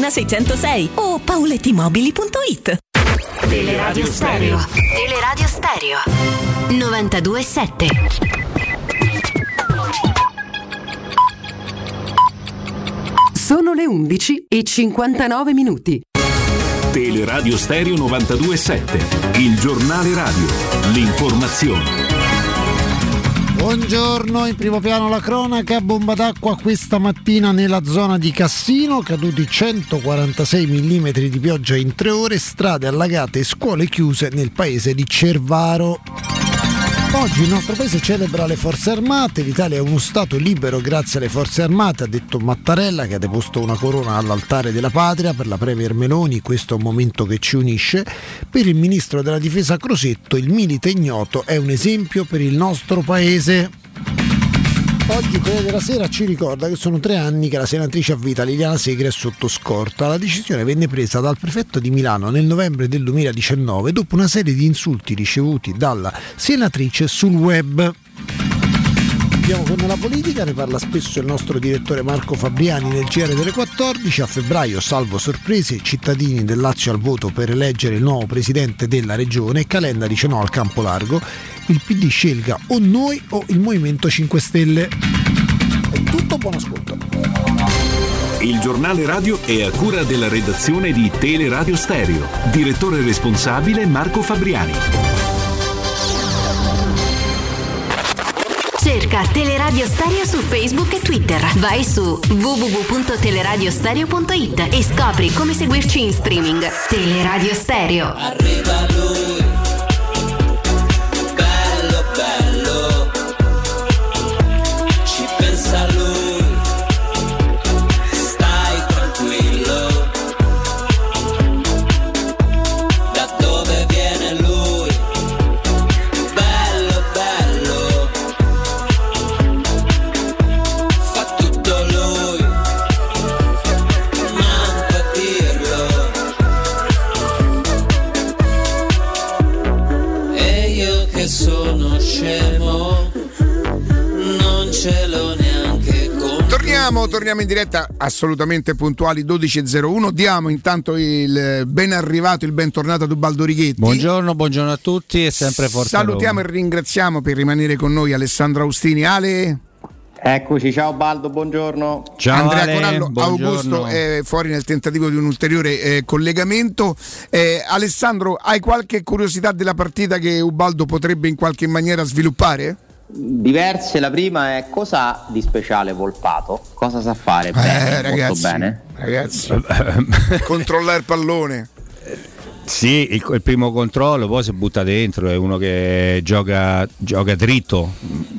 606 o paolettimobili.it. Teleradio Stereo. Teleradio Stereo. 92.7. Sono le 11 e 59 minuti. Teleradio Stereo 927, il giornale radio, l'informazione. Buongiorno, in primo piano la cronaca, bomba d'acqua questa mattina nella zona di Cassino, caduti 146 mm di pioggia in tre ore, strade allagate e scuole chiuse nel paese di Cervaro. Oggi il nostro paese celebra le forze armate, l'Italia è uno Stato libero grazie alle forze armate, ha detto Mattarella che ha deposto una corona all'altare della patria per la Premier Meloni, questo è un momento che ci unisce. Per il ministro della difesa Crosetto il milite ignoto è un esempio per il nostro paese. Oggi Corriere della Sera ci ricorda che sono tre anni che la senatrice a vita Liliana Segre è sotto scorta. La decisione venne presa dal prefetto di Milano nel novembre del 2019 dopo una serie di insulti ricevuti dalla senatrice sul web. Andiamo con la politica, ne parla spesso il nostro direttore Marco Fabriani nel GR delle 14. A febbraio, salvo sorprese, cittadini del Lazio al voto per eleggere il nuovo presidente della regione. Calenda dice no al campo largo. Il PD scelga o noi o il Movimento 5 Stelle. È tutto, buon ascolto. Il giornale radio è a cura della redazione di Teleradio Stereo. Direttore responsabile Marco Fabriani. Cerca Teleradio Stereo su Facebook e Twitter. Vai su www.teleradiostereo.it e scopri come seguirci in streaming. Teleradio Stereo. Arriva lui, Torniamo, torniamo in diretta assolutamente puntuali 12.01. Diamo intanto il ben arrivato, il bentornato a Dubaldo Righetti. Buongiorno, buongiorno a tutti e sempre forza Salutiamo e ringraziamo per rimanere con noi Alessandro Austini. Ale. Eccoci, ciao Baldo, buongiorno. Andrea Corallo, Augusto è fuori nel tentativo di un ulteriore eh, collegamento. Eh, Alessandro, hai qualche curiosità della partita che Ubaldo potrebbe in qualche maniera sviluppare? Diverse, la prima è cosa di speciale Volpato? Cosa sa fare? Bene, Eh, ragazzi, molto bene. ragazzi, controllare il pallone. Sì, il, il primo controllo, poi si butta dentro, è uno che gioca, gioca dritto,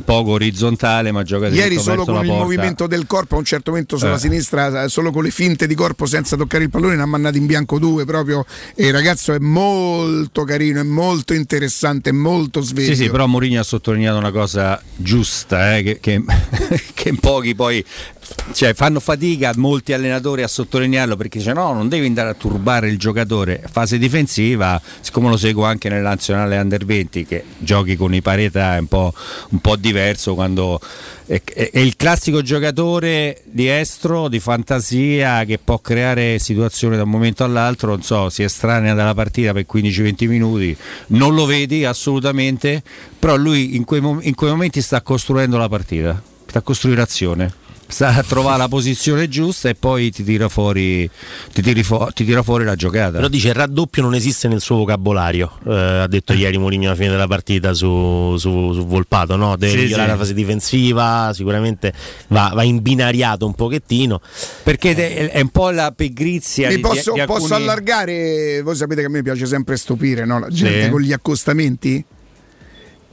poco orizzontale, ma gioca dritto Ieri solo con il porta. movimento del corpo, a un certo momento sulla Eh. sinistra, solo con le finte di corpo senza toccare il pallone, ne ha mandato in bianco due proprio. E il ragazzo è molto carino, è molto interessante, è molto sveglio. Sì, sì, però Mourinho ha sottolineato una cosa giusta, eh, che, che- che pochi poi cioè, fanno fatica molti allenatori a sottolinearlo perché dice no, non devi andare a turbare il giocatore. Fase difensiva, siccome lo seguo anche nella nazionale under 20 che giochi con i pari età è un po', un po' diverso quando è, è- è il classico giocatore di estro, di fantasia che può creare situazioni da un momento all'altro, non so, si estranea dalla partita per 15-20 minuti, non lo vedi assolutamente, però lui in quei, in quei momenti sta costruendo la partita, sta a costruire azione. Sta a trovare la posizione giusta e poi ti tira fuori, ti tiri fu- ti tira fuori la giocata. Però dice il raddoppio non esiste nel suo vocabolario, eh, ha detto ieri Mourinho alla fine della partita su, su- su Volpato, no? deve Sì, migliorare sì. la fase difensiva, sicuramente va, va imbinariato un pochettino. Perché è, è un po' la pigrizia Mi di, posso, di alcuni- posso allargare? Voi sapete che a me piace sempre stupire no? la gente Sì. con gli accostamenti.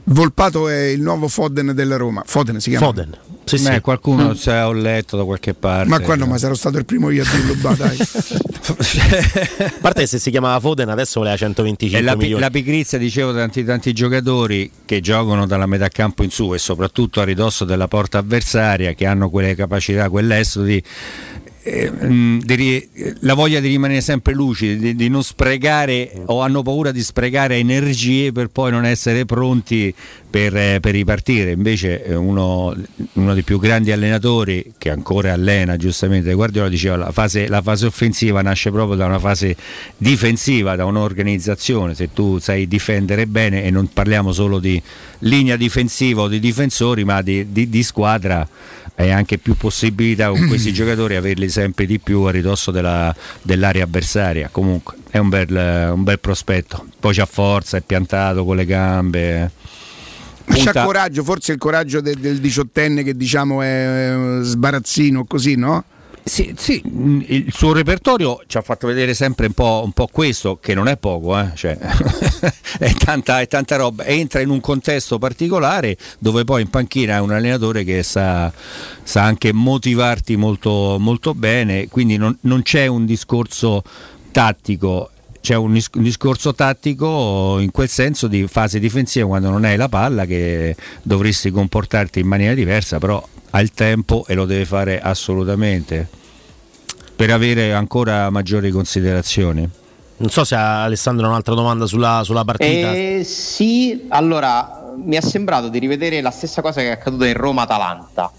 Volpato è il nuovo Foden della Roma. Foden si chiama. Foden. Beh, qualcuno se ho letto da qualche parte. Ma qua no, ma sarò stato il primo io a dirlo. bah, dai. A parte che se si chiamava Foden adesso voleva 125 E la, milioni. la pigrizia, dicevo, tanti, tanti giocatori che giocano dalla metà campo in su e soprattutto a ridosso della porta avversaria, che hanno quelle capacità, quell'estro di, eh, mm, di la voglia di rimanere sempre lucidi, di, di non sprecare o hanno paura di sprecare energie per poi non essere pronti per, eh, per ripartire. Invece eh, uno, uno dei più grandi allenatori che ancora allena, giustamente Guardiola diceva la fase, la fase offensiva nasce proprio da una fase difensiva, da un'organizzazione. Se tu sai difendere bene e non parliamo solo di linea difensiva o di difensori, ma di, di- di squadra hai anche più possibilità con questi giocatori averli sempre di più a ridosso della- dell'area avversaria. Comunque è un bel, un bel prospetto. Poi c'ha forza, è piantato con le gambe. Ma c'ha Punta- coraggio, forse il coraggio de- del diciottenne che diciamo è eh, sbarazzino, così, no? Sì, sì, mh, il suo repertorio ci ha fatto vedere sempre un po', un po' questo, che non è poco, eh, cioè, è, tanta, è tanta roba. Entra in un contesto particolare dove poi in panchina è un allenatore che sa, sa anche motivarti molto, molto bene, quindi non, non c'è un discorso tattico. C'è un discorso tattico in quel senso di fase difensiva quando non hai la palla che dovresti comportarti in maniera diversa, però ha il tempo e lo deve fare assolutamente per avere ancora maggiori considerazioni. Non so se Alessandro ha un'altra domanda sulla, sulla partita. Eh, sì, allora mi è sembrato di rivedere la stessa cosa che è accaduta in Roma-Atalanta,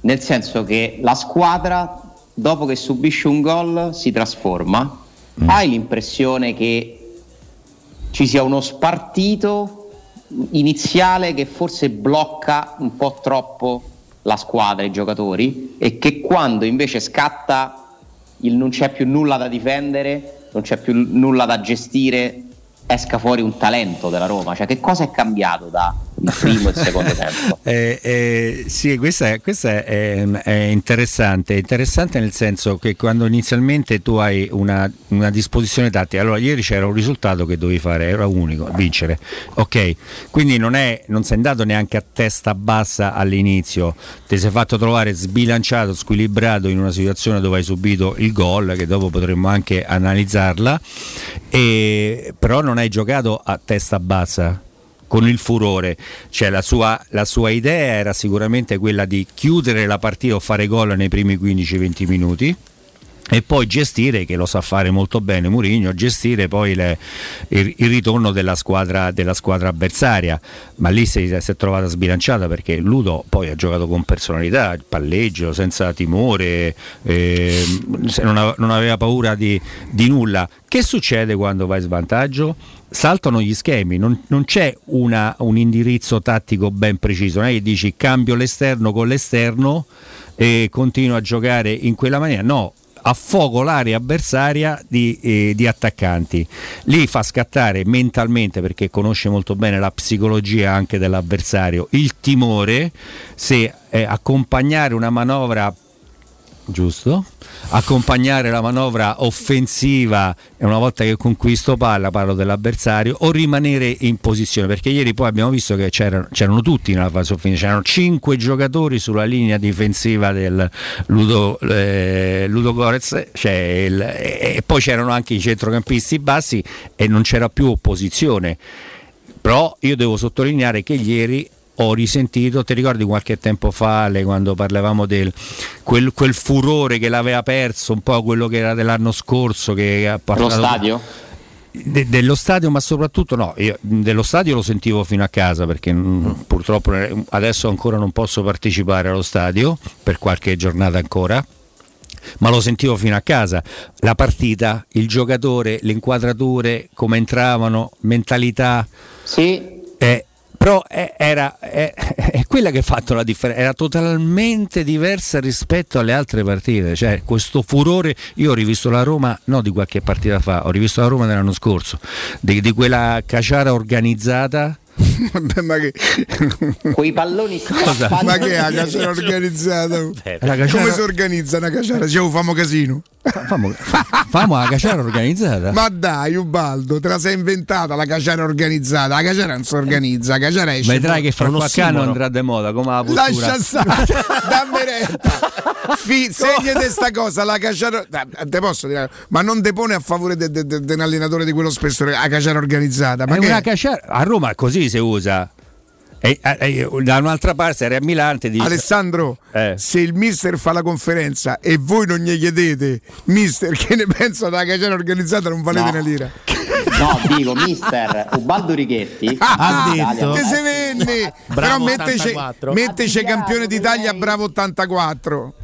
nel senso che la squadra, dopo che subisce un gol, si trasforma. Hai l'impressione che ci sia uno spartito iniziale che forse blocca un po' troppo la squadra, i giocatori, e che quando invece scatta il non c'è più nulla da difendere, non c'è più nulla da gestire, esca fuori un talento della Roma. Cioè, che cosa è cambiato da il primo e il secondo tempo? Eh, eh, sì, questa, è, questa è, è interessante, è interessante nel senso che quando inizialmente tu hai una, una disposizione tattica, allora ieri c'era un risultato che dovevi fare, era unico, vincere, ok, quindi non, è, non sei andato neanche a testa bassa all'inizio, ti sei fatto trovare sbilanciato, squilibrato in una situazione dove hai subito il gol, che dopo potremmo anche analizzarla, e, però non hai giocato a testa bassa con il furore, cioè la sua, la sua idea era sicuramente quella di chiudere la partita o fare gol nei primi 15-20 minuti e poi gestire, che lo sa fare molto bene Mourinho, gestire poi le- il, il ritorno della squadra, della squadra avversaria, ma lì si, si è trovata sbilanciata perché Ludo poi ha giocato con personalità, palleggio, senza timore, ave- non aveva paura di, di nulla. Che succede quando vai in svantaggio? Saltano gli schemi, non, non c'è una- un indirizzo tattico ben preciso, non è che dici cambio l'esterno con l'esterno e continuo a giocare in quella maniera, no, affogo l'area avversaria di, eh, di attaccanti. Lì fa scattare mentalmente, perché conosce molto bene la psicologia anche dell'avversario, il timore se eh, accompagnare una manovra giusto? Accompagnare la manovra offensiva e una volta che conquisto palla, parlo dell'avversario, o rimanere in posizione, perché ieri poi abbiamo visto che c'erano, c'erano tutti nella fase offensiva, c'erano cinque giocatori sulla linea difensiva del Ludo, eh, Ludo Gorez, cioè il- e, e poi c'erano anche i centrocampisti bassi e non c'era più opposizione. Però io devo sottolineare che ieri ho risentito, ti ricordi qualche tempo fa Ale, quando parlavamo del quel, quel furore che l'aveva perso, un po' quello che era dell'anno scorso che ha Lo parlato stadio? de- dello stadio, ma soprattutto no, io dello stadio lo sentivo fino a casa perché mm, purtroppo adesso ancora non posso partecipare allo stadio per qualche giornata ancora. Ma lo sentivo fino a casa, la partita, il giocatore, le inquadrature, come entravano, mentalità. Sì. Eh, però è, era, è, è quella che ha fatto la differenza, era totalmente diversa rispetto alle altre partite, cioè questo furore, io ho rivisto la Roma, no di qualche partita fa, ho rivisto la Roma dell'anno scorso, di, di quella caciara organizzata. Vabbè, ma che... Quei palloni strappati. Ma che è la caciara organizzata? La caciara- Come si organizza una caciara? Cioè, famo casino. Famo, famo la caciara organizzata. Ma dai, Ubaldo, te la sei inventata la caciara organizzata. La caciara non si organizza, la caciara esce. Vedrai che fra qualche anno andrà de moda come la postura. Lascia stare, dammi retta. Fi, segnate sta cosa, la caciara. da- Te posso dire, ma non depone a favore de- de- de- dell'allenatore di quello spessore, la caciara organizzata. Ma È che una è? caciara, a Roma così si usa. E, e- da un'altra parte eri a Milano ti dice- Alessandro, Eh. se il mister fa la conferenza e voi non gli chiedete, mister, che ne pensa della caciara organizzata, non valete No. una lira. No, dico, mister Ubaldo Righetti Ah, Italia, che no? se venne, però Bravo metteci, 84. metteci campione d'Italia lei- bravo 84.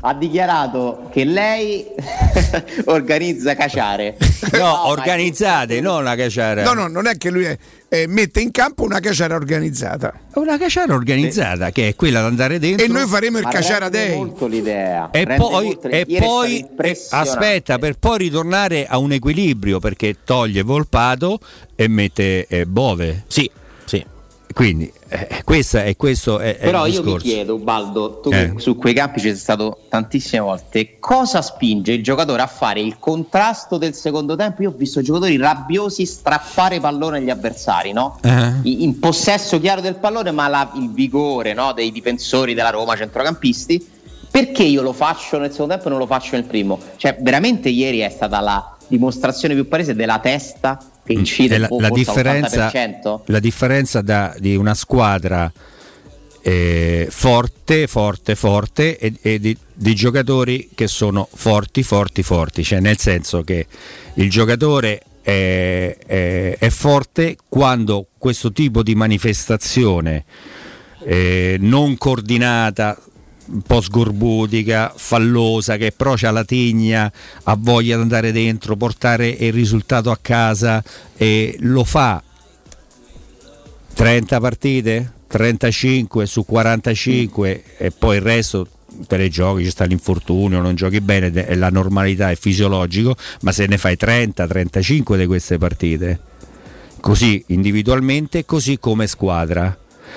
ha dichiarato che lei organizza caciare. No, organizzate, non una caciara. No, no, non è che lui è- eh, mette in campo una caciara organizzata. Una caciara organizzata che è quella di andare dentro. E noi faremo il Ma caciara day. molto l'idea. E rende poi, e poi impressionante. aspetta, per poi ritornare a un equilibrio perché toglie Volpato e mette eh, Bove. Sì, sì. Quindi eh, questa è, questo è, è Però il io mi chiedo, Ubaldo, tu Eh. su quei campi ci sei stato tantissime volte, cosa spinge il giocatore a fare il contrasto del secondo tempo? Io ho visto giocatori rabbiosi strappare pallone agli avversari, no? Eh. In possesso chiaro del pallone, ma la- il vigore no, dei difensori della Roma, centrocampisti. Perché io lo faccio nel secondo tempo e non lo faccio nel primo? Cioè, veramente ieri è stata la dimostrazione più palese della testa che incide E la, la differenza, all'80%? la differenza da- di una squadra eh, forte, forte, forte e, e di, di giocatori che sono forti, forti, forti, cioè nel senso che il giocatore è, è- è forte quando questo tipo di manifestazione eh, non coordinata, un po' sgorbutica, fallosa, che però ha la tegna, ha voglia di andare dentro, portare il risultato a casa e lo fa. 30 partite, 35 su 45 e poi il resto te le giochi, ci sta l'infortunio, non giochi bene, è la normalità, è fisiologico, ma se ne fai 30-35 di queste partite, così individualmente, così come squadra.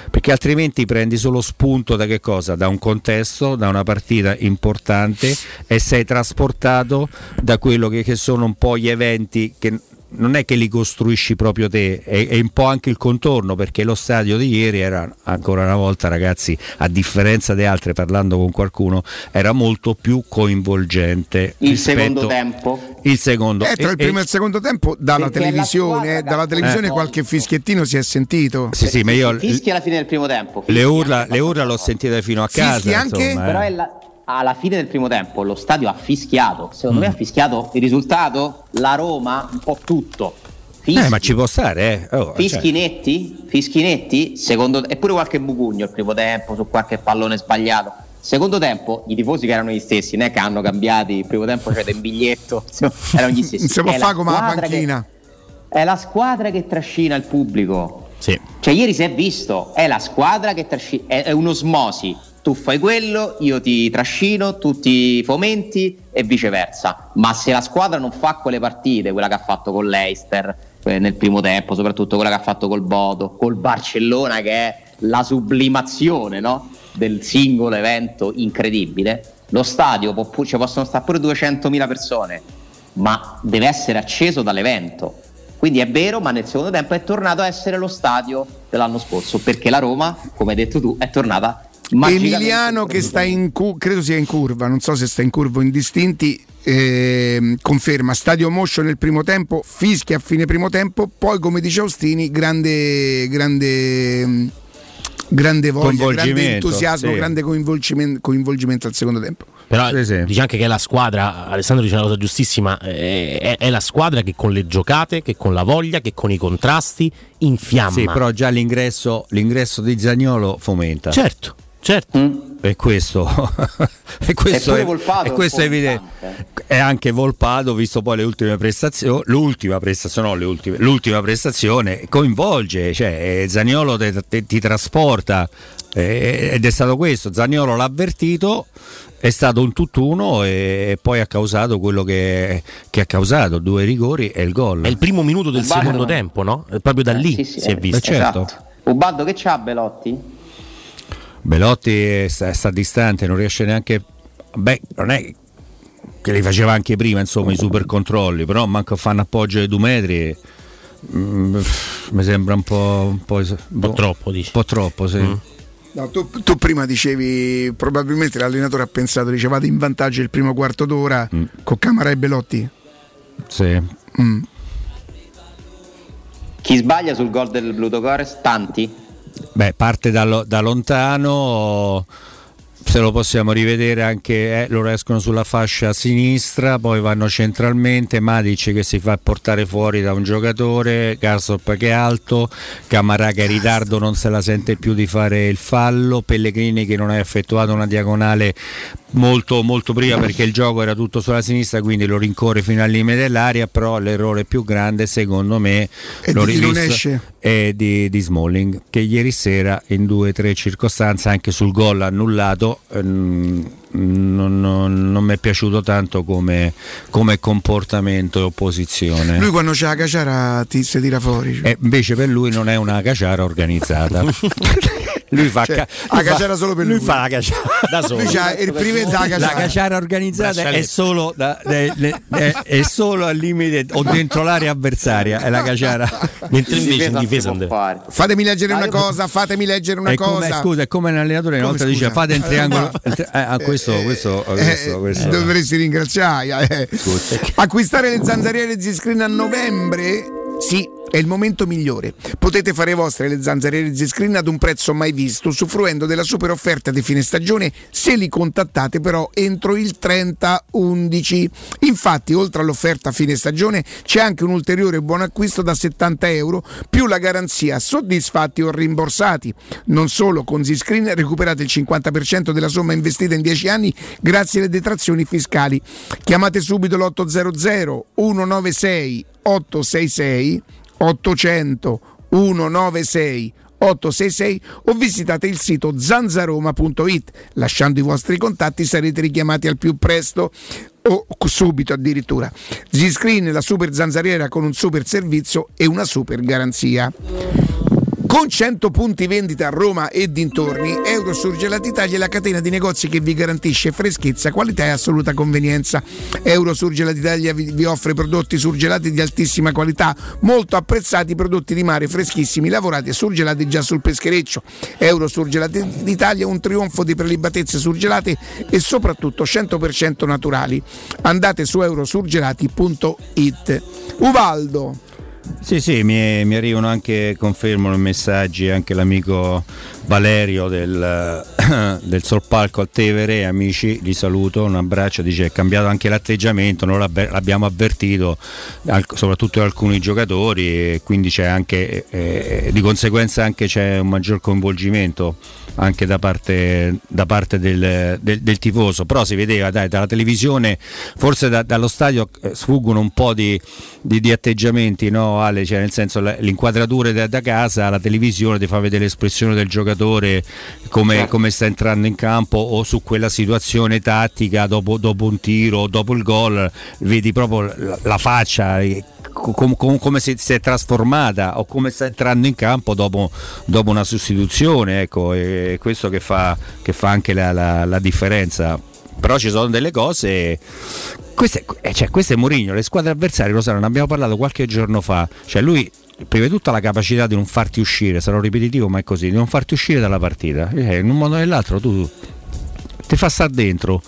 Perché altrimenti prendi solo spunto da che cosa? Da un contesto, da una partita importante e sei trasportato da quello che, che sono un po' gli eventi che non è che li costruisci proprio te, è, è un po' anche il contorno, perché lo stadio di ieri era ancora una volta, ragazzi, a differenza di altre, parlando con qualcuno, era molto più coinvolgente. Il secondo tempo. Il secondo. Eh, tra il primo e e- il secondo tempo dalla televisione, squadra dalla televisione Eh. qualche fischiettino si è sentito. Sì, sì, ma io Fischi alla fine del primo tempo. le urla, le urla l'ho sentite fino a casa. Fischi anche? insomma, eh. Però è la- alla fine del primo tempo lo stadio ha fischiato. Secondo Mm. me ha fischiato il risultato, la Roma, un po' tutto. Fischi, Eh, ma ci può stare, eh. Oh, fischi cioè. netti, fischi netti, secondo, e pure qualche bucugno il primo tempo su qualche pallone sbagliato. Secondo tempo i tifosi che erano gli stessi, non è che hanno cambiati, il primo tempo c'era un biglietto, erano gli stessi. Non si può È fare la come la squadra che- panchina. è la squadra che trascina il pubblico. Sì. Cioè, ieri si è visto, è la squadra che trascina, è, è un'osmosi. Tu fai quello, io ti trascino, tu ti fomenti e viceversa. Ma se la squadra non fa quelle partite, quella che ha fatto con l'Eister eh, nel primo tempo, soprattutto quella che ha fatto col Bodo, col Barcellona, che è la sublimazione no? del singolo evento incredibile, lo stadio può pu- ci possono stare pure 200.000 persone, ma deve essere acceso dall'evento. Quindi è vero, ma nel secondo tempo è tornato a essere lo stadio dell'anno scorso, perché la Roma, come hai detto tu, è tornata Emiliano che sta in cu- credo sia in curva, non so se sta in curva o indistinti, ehm, conferma stadio motion nel primo tempo, fischia a fine primo tempo, poi come dice Austini, grande grande grande voglia, grande entusiasmo, sì. grande coinvolgimento, coinvolgimento al secondo tempo. Però Sì, sì. dice anche che è la squadra, Alessandro dice una cosa giustissima, eh, è, è la squadra che con le giocate, che con la voglia, che con i contrasti infiamma. Sì, però già l'ingresso, l'ingresso di Zagnolo fomenta. Certo, certo. E questo, e questo, è, Volpato e è questo è evidente. distante. È anche Volpato, visto poi le ultime prestazioni, l'ultima prestazione, no, le ultime, l'ultima prestazione coinvolge, cioè eh, Zaniolo te- te- ti trasporta eh, ed è stato questo, Zaniolo l'ha avvertito, è stato un tutt'uno e poi ha causato quello che, che ha causato, due rigori e il gol. È il primo minuto del Ubaldo secondo no. tempo, no? Eh, Proprio da Eh, lì sì, sì, si è eh, visto. Certo. Esatto. Ubaldo che c'ha Belotti? Belotti sta, sta distante, non riesce neanche. Beh, non è che li faceva anche prima, insomma, i super controlli, però manco un appoggio di due metri. mm, mi sembra un po', un po', un po' troppo, dici. Un po' troppo, sì. No, tu, tu prima dicevi, probabilmente l'allenatore ha pensato, dice vado in vantaggio il primo quarto d'ora con Camara e Belotti. Sì. Mm. Chi sbaglia sul gol del Blutogores? Tanti? Beh, parte da, da lontano, se lo possiamo rivedere anche, eh, loro escono sulla fascia sinistra, poi vanno centralmente, Matic che si fa portare fuori da un giocatore, Garsop che è alto, Camarà che è in ritardo non se la sente più di fare il fallo, Pellegrini che non ha effettuato una diagonale molto, molto prima perché il gioco era tutto sulla sinistra, quindi lo rincorre fino al limite dell'aria, però l'errore più grande secondo me E l'ho rivisto, è di, di Smalling che ieri sera in due o tre circostanze anche sul gol annullato ehm, non, non- non mi è piaciuto tanto come, come comportamento e opposizione Lui quando c'è la caciara ti si tira fuori. cioè. e invece per lui non è una caciara organizzata lui fa, Cioè, ca- la caciara solo per lui lui. fa la caciara da solo Lui c'ha il privé da la caciara. caciara organizzata è solo, da- de- de- è, è solo al limite o dentro l'area avversaria è la caciara Mentre In invece in difesa. Fatemi leggere una cosa, fatemi leggere una È come, cosa. scusa, è come l'allenatore una Come volta dice fate il Eh, triangolo. il tri- eh, ah, questo, questo, Eh, questo, questo. Dovresti ringraziare. eh. Acquistare le zanzariere Ziscreen a novembre? Sì, è il momento migliore. Potete fare vostre le zanzariere Z-Screen ad un prezzo mai visto, usufruendo della super offerta di fine stagione se li contattate però entro il 30-11. Infatti, oltre all'offerta fine stagione, c'è anche un ulteriore buon acquisto da 70 euro più la garanzia soddisfatti o rimborsati. Non solo, con Z-Screen recuperate il 50% della somma investita in 10 anni grazie alle detrazioni fiscali. Chiamate subito l'800 196 866 800 196 866 o visitate il sito zanzaroma.it. Lasciando i vostri contatti sarete richiamati al più presto o subito addirittura. Z-Screen, la super zanzariera con un super servizio e una super garanzia. Con 100 punti vendita a Roma e dintorni, Eurosurgelati Italia è la catena di negozi che vi garantisce freschezza, qualità e assoluta convenienza. Eurosurgelati Italia vi, offre prodotti surgelati di altissima qualità, molto apprezzati prodotti di mare freschissimi, lavorati e surgelati già sul peschereccio. Eurosurgelati d'Italia è un trionfo di prelibatezze surgelate e soprattutto 100% naturali. Andate su eurosurgelati.it. Ubaldo. Sì, sì, mi, mi arrivano anche, confermano i messaggi, anche l'amico Valerio del, del Solpalco a Tevere, amici, li saluto, un abbraccio, dice è cambiato anche l'atteggiamento, noi l'abbiamo avvertito, soprattutto da alcuni giocatori e quindi c'è anche, eh, di conseguenza anche c'è un maggior coinvolgimento anche da parte, da parte del, del- del tifoso, però si vedeva dai, dalla televisione, forse da- dallo stadio eh, sfuggono un po' di, di- di atteggiamenti, no Ale? Cioè, nel senso la- l'inquadratura da, da casa, la televisione ti fa vedere l'espressione del giocatore, come, come sta entrando in campo o su quella situazione tattica dopo, dopo un tiro, dopo il gol, vedi proprio la, la faccia. eh, com- com- come si, si è trasformata o come sta entrando in campo dopo, dopo una sostituzione, ecco, è questo che fa, che fa anche la, la- la differenza. Però ci sono delle cose. Questo è, eh, cioè, questo è Mourinho, le squadre avversarie lo sanno, ne abbiamo parlato qualche giorno fa. Cioè lui prima di tutto la capacità di non farti uscire, sarò ripetitivo ma è così, di non farti uscire dalla partita. Eh, in un modo o nell'altro tu ti fa stare dentro.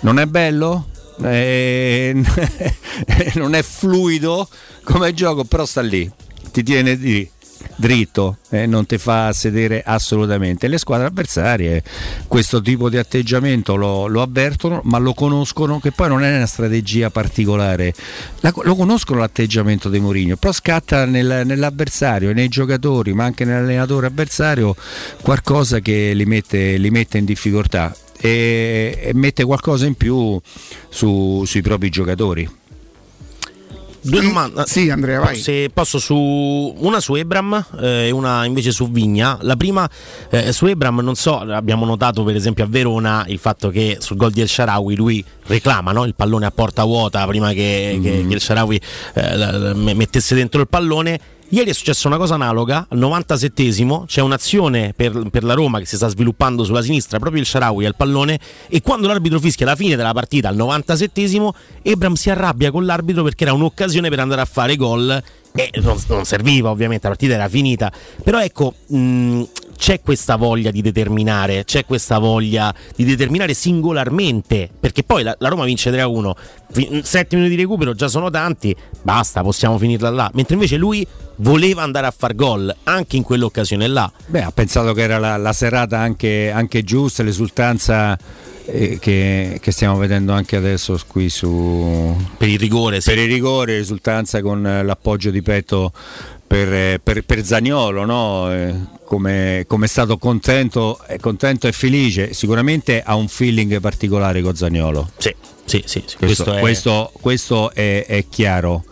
Non è bello? Eh, non è fluido come gioco, però sta lì, ti tiene lì dritto e non ti fa sedere assolutamente. Le squadre avversarie questo tipo di atteggiamento lo, lo avvertono, ma lo conoscono, che poi non è una strategia particolare. La- lo conoscono l'atteggiamento di Mourinho, però scatta nel- nell'avversario, nei giocatori, ma anche nell'allenatore avversario qualcosa che li mette, li mette in difficoltà e, e mette qualcosa in più su- sui propri giocatori. Due domande. Sì, Andrea, vai. Se posso su una su Ebram eh, e una invece su Vigna. La prima eh, su Ebram, non so, abbiamo notato per esempio a Verona il fatto che sul gol di El Sharawi lui reclama no? il pallone a porta vuota prima che, che- Mm-hmm. che El Sharawi eh, mettesse dentro il pallone. Ieri è successa una cosa analoga, al 97esimo c'è un'azione per, per la Roma che si sta sviluppando sulla sinistra, proprio il Sharawi al pallone e quando l'arbitro fischia la fine della partita al 97esimo Ebram si arrabbia con l'arbitro perché era un'occasione per andare a fare gol e non, non serviva ovviamente, la partita era finita, però ecco... mh, c'è questa voglia di determinare, c'è questa voglia di determinare singolarmente, perché poi la, la Roma vince 3-1, 7 minuti di recupero già sono tanti, basta, possiamo finirla là, mentre invece lui voleva andare a far gol anche in quell'occasione là. Beh, ha pensato che era la, la serata anche, anche giusta, l'esultanza eh, che, che stiamo vedendo anche adesso qui su... Per il rigore, Per il rigore, esultanza con eh, l'appoggio di petto per, eh, per, per Zagnolo, no? Eh, come, come è stato contento, è contento e felice, sicuramente ha un feeling particolare con Zagnolo. Sì, sì, sì, sì, Questo, questo è- questo- questo è, è chiaro,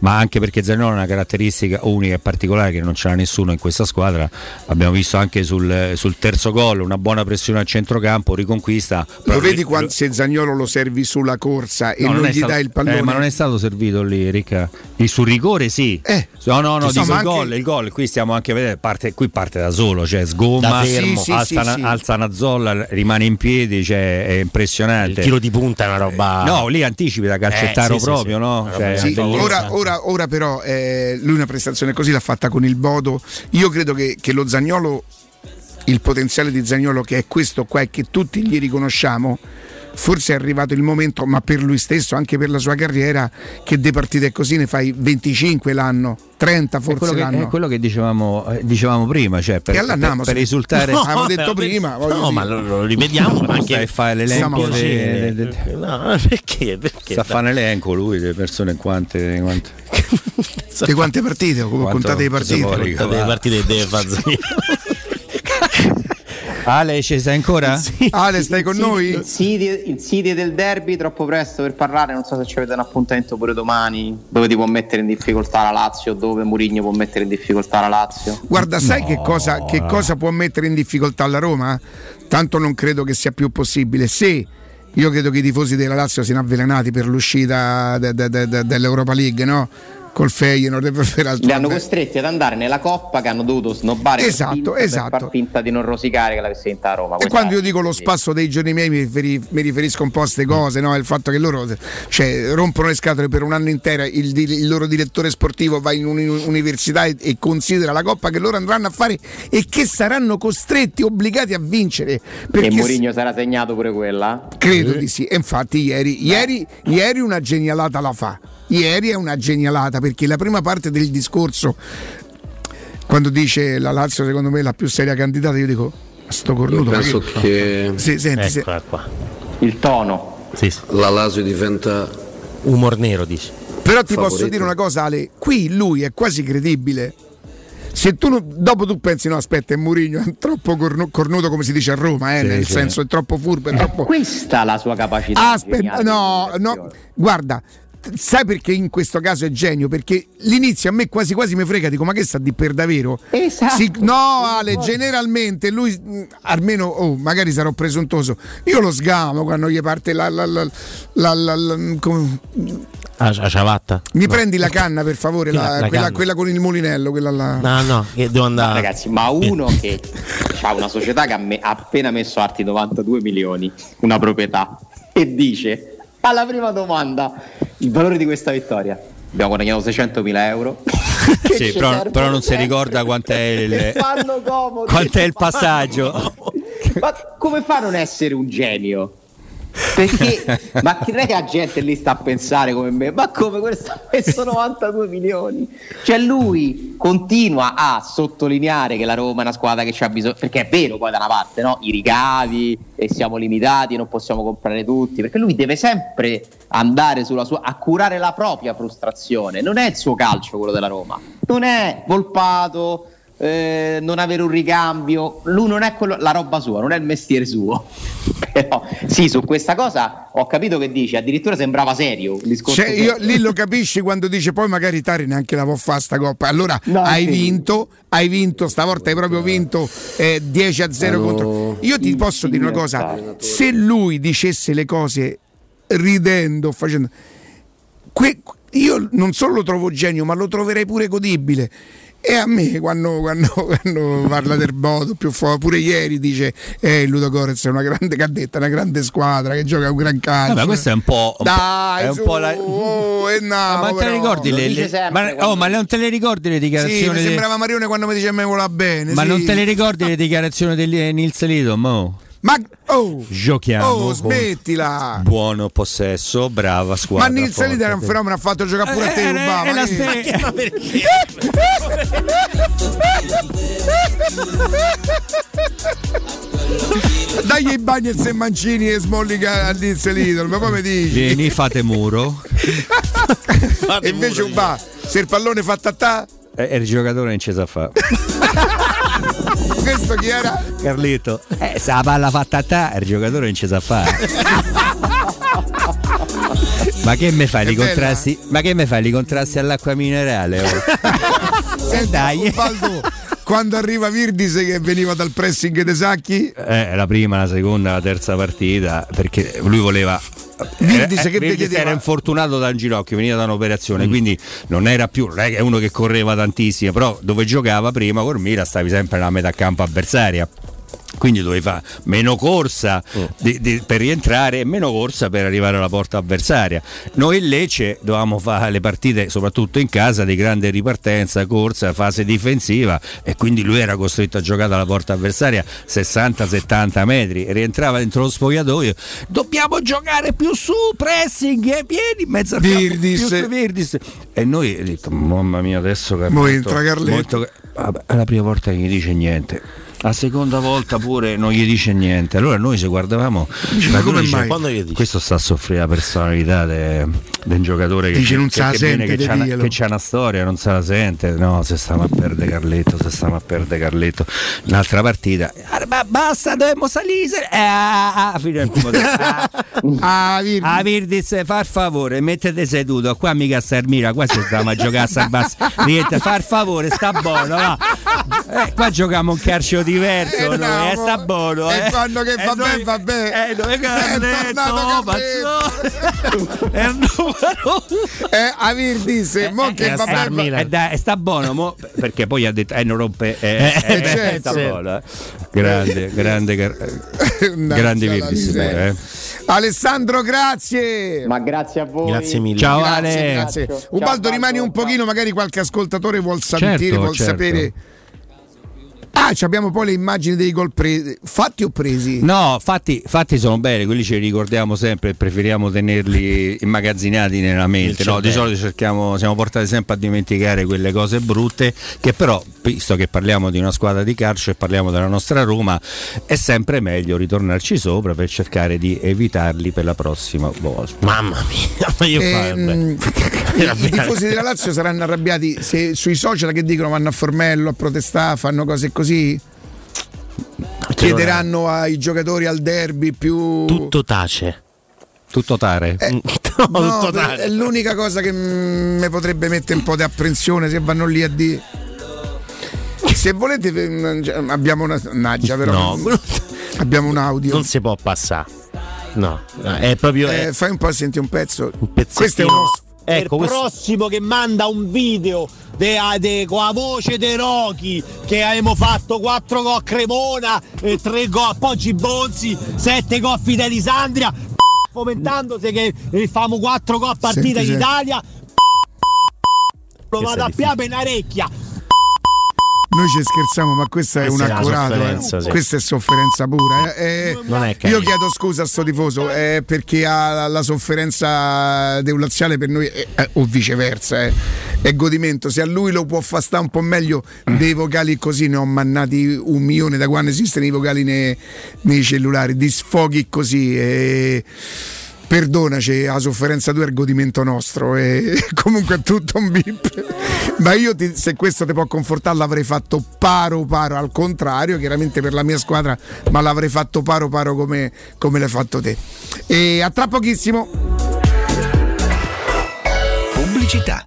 ma anche perché Zagnolo ha una caratteristica unica e particolare che non c'era nessuno in questa squadra. Abbiamo visto anche sul, sul terzo gol una buona pressione al centrocampo, riconquista. Lo Però- vedi quando se Zagnolo lo servi sulla corsa e No, non, è gli stato- dai il pallone? eh, ma non è stato servito lì, Ricca. Il sul rigore sì. no, no, no, ci dico sono il anche- gol, il gol. Qui stiamo anche a vedere, parte, qui parte da solo, cioè sgomma, Da fermo. Sì, sì, alza, sì, sì. alza una zolla, rimane in piedi, cioè, è impressionante. Il tiro di punta è una roba... Eh, No, lì anticipi da calcettaro Eh, proprio, sì. no? Una Cioè, ora, ora- ora però eh, lui una prestazione così l'ha fatta con il Bodo. Io credo che, che lo Zagnolo, il potenziale di Zagnolo che è questo qua e che tutti gli riconosciamo, forse è arrivato il momento, ma per lui stesso, anche per la sua carriera, che dei partite così ne fai 25 l'anno, 30 È quello, forse che, l'anno. è quello che dicevamo, eh, dicevamo prima, cioè per, per, per risultare. No, Avevo detto prima, No, dire. ma lo, lo rivediamo Ma anche a fare l'elenco de- de- de- No, perché? perché? Sta a fare un elenco lui delle persone quante. quante- Di quante partite? Come contate le partite? ricavare? Delle partite deve far Ale, ci sei ancora? Ale, stai con Il noi? Il City del derby troppo presto per parlare, non so se ci avete un appuntamento pure domani dove ti può mettere in difficoltà la Lazio, dove Murigno può mettere in difficoltà la Lazio. Guarda, sai che, cosa, che cosa può mettere in difficoltà la Roma? Tanto non credo che sia più possibile. Se io credo che i tifosi della Lazio siano avvelenati per l'uscita de- de- de- de- dell'Europa League, no? Col Feyenoord e per. Li hanno costretti ad andare nella coppa che hanno dovuto snobbare Esatto, finta- per esatto. far finta di non rosicare che l'avesse vinta a Roma. E quando io dico lo spasso dei giorni miei mi, riferi- mi riferisco un po' a queste cose, no? Il fatto che loro cioè, rompono le scatole per un anno intero, il, il loro direttore sportivo va in un'università e, e considera la coppa che loro andranno a fare e che saranno costretti, obbligati a vincere. E Perché Mourinho sarà segnato pure quella? Credo di sì, e infatti ieri, ieri, ieri una genialata la fa. Ieri è una genialata perché la prima parte del discorso, quando dice la Lazio secondo me è la più seria candidata, io dico, sto cornuto. ma penso che Sì, senti, se- qua. Il tono. Sì, sì. la Lazio diventa Umor nero, dici. Però ti posso Favorito. dire una cosa, Ale, qui lui è quasi credibile. Se tu non- dopo tu pensi, no, aspetta, è Mourinho, è troppo cornu- cornuto come si dice a Roma, eh, Sì, nel sì. senso è troppo furbo, è troppo... Questa è la sua capacità. Aspetta, no, no, guarda, sai perché in questo caso è genio? Perché l'inizio a me quasi quasi mi frega, dico ma che sta di per davvero? Esatto. Sì, no Ale, generalmente lui, mh, almeno, oh, magari sarò presuntuoso, io lo sgamo quando gli parte la... la, la, la- la- la- come- Ah, la ciabatta? mi prendi la canna per favore, la- la- la quella, canna? quella con il mulinello, quella là. No, no, che devo andare. Ragazzi, ma uno che ha una società che ha, me- ha appena messo arti 92 milioni, una proprietà, e dice alla prima domanda il valore di questa vittoria. Abbiamo guadagnato 600 mila euro. Sì, però, però non si ricorda quant'è il, Fanno comodo. quant'è il passaggio. Ma come fa a non essere un genio? Perché, ma non è che la gente lì sta a pensare come me, ma come questo ha messo 92 milioni? Cioè lui continua a sottolineare che la Roma è una squadra che c'ha bisogno, perché è vero poi da una parte, no? I ricavi e siamo limitati, non possiamo comprare tutti, perché lui deve sempre andare sulla sua, a curare la propria frustrazione, non è il suo calcio quello della Roma, non è volpato. Eh, non avere un ricambio, lui non è quello, la roba sua, non è il mestiere suo. Però sì, su questa cosa ho capito che dici, addirittura sembrava serio il discorso. Cioè, io, lì lo capisci quando dice poi magari Tari neanche la può fare sta coppa. Allora No, hai sì. vinto, hai vinto, stavolta hai proprio vinto eh, 10 a 0 Allora, contro. Io ti posso dire una cosa, se lui dicesse le cose ridendo, facendo... que- io non solo lo trovo genio, ma lo troverei pure godibile. E a me quando, quando- quando parla del Bodo, più fuori, pure ieri dice eh, il Ludo Gorez è una grande cadetta, una grande squadra che gioca un gran calcio. Vabbè, questo è un po'. un Dai, è un su, po' la- oh, e Ah, ma te le ricordi le, le- ma, oh, ma non te le ricordi le Sì, dichiarazioni? mi de- sembrava Marione quando mi dice a me vola bene. ma sì. non te le ricordi le dichiarazioni di Nils Lido? Mo? Ma oh, Giochiamo. oh, con smettila. Buono possesso, brava squadra. Ma Nils. Lider è un fenomeno, ha fatto giocare pure a te, Eh, eh, rubava. è la eh. ste- Ma perché? Dagli i Bagnets e Mancini e Smolli a Nils Lidl, ma poi mi dici? Vieni, fate muro. e invece un va, se il pallone fa tatà, E e il giocatore non ci sa fa. questo chi era? Carlito. Eh, se la palla fatta a te, il giocatore non ci sa fare. Ma che me fai i contrasti? Ma che me fai i contrasti all'acqua minerale? oh? Senti, dai. Osvaldo, quando arriva Virdis che veniva dal pressing dei sacchi, Eh, la prima, la seconda, la terza partita, perché lui voleva. Virdis eh, che Virdis vedeva- era infortunato da un ginocchio, veniva da un'operazione, Mm. quindi non era più, non è che è uno che correva tantissimo, però dove giocava prima col Mira stavi sempre nella metà campo avversaria. Quindi dovevi fare meno corsa Mm. di- di- per rientrare e meno corsa per arrivare alla porta avversaria. Noi in Lecce dovevamo fare le partite, soprattutto in casa, di grande ripartenza, corsa, fase difensiva e quindi lui era costretto a giocare dalla porta avversaria 60-70 metri, rientrava dentro lo spogliatoio, dobbiamo giocare più su, pressing, e piedi in mezzo Virdis. più Virdis. E noi ho detto, mamma mia, adesso che Mo entra Carletto. Vabbè, è la prima volta che gli dice niente. La seconda volta pure non gli dice niente. Allora noi se guardavamo, Dice, ma come dice, mai? Quando gli dice? questo sta a soffrire la personalità de- del giocatore che, Dice, c'è- non che, che sente, che c'ha, una, che c'ha una storia, non se la sente. No, se stiamo a perdere Carletto, se stiamo a perdere Carletto. Un'altra partita. "Ah, Ma basta, dobbiamo salire. Eh, ah, ah, fino al primo tempo. Ah, Ah, Virdis. Ah, Virdis, far favore, mettete seduto. Qua mica sta Ermira, qua si stiamo a giocare a. Rientra, far favore, sta buono. va. Eh, qua giochiamo un calcio diverso. Eh, no, eh, sta buono. E eh. quando che Eh, va bene, va bene. Eh, tornato Pazzò. È un numero Eh, a Virdis, mo che va sta, bene. eh, sta buono mo, perché poi ha detto eh non rompe eh, Eh, eh, certo. sta buono, eh. grande grande grande pure, eh. Alessandro, grazie. Ma grazie a voi. Grazie mille. Ciao Grazie, Ale grazie. Ciao, Ubaldo, Baldo, rimani un pochino, magari qualche ascoltatore vuol sentire, Certo, vuol certo. sapere. Ah, ci abbiamo poi le immagini dei gol presi. Fatti o presi? No, fatti, fatti sono belli, quelli ce li ricordiamo sempre e preferiamo tenerli immagazzinati nella mente. No, di cervello. solito cerchiamo, siamo portati sempre a dimenticare quelle cose brutte che però, visto che parliamo di una squadra di calcio e parliamo della nostra Roma, è sempre meglio ritornarci sopra per cercare di evitarli per la prossima volta. Mamma mia, ma io Ehm. I tifosi della Lazio saranno arrabbiati se sui social che dicono vanno a Formello a protestare, fanno cose così. Chiederanno ai giocatori al derby più. Tutto tace. Tutto tare. Eh, No, no, tutto tace. è l'unica cosa che mi potrebbe mettere un po' di apprensione se vanno lì a dire. Se volete, mm, abbiamo una. Naggia, però. No, Abbiamo un audio. Non si può passare. No, è proprio. Eh, è fai un po' senti un pezzo. pezzettino. Questo è uno. Ecco, il questo- prossimo che manda un video de, de- con la voce dei Rocky che abbiamo fatto 4 gol a Cremona, 3 gol a Poggi Bonzi, 7 gol a Fidelisandria, fomentandosi che eh, famo 4 gol a partita Senti, in. Italia. Lo vado a piape in orecchia. Noi ci scherziamo, ma questa è Questa un è una accurato. eh. sì. Questa è sofferenza pura. eh. Eh, Non è io chiedo scusa a sto tifoso eh, perché ha la sofferenza deulaziale per noi, eh, eh, o viceversa, eh, è godimento. Se a lui lo può far stare un po' meglio dei vocali così, ne ho mannati un milione da quando esistono i vocali nei, nei cellulari, di sfoghi così. Perdonaci, la sofferenza tua è il godimento nostro. E comunque è tutto un bip. Ma io ti- se questo ti può confortare l'avrei fatto paro paro, al contrario, chiaramente per la mia squadra, ma l'avrei fatto paro paro come, come l'hai fatto te. E a tra pochissimo. Pubblicità.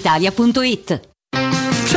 brispalitalia.it.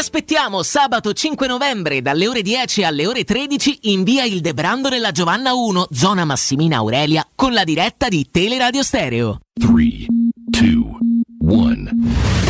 Aspettiamo sabato 5 novembre dalle ore 10 alle ore 13 in via Il Debrando nella Giovanna 1, zona Massimina Aurelia, con la diretta di Teleradio Stereo. 3, 2, 1.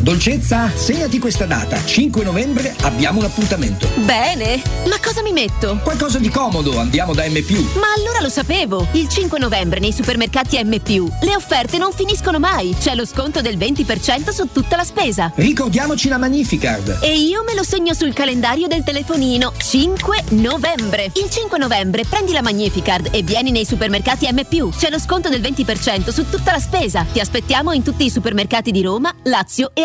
Dolcezza, segnati questa data. 5 novembre abbiamo un appuntamento. Bene, ma cosa mi metto? Qualcosa di comodo, andiamo da M. Ma allora lo sapevo! Il 5 novembre nei supermercati M, le offerte non finiscono mai. C'è lo sconto del 20% su tutta la spesa. Ricordiamoci la Magnificard. E io me lo segno sul calendario del telefonino. 5 novembre. Il 5 novembre prendi la Magnificard e vieni nei supermercati M. C'è lo sconto del 20% su tutta la spesa. Ti aspettiamo in tutti i supermercati di Roma, Lazio e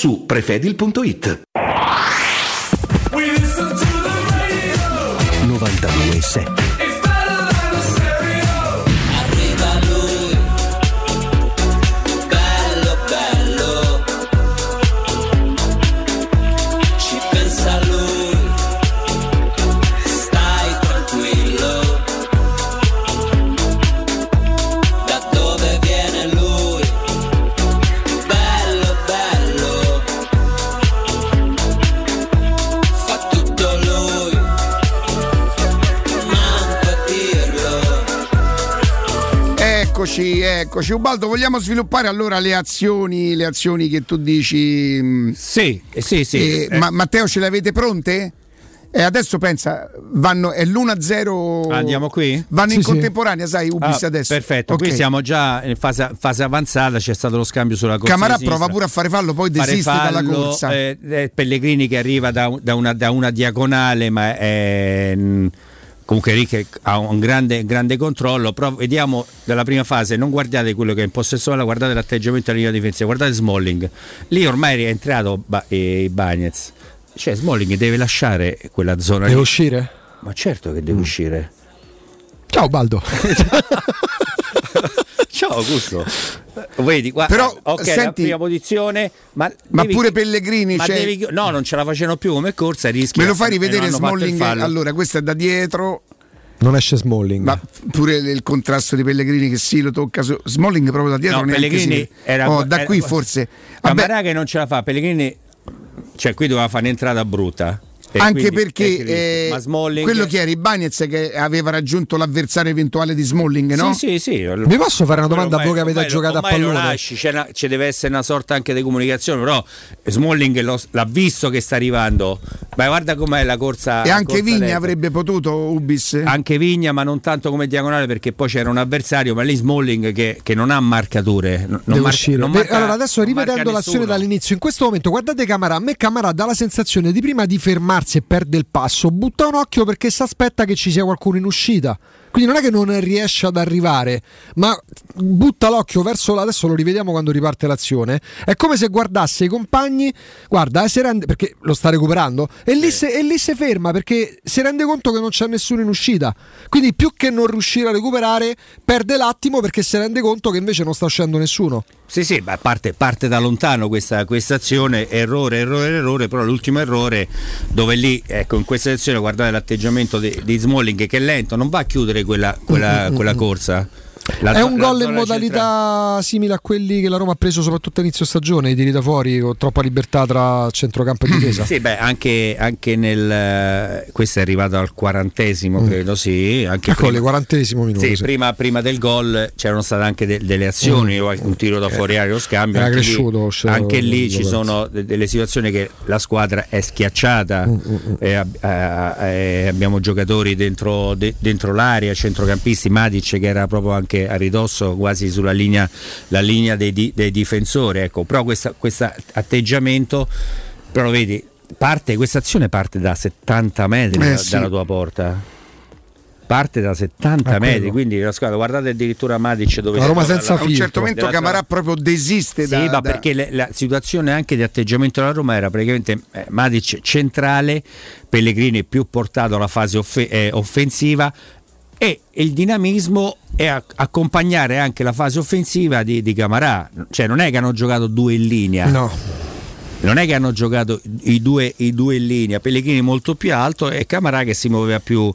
su prefedil.it. 92.7 Eccoci, eccoci. Ubaldo, vogliamo sviluppare allora le azioni, le azioni che tu dici? Sì, sì, sì. ma, Matteo, ce le avete pronte? E adesso pensa, vanno, è l'1-0. Andiamo qui? Vanno Sì, in sì. contemporanea, sai, Ubis Ah, adesso. Perfetto, Ok. qui siamo già in fase, fase avanzata, c'è stato lo scambio sulla corsa. Camarà prova pure a fare fallo, poi Fare desiste dalla fallo, corsa. eh, eh, Pellegrini che arriva da, da una, da una diagonale, ma è. mm, Comunque che ha un grande, grande controllo, però vediamo dalla prima fase, non guardate quello che è in possesso guardate l'atteggiamento della linea difensiva, guardate Smalling, lì ormai è entrato ba- eh, Bagnez, cioè Smalling deve lasciare quella zona Deve lì. uscire? Ma certo che deve uscire. Ciao Baldo. Ciao Augusto. Vedi, guarda, Però, ok, la senti- prima posizione, ma, Ma devi- pure Pellegrini, ma cioè- devi- no, non ce la facevano più come corsa, rischia. Me lo fai rivedere Smalling? Allora, questo è da dietro. Non esce Smalling. Ma pure il contrasto di Pellegrini che sì lo tocca su Smalling proprio da dietro No, Pellegrini si era, Oh, da era- qui forse Camarà che non ce la fa, Pellegrini cioè qui doveva fare un'entrata brutta. E Anche quindi- perché eh, Smalling- quello che era Ibanez che aveva raggiunto l'avversario eventuale di Smalling, no? Sì, sì, sì. Vi posso fare una domanda a voi che avete ormai- giocato a lo pallone? lasci, c'è una- ci deve essere una sorta anche di comunicazione, però Smalling lo- l'ha visto che sta arrivando. Ma guarda com'è la corsa. E anche corsa Vigna lenta. avrebbe potuto Ubis. Anche Vigna, ma non tanto come diagonale perché poi c'era un avversario, ma lì Smalling che, che non ha marcature. Non Deve marca- uscire. non marca- allora adesso non rivedendo l'azione dall'inizio, in questo momento guardate Camara, a me Camara dà la sensazione di prima di fermarsi e perde il passo, butta un occhio perché si aspetta che ci sia qualcuno in uscita. Quindi non è che non riesce ad arrivare, ma butta l'occhio verso là, adesso lo rivediamo quando riparte l'azione. È come se guardasse i compagni, guarda, eh, si rende, perché lo sta recuperando, e lì, se, e lì si ferma perché si rende conto che non c'è nessuno in uscita. Quindi più che non riuscire a recuperare, perde l'attimo perché si rende conto che invece non sta uscendo nessuno. Sì, sì, ma parte, parte da lontano questa, questa azione, errore, errore, errore, però l'ultimo errore dove lì, ecco, in questa sezione guardate l'atteggiamento di, di Smalling che è lento, non va a chiudere quella, quella- Mm, mm, quella mm. corsa. La è un gol in modalità simile a quelli che la Roma ha preso soprattutto a inizio stagione, i tiri da fuori con troppa libertà tra centrocampo e difesa. Sì, beh, anche, anche nel. eh, questo è arrivato al quarantesimo, credo, sì. Anche Mm. Ecco, prima- le quarantesimo minuto. Sì, sì. prima, prima del gol c'erano state anche de- delle azioni, Mm. un tiro da fuori aria, lo scambio. Era anche lì- cresciuto, cioè, anche lì ci sono de- delle situazioni che la squadra è schiacciata, Mm, e ab- eh, eh, abbiamo giocatori dentro, de- dentro l'area, centrocampisti, Matic che era proprio anche a ridosso quasi sulla linea, la linea dei, di- dei difensori. Ecco. Però questo atteggiamento, però vedi, parte, questa azione parte da 70 metri Eh, da- sì. dalla tua porta. Parte da 70 Ah, metri, quello. quindi la squadra, guardate addirittura Matic dove La Roma senza la- A un certo momento Camarà proprio desiste sì, da, ma da- perché le- la situazione anche di atteggiamento della Roma era praticamente eh, Matic centrale, Pellegrini più portato alla fase offe- eh, offensiva e il dinamismo è a- accompagnare anche la fase offensiva di, di Camarà, cioè non è che hanno giocato due in linea. No. Non è che hanno giocato i due, i due in linea, Pellegrini molto più alto e Camarà che si muoveva più,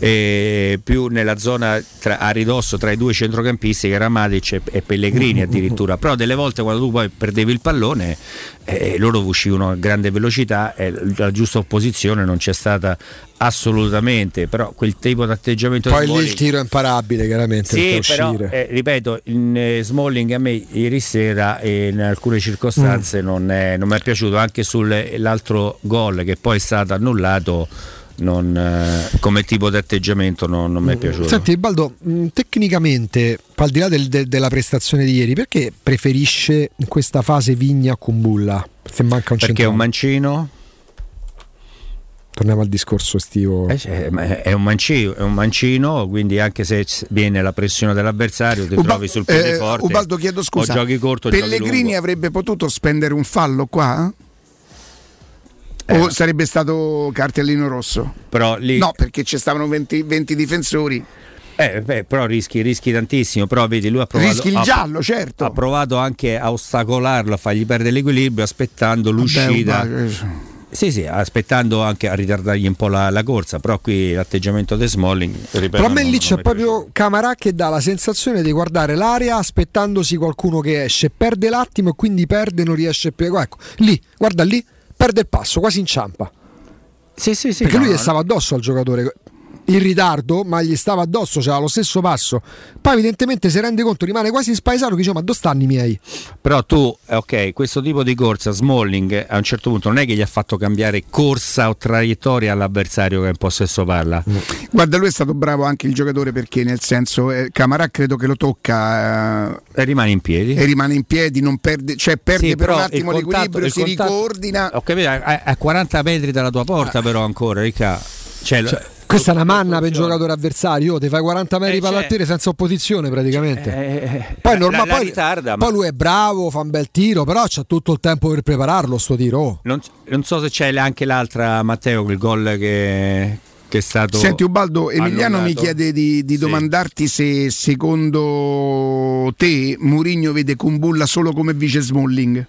eh, più nella zona tra- a ridosso tra i due centrocampisti che era Matic e, e Pellegrini addirittura. Però delle volte quando tu poi perdevi il pallone eh, loro uscivano a grande velocità e la giusta opposizione non c'è stata assolutamente, però quel tipo di atteggiamento Poi lì il tiro è imparabile, chiaramente. sì, però eh, ripeto, in, eh, Smalling a me ieri sera e in alcune Mm. circostanze non, è- non mi è piaciuto, anche sull'altro gol che poi è stato annullato, non, eh, come tipo di atteggiamento non, non mi è piaciuto. Mm. Senti, Baldo, mh, tecnicamente, al di là del- del- della prestazione di ieri, perché preferisce in questa fase Vigna a Kumbulla? Se manca un Perché è un centrale. mancino? Torniamo al discorso estivo. Eh, è, un mancino, è un mancino, quindi anche se viene la pressione dell'avversario ti Uba- trovi sul piede eh, forte. Ubaldo chiedo scusa. O giochi corto giochi Pellegrini lungo. avrebbe potuto spendere un fallo qua? O sarebbe stato cartellino rosso? Però lì- No, perché ci stavano 20, 20 difensori. Eh, beh, però rischi, rischi tantissimo. Però vedi, lui ha provato. Rischi il ha- giallo, certo. Ha provato anche a ostacolarlo, a fargli perdere l'equilibrio, aspettando l'uscita. Vabbè, Sì, sì, aspettando anche a ritardargli un po' la, la corsa. Però qui l'atteggiamento di Smalling. Ripeto, Però a me lì c'è proprio Camarà che dà la sensazione di guardare l'area aspettandosi qualcuno che esce, perde l'attimo e quindi perde, non riesce più. Ecco, lì, guarda lì, perde il passo, quasi inciampa. Sì, sì, sì. Perché no, lui no. stava addosso al giocatore. In ritardo, ma gli stava addosso, c'era lo stesso passo. Poi, evidentemente, si rende conto, rimane quasi spaesato. Che dice: Ma dove stanno i miei? Però tu, eh, ok, questo tipo di corsa, Smalling eh, a un certo punto non è che gli ha fatto cambiare corsa o traiettoria all'avversario che è in possesso palla. Guarda, lui è stato bravo anche il giocatore perché nel senso eh, Camarà credo che lo tocca eh, e rimane in piedi. E rimane in piedi, non perde, cioè perde Sì, per un attimo contatto- l'equilibrio, il si contatto- ricoordina. Ho capito, a, a 40 metri dalla tua porta, però ancora, Ricca. Cioè, lo- Questa è una manna per il giocatore avversario. Ti fai 40 metri Eh, a tire senza opposizione, praticamente. eh, poi, è la- la poi- ritarda, ma- poi lui è bravo, fa un bel tiro, però c'ha tutto il tempo per prepararlo. Sto tiro. Oh. non, non so se c'è anche l'altra, Matteo, quel gol che, che è stato. Senti Ubaldo, Emiliano mi annullato. chiede di, di domandarti se secondo te Mourinho vede Kumbulla solo come vice Smalling.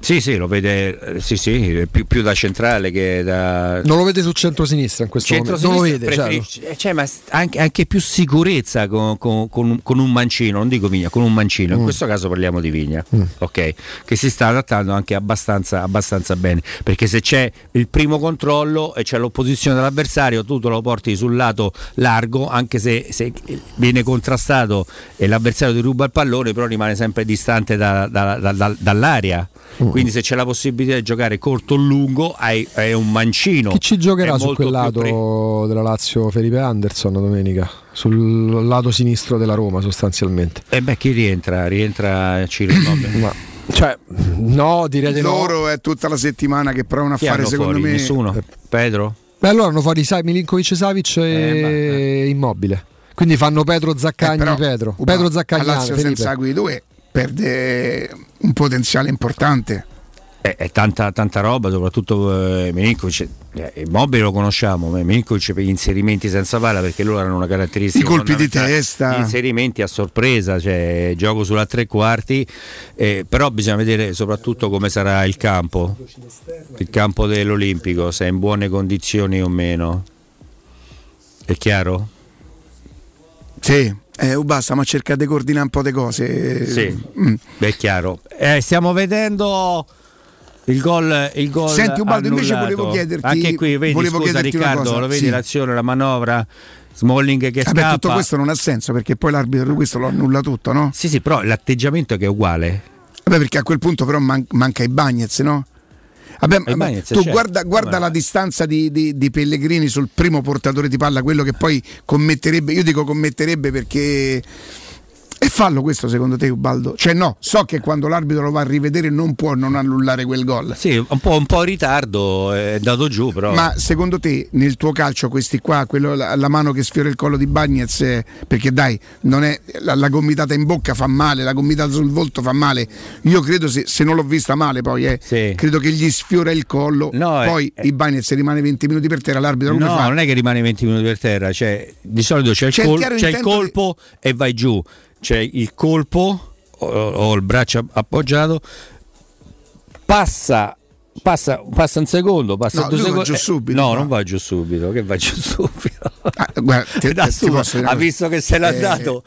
Sì, sì, lo vede sì, sì, più, più da centrale che da. Non lo vede sul centro-sinistra in questo momento. Non lo vede, preferisce- certo. eh, cioè, ma anche, anche più sicurezza con, con- con un- con un mancino, non dico Vigna, con un mancino. In Mm. questo caso parliamo di Vigna, ok? Che si sta adattando anche abbastanza, abbastanza bene. Perché se c'è il primo controllo e c'è l'opposizione dell'avversario, tu te lo porti sul lato largo, anche se, se viene contrastato e l'avversario ti ruba il pallone, però rimane sempre distante da- da- da- dall'area. Mm. Quindi se c'è la possibilità di giocare corto o lungo, hai, hai un mancino. Chi ci giocherà su quel lato pre- della Lazio Felipe Anderson domenica? Sul lato sinistro della Roma sostanzialmente. E beh, chi rientra? Rientra Ciro. Ma, cioè, no, direi di no. Loro è tutta la settimana che provano a Chi fare secondo fuori? me Nessuno? Pedro? Beh, allora hanno fuori Sa- Milinkovic Savic e Immobile. Quindi fanno Pedro Zaccagni Eh, però, Pedro. Pedro Zaccagni Lazio Felipe. senza quei due perde un potenziale importante. È, è tanta, tanta roba, soprattutto eh, Milinkovic. Eh, Immobile lo conosciamo, ma Milinkovic per gli inserimenti senza palla perché loro hanno una caratteristica. I colpi di testa. Gli inserimenti a sorpresa, cioè gioco sulla tre quarti, eh, però bisogna vedere soprattutto come sarà il campo, il campo dell'Olimpico, se è in buone condizioni o meno. È chiaro? Sì, eh, Uba, stiamo a cercare di coordinare un po' di cose. Sì, Mm. Beh, è chiaro. Eh, stiamo vedendo il gol. Il gol Senti, Ubaldo, invece volevo chiederti- Anche qui, vedi, volevo scusa Riccardo, lo vedi sì. l'azione, la manovra? Smalling che Vabbè, scappa. tutto questo non ha senso perché poi l'arbitro questo lo annulla tutto, no? Sì, sì, però l'atteggiamento è che è uguale. Vabbè, perché a quel punto però man- manca i Bagnets, no? Vabbè, Bagnez tu c'è. guarda, guarda la distanza di, di- di Pellegrini sul primo portatore di palla, quello che poi commetterebbe, io dico commetterebbe perché è fallo questo secondo te Ubaldo? Cioè no, so che quando l'arbitro lo va a rivedere non può non annullare quel gol. Sì, un po', un po' in ritardo, è andato giù, però. Ma secondo te nel tuo calcio questi qua, quello, la, la mano che sfiora il collo di Bagnez, eh, perché dai, non è, la, la gomitata in bocca fa male, la gomitata sul volto fa male. Io credo, se, se non l'ho vista male poi, eh, credo che gli sfiora il collo, No, poi è- il Bagnez rimane 20 minuti per terra, l'arbitro No, non è che rimane 20 minuti per terra, cioè, di solito c'è il, C'è il col- c'è il colpo e vai giù, c'è il colpo o, o il braccio appoggiato, passa, passa, passa un secondo, passa No, due va secondi. giù eh, subito, no, va. non va giù subito, che va giù subito. guarda, ti- Da ti su, posso ha visto che se n'è Eh, ha stato-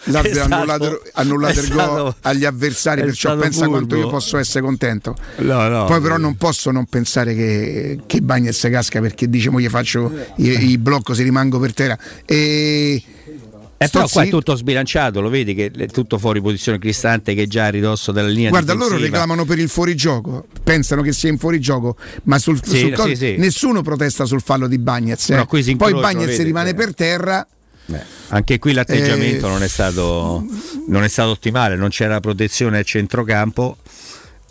annullato, il gol agli avversari, perciò pensa quanto io furbo. posso essere contento. No, no, Poi però non posso non pensare che, che Bagnez casca perché dice mo gli faccio i, i blocco se rimango per terra. E Eh, però qua è tutto sbilanciato, lo vedi che è tutto fuori posizione cristante che è già a ridosso della linea Guarda, loro difensiva. reclamano per il fuorigioco, pensano che sia in fuorigioco, ma sul, Sì, sul sì, sì. nessuno protesta sul fallo di Bagnez. eh. No, Poi Bagnez vedi, rimane eh. per terra. Beh, anche qui l'atteggiamento Eh, non, è stato, non è stato ottimale, non c'era protezione al centrocampo.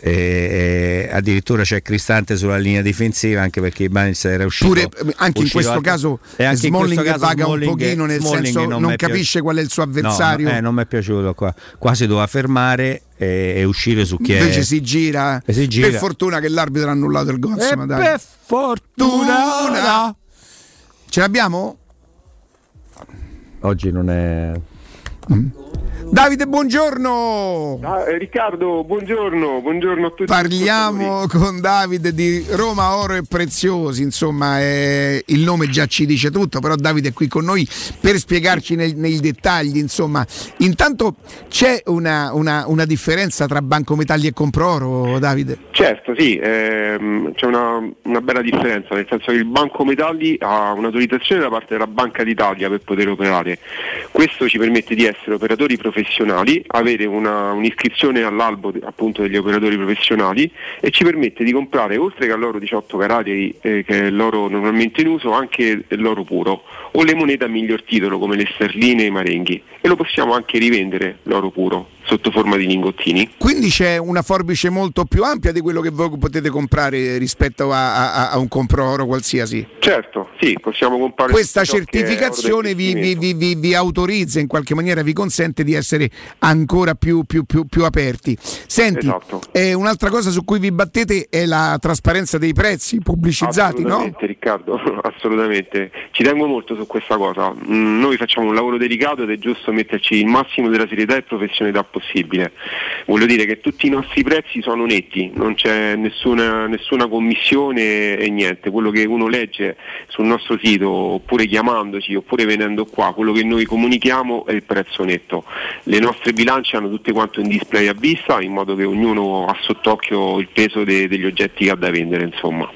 E, e addirittura c'è Cristante sulla linea difensiva anche perché Ibanez era uscito Pure, eh, anche in uscito questo alto- caso e anche in Smalling questo caso vaga un Smalling- pochino, nel Smalling senso non è capisce qual è il suo avversario. No, eh, non mi è piaciuto qua. Qua si doveva fermare e, e uscire su chi è. Invece si gira. E si gira. Per fortuna che l'arbitro ha annullato il gol. Insomma, dai. per fortuna Ce l'abbiamo? Oggi non è. Davide, buongiorno. Ah, eh, Riccardo, buongiorno, buongiorno a tutti. Parliamo con Davide di Roma Oro e Preziosi, insomma eh, il nome già ci dice tutto, però Davide è qui con noi per spiegarci nei, nei dettagli, insomma. Intanto c'è una, una- una differenza tra Banco Metalli e Compro Oro, Davide? Certo, sì, ehm, c'è una, una bella differenza, nel senso che il Banco Metalli ha un'autorizzazione da parte della Banca d'Italia per poter operare. Questo ci permette di essere operatori professionali, avere una- un'iscrizione all'albo appunto degli operatori professionali e ci permette di comprare oltre che all'oro 18 carati eh, che è l'oro normalmente in uso anche l'oro puro o le monete a miglior titolo come le sterline e i marenghi e lo possiamo anche rivendere l'oro puro sotto forma di lingottini. Quindi c'è una forbice molto più ampia di quello che voi potete comprare rispetto a, a- a un Compro Oro qualsiasi. Certo, sì, possiamo comprare Questa certificazione vi- vi- vi- vi autorizza in qualche maniera, vi consente di essere essere ancora più, più- più- più aperti. Senti, Esatto. eh, un'altra cosa su cui vi battete è la trasparenza dei prezzi pubblicizzati, no? Assolutamente, Riccardo, assolutamente. Ci tengo molto su questa cosa. Mm, noi facciamo un lavoro delicato ed è giusto metterci il massimo della serietà e professionalità possibile. Voglio dire che tutti i nostri prezzi sono netti, non c'è nessuna, nessuna commissione e niente. Quello che uno legge sul nostro sito, oppure chiamandoci, oppure venendo qua, quello che noi comunichiamo è il prezzo netto. Le nostre bilance hanno tutte quanto un display a vista, in modo che ognuno ha sott'occhio il peso de- degli oggetti che ha da vendere, insomma.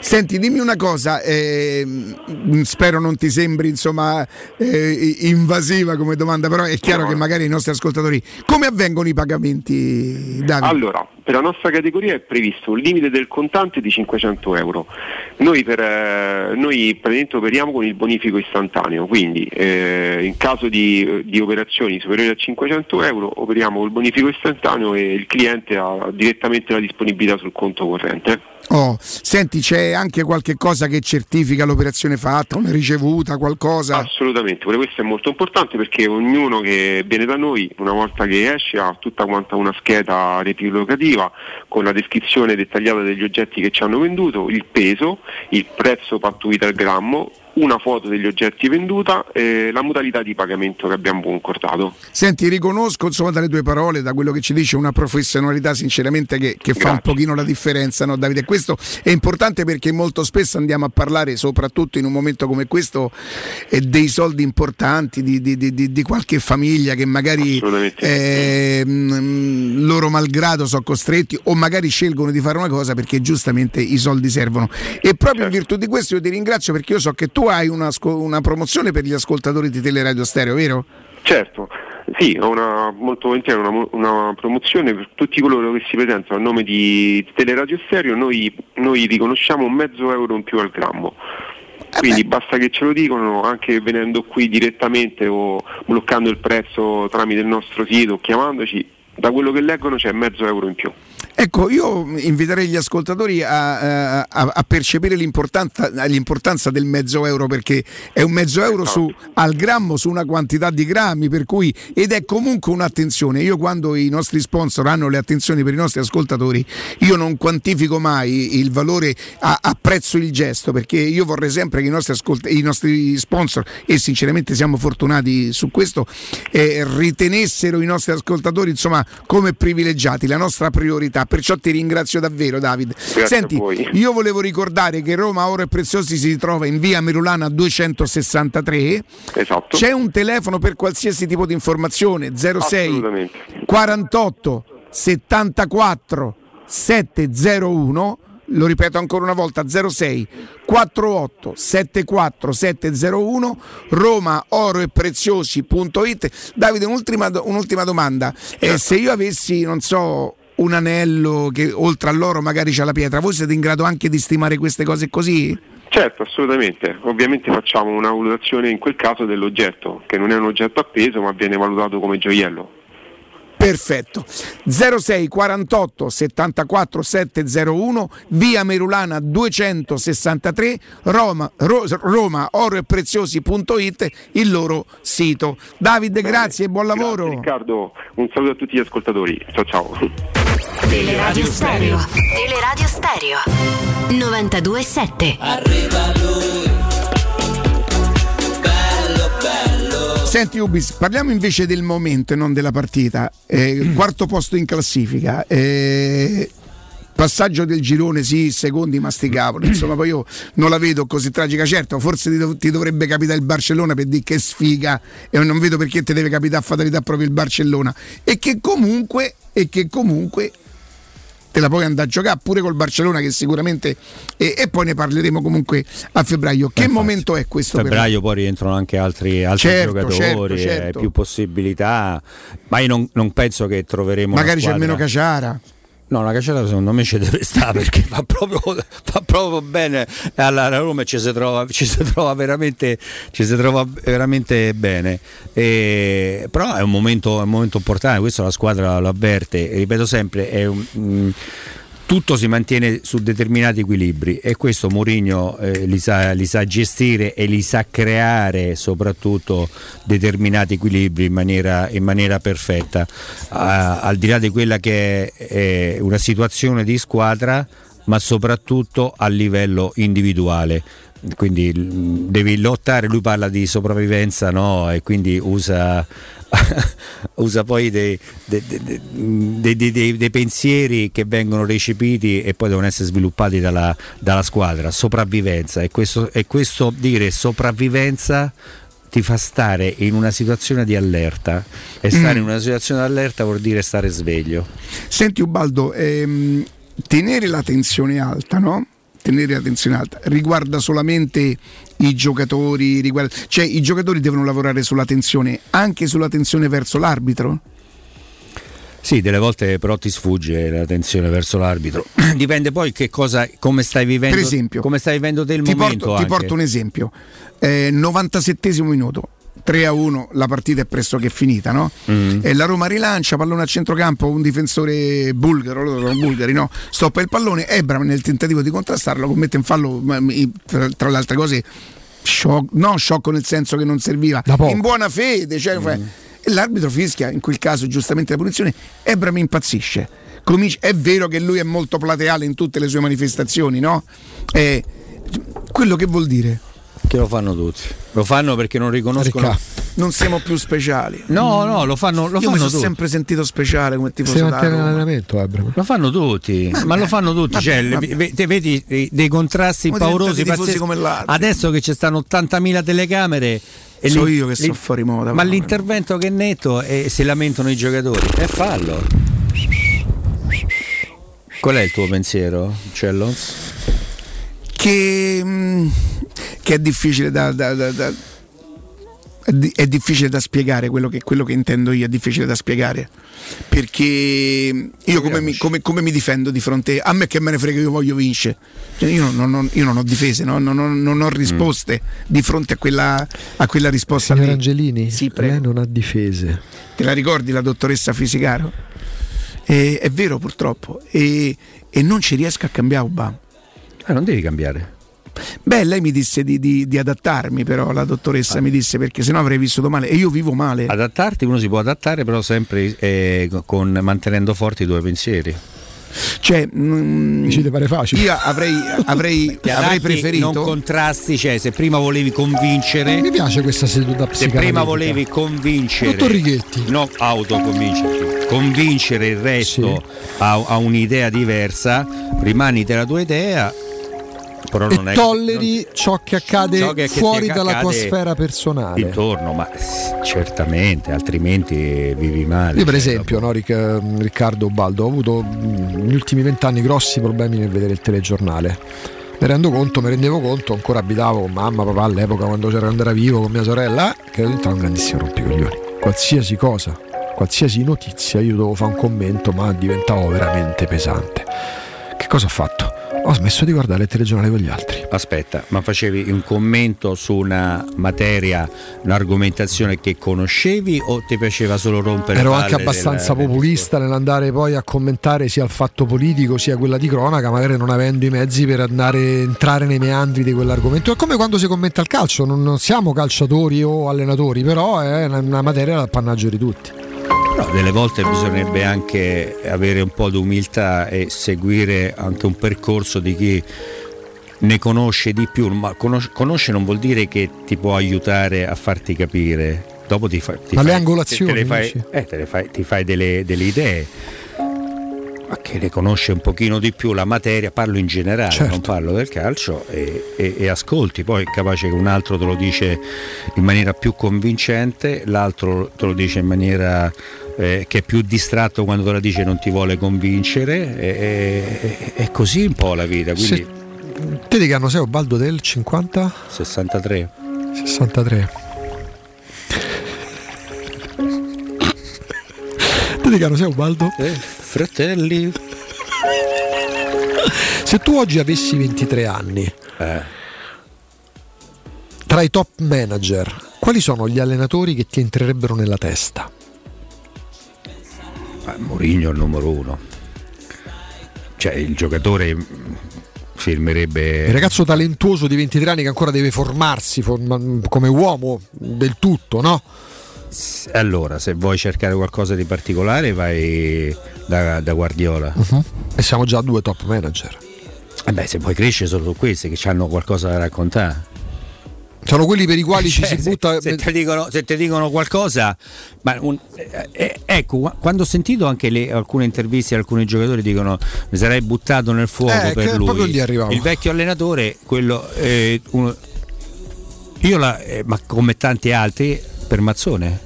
Senti, dimmi una cosa, ehm, spero non ti sembri insomma eh, invasiva come domanda, però è chiaro che magari i nostri ascoltatori, come avvengono i pagamenti, Davide? Allora, per la nostra categoria è previsto un limite del contante di 500 euro. Noi, per, eh, noi praticamente operiamo con il bonifico istantaneo, quindi eh, in caso di, di operazioni superiori a 500 euro operiamo col bonifico istantaneo e il cliente ha direttamente la disponibilità sul conto corrente. Oh, senti, c'è anche qualche cosa che certifica l'operazione fatta, una ricevuta, qualcosa? Assolutamente, pure questo è molto importante perché ognuno che viene da noi, una volta che esce, ha tutta quanta una scheda riepilocativa con la descrizione dettagliata degli oggetti che ci hanno venduto, il peso, il prezzo pattuito al grammo, una foto degli oggetti venduta e la modalità di pagamento che abbiamo concordato. Senti, riconosco insomma dalle tue parole, da quello che ci dice, una professionalità sinceramente che, che fa un pochino la differenza, no Davide? Questo è importante perché molto spesso andiamo a parlare, soprattutto in un momento come questo, eh, dei soldi importanti di, di- di- di- qualche famiglia che magari eh, mm, loro malgrado sono costretti o magari scelgono di fare una cosa perché giustamente i soldi servono. E proprio in virtù di questo io ti ringrazio perché io so che tu hai una, una promozione per gli ascoltatori di Teleradio Stereo, vero? Certo, sì, ho una, molto volentieri una, una promozione per tutti coloro che si presentano a nome di Teleradio Stereo, noi, noi riconosciamo un mezzo euro in più al grammo. Quindi basta che ce lo dicono anche venendo qui direttamente o bloccando il prezzo tramite il nostro sito o chiamandoci, da quello che leggono c'è mezzo euro in più. Ecco, io inviterei gli ascoltatori a, a- a percepire l'importanza, l'importanza del mezzo euro perché è un mezzo euro su, al grammo su una quantità di grammi, per cui, ed è comunque un'attenzione. Io quando i nostri sponsor hanno le attenzioni per i nostri ascoltatori, io non quantifico mai il valore, a- apprezzo il gesto perché io vorrei sempre che i nostri, ascolt- i nostri sponsor, e sinceramente siamo fortunati su questo, eh, ritenessero i nostri ascoltatori insomma come privilegiati, la nostra priorità. Perciò ti ringrazio davvero Davide. Grazie Senti, io volevo ricordare che Roma Oro e Preziosi si trova in via Merulana 263. Esatto. C'è un telefono per qualsiasi tipo di informazione 06 Assolutamente. 48 74 701 lo ripeto ancora una volta 06 48 74 701 Roma oro e preziosi.it Davide un'ultima, un'ultima domanda Eh, se io avessi non so un anello che oltre all'oro magari c'ha la pietra voi siete in grado anche di stimare queste cose così? Certo, assolutamente. Ovviamente facciamo una valutazione in quel caso dell'oggetto, che non è un oggetto appeso ma viene valutato come gioiello. Perfetto. 06 48 74 701 via Merulana 263 Roma, Ro- Roma oro e preziosi.it il loro sito. Davide, grazie e buon lavoro. Riccardo, un saluto a tutti gli ascoltatori. Ciao ciao. Teleradio Stereo. Teleradio Stereo. 92.7. Arriva lui. Senti Ubis, parliamo invece del momento e non della partita. Eh, quarto posto in classifica. eh, passaggio del girone, sì, secondi masticavano. Insomma, poi io non la vedo così tragica. Certo, forse ti, dov- ti dovrebbe capitare il Barcellona per dire che sfiga e non vedo perché ti deve capitare a fatalità proprio il Barcellona. E che comunque, e che comunque te la puoi andare a giocare pure col Barcellona che sicuramente e, e poi ne parleremo comunque a febbraio. Che momento è questo per febbraio poi rientrano anche altri, altri Certo, giocatori, certo, certo. più possibilità, ma io non, non penso che troveremo Magari c'è meno Caciara. No, la Caciara secondo me ci deve stare perché fa proprio, fa proprio bene alla Roma e ci si trova, ci si trova, veramente, ci si trova veramente bene. E- però è un, momento, è un momento importante, questo la squadra lo avverte, ripeto sempre, è un- mm, tutto si mantiene su determinati equilibri e questo Mourinho eh, li, sa, li sa gestire e li sa creare soprattutto determinati equilibri in maniera, in maniera perfetta Ah, al di là di quella che è, è una situazione di squadra ma soprattutto a livello individuale quindi mm, devi lottare, lui parla di sopravvivenza no? e quindi usa, usa poi dei, dei- dei- dei- pensieri che vengono recepiti e poi devono essere sviluppati dalla, dalla squadra, sopravvivenza e questo, e questo dire sopravvivenza ti fa stare in una situazione di allerta e stare Mm. in una situazione di allerta vuol dire stare sveglio. Senti Ubaldo, ehm, tenere la tensione alta, no? Tenere la tensione alta riguarda solamente i giocatori, riguarda- cioè i giocatori devono lavorare sulla tensione, anche sulla tensione verso l'arbitro? Sì, delle volte però ti sfugge la tensione verso l'arbitro. Dipende poi che cosa, come stai vivendo, Per esempio, come stai vivendo te il ti momento. porto, ti porto un esempio. Eh, 97 minuto, 3 a 1, la partita è pressoché finita, no? Mm. E la Roma rilancia, pallone a centrocampo, un difensore bulgaro, loro sono bulgari, no? Stoppa il pallone, Ebram nel tentativo di contrastarlo commette un fallo, tra, le altre cose, sciocco, no sciocco nel senso che non serviva, in buona fede, cioè, e l'arbitro fischia, in quel caso giustamente la punizione, Ebram impazzisce. Comincia- è vero che lui è molto plateale in tutte le sue manifestazioni, no? Eh, quello che vuol dire? Che lo fanno tutti. Lo fanno perché non riconoscono. Non siamo più speciali. No, no, lo fanno, lo Io fanno mi sono tutti. sempre sentito speciale come mantiene Roma. l'allenamento, Abram. Lo fanno tutti, ma lo fanno tutti. Vabbè, Cioè, le- vabbè. ve- te vedi dei, dei contrasti Ma paurosi. pazzeschi. come l'altro. Adesso che ci stanno 80.000 telecamere. E So lì- io che sto fuori moda. Ma l'intervento che è netto e si lamentano i giocatori. E fallo. Qual è il tuo pensiero, Cello? Che, mm, che è difficile da, da- da- da- è, di- è difficile da spiegare quello che, quello che intendo io, è difficile da spiegare. Perché io come mi, come- come mi difendo di fronte a me che me ne frega, io voglio vincere. Cioè, io, non, non- io non ho difese, no? non, non- non ho risposte di fronte a quella, a quella risposta Signor lì. Angelini, Sì, prego. lei non ha difese. Te la ricordi la dottoressa Fisicaro? E- è vero purtroppo. E, e non ci riesco a cambiare Obama. Eh, non devi cambiare. Beh, lei mi disse di, di- di adattarmi, però la dottoressa mi disse perché sennò avrei vissuto male e io vivo male. Adattarti, uno si può adattare, però sempre eh, con, mantenendo forti i tuoi pensieri. Cioè, mm, Ci pare facile? io avrei, avrei, avrei preferito. Non contrasti, cioè se prima volevi convincere. Mi piace questa seduta Se prima volevi convincere, Dottor Righetti. non autoconvincerti, convincere il resto a, a un'idea diversa, rimani della tua idea, però E non è tolleri ciò che accade ciò che- che fuori ti dalla tua accade sfera personale. intorno, ma certamente, altrimenti vivi male. Io per esempio, no, Ric- Riccardo Baldo, ho avuto negli ultimi vent'anni grossi problemi nel vedere il telegiornale. Mi rendo conto, mi rendevo conto, ancora abitavo con mamma, papà all'epoca quando c'era era vivo con mia sorella, che ero diventato un grandissimo rompicoglioni. Qualsiasi cosa, qualsiasi notizia, io dovevo fare un commento, ma diventavo veramente pesante. Che cosa ho fatto? Ho smesso di guardare il telegiornale con gli altri. Aspetta, ma facevi un commento su una materia, un'argomentazione che conoscevi o ti piaceva solo rompere Ero anche abbastanza del- populista nell'andare poi a commentare sia il fatto politico sia quella di cronaca, magari non avendo i mezzi per andare entrare nei meandri di quell'argomento. È come quando si commenta il calcio, non, siamo calciatori o allenatori, però è una, una materia d'appannaggio di tutti. Però delle volte bisognerebbe anche avere un po' di umiltà e seguire anche un percorso di chi ne conosce di più, ma conos- conosce non vuol dire che ti può aiutare a farti capire. Dopo ti, fa- ti Ma le fai- angolazioni, te le fai, eh, te le fai- ti fai delle, delle idee. Ma che ne conosce un pochino di più la materia, parlo in generale, Certo. non parlo del calcio e, e- e ascolti, poi è capace che un altro te lo dice in maniera più convincente, l'altro te lo dice in maniera eh, che è più distratto quando te la dice non ti vuole convincere, e- e- è così un po' la vita, quindi Se- Te di che anno sei Baldo del 50? 63. 63. Te di che anno sei Ubaldo? Eh, fratelli. Se tu oggi avessi 23 anni, Eh. tra i top manager, quali sono gli allenatori che ti entrerebbero nella testa? Ma Mourinho è il numero uno. cioè, il giocatore firmerebbe Il ragazzo talentuoso di 23 anni che ancora deve formarsi forma- come uomo del tutto, no? Allora, se vuoi cercare qualcosa di particolare, vai da, da Guardiola. E siamo già due top manager. Eh beh, se vuoi crescere solo su questi che hanno qualcosa da raccontare. Sono quelli per i quali ci Cioè, si se- butta. Se, ti dicono, se ti dicono qualcosa, ma un- eh, eh, ecco, qua- quando ho sentito anche le- alcune interviste, alcuni giocatori dicono mi sarei buttato nel fuoco Eh, per lui. Il vecchio allenatore, quello, eh, uno- io la, eh, ma come tanti altri, per Mazzone.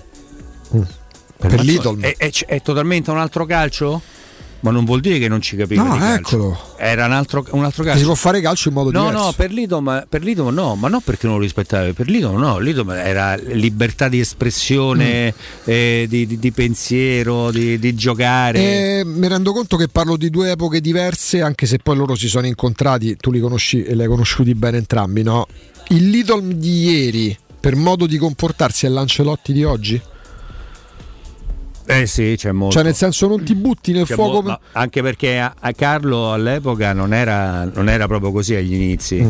Per Mazzone. Lidl. È, è- è totalmente un altro calcio? Ma non vuol dire che non ci capiva No, eccolo. Era un altro, un altro calcio. si può fare calcio in modo No, diverso. no, per Lidom, per Lidom no, ma non perché non lo rispettavi, per Lidom no, Lidom era libertà di espressione, Mm. eh, di, di- di pensiero, di, di giocare. E mi rendo conto che parlo di due epoche diverse, anche se poi loro si sono incontrati, tu li conosci e li hai conosciuti bene entrambi, no? Il Lidl di ieri, per modo di comportarsi, è l'Ancelotti di oggi? Eh sì, c'è molto. Cioè, nel senso, non ti butti nel C'è fuoco. mo- anche perché a, a Carlo all'epoca non era, non era proprio così agli inizi.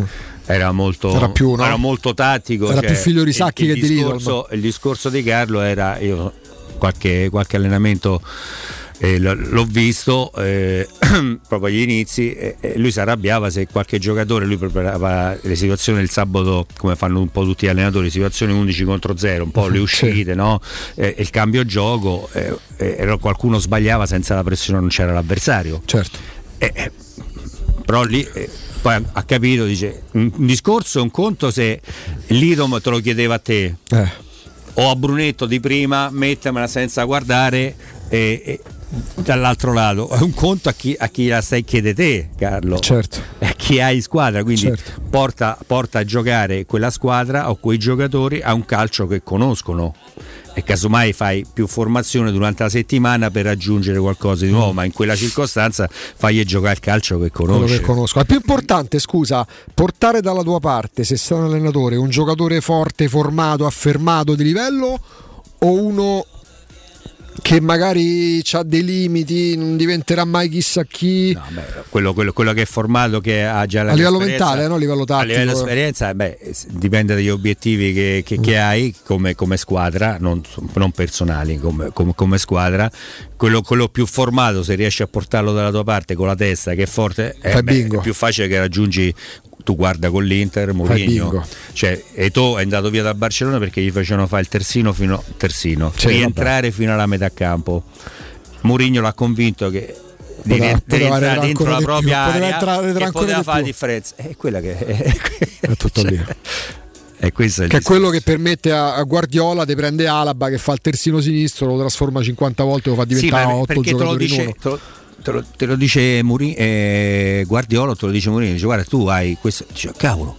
Era molto, Mm. Era più, no? era molto tattico. Era cioè, più figlio di il- Sacchi il che di Lidl, Il discorso di Carlo era. Io qualche, qualche allenamento eh, l'ho visto eh, proprio agli inizi. E, e lui si arrabbiava se qualche giocatore lui preparava le situazioni il sabato, come fanno un po' tutti gli allenatori, situazioni 11 contro 0, un po' le uscite, no? Eh, il cambio gioco. eh, eh, qualcuno sbagliava senza la pressione, non c'era l'avversario. Certo. Eh, eh, però lì eh, poi ha, capito, dice, un, discorso è un conto se l'Idom te lo chiedeva a te Eh. o a Brunetto di prima, mettermela senza guardare e, e dall'altro lato è un conto a chi, a chi la stai chiede te Carlo Certo. a chi hai squadra quindi Certo. porta, porta a giocare quella squadra o quei giocatori a un calcio che conoscono e casomai fai più formazione durante la settimana per raggiungere qualcosa di nuovo ma in quella circostanza fagli giocare il calcio che quello conosce che conosco. È più importante, scusa, portare dalla tua parte, se sei un allenatore, un giocatore forte, formato, affermato di livello o uno che magari ha dei limiti, non diventerà mai chissà chi. quello, quello- quello che è formato che ha già la A livello mentale, no? A livello a tattico. livello di esperienza beh, dipende dagli obiettivi che, che- che hai come, come squadra non, non personali come, come- come squadra quello, quello più formato se riesci a portarlo dalla tua parte con la testa che è forte eh, Fai beh, è più facile che raggiungi tu guarda con l'Inter Mourinho cioè Eto'o è andato via da Barcellona perché gli facevano fare il terzino fino terzino Sì, rientrare fino alla metà campo Mourinho l'ha convinto che di Poteva- poteva dentro la più, propria poteva area poteva di fare la più. differenza è quella che È tutto lì. è Che è quello che permette a, Guardiola di prendere Alaba che fa il terzino sinistro, lo trasforma 50 volte e lo fa Sì, diventare ma 8 perché te lo giocatori dice. Te lo, te lo- dice Muri- eh, Guardiola te lo dice Mourinho dice guarda tu hai questo dice cavolo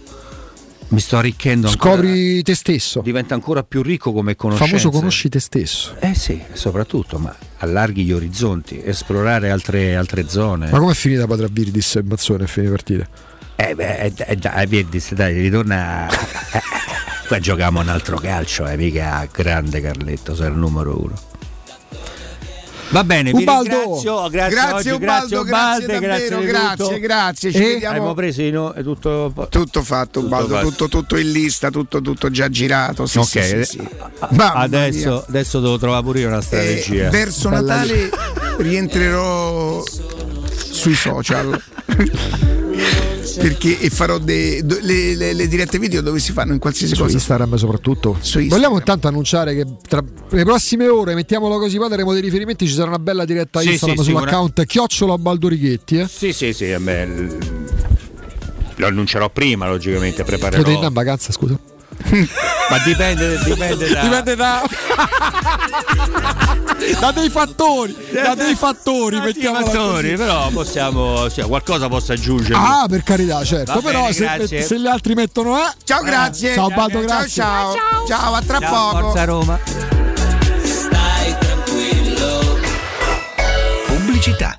mi sto arricchendo ancora Scopri te stesso. diventa ancora più ricco come conoscenza famoso conosci te stesso. eh sì soprattutto ma allarghi gli orizzonti esplorare altre, altre zone Ma com'è finita Patravirdis e Mazzone a fine partita? Eh beh, eh, eh, dai, Virdis, dai, ritorna. eh, Qua giochiamo un altro calcio, eh, mica grande Carletto, sei il numero uno. Va bene, Ubaldo. ringrazio, grazie, Grazie, oggi, Ubaldo, grazie davvero, grazie di grazie, tutto. grazie, ci E vediamo- abbiamo preso i no- è tutto, Tutto fatto, Ubaldo, fatto. tutto, tutto in lista, tutto, tutto già girato. Sì, ok, sì, sì, Mamma adesso, adesso devo trovare pure io una Eh, strategia. verso Bella Natale rientrerò sui social. Perché e farò de- do- le, le- le dirette video dove si fanno in qualsiasi Su cosa. Instagram soprattutto. Vogliamo intanto annunciare che tra le prossime ore, mettiamolo così, poi daremo dei riferimenti, ci sarà una bella diretta Sì, Instagram sì, sull'account chiocciola Baldorichetti. Eh. Sì, sì, sì, a me lo annuncerò prima, logicamente, Potete preparerò. andare in vacanza, scusa. Ma dipende, dipende da. Dipende da. da dei fattori, da dei fattori, mettiamola fattori, così. però possiamo. sì, qualcosa posso aggiungere. Ah, per carità, certo. Va Però bene, se, se gli altri mettono eh. Ciao, grazie. Ciao Baldo, Ciao, grazie. ciao. Ciao, a tra Ciao, poco. Forza Roma. Pubblicità.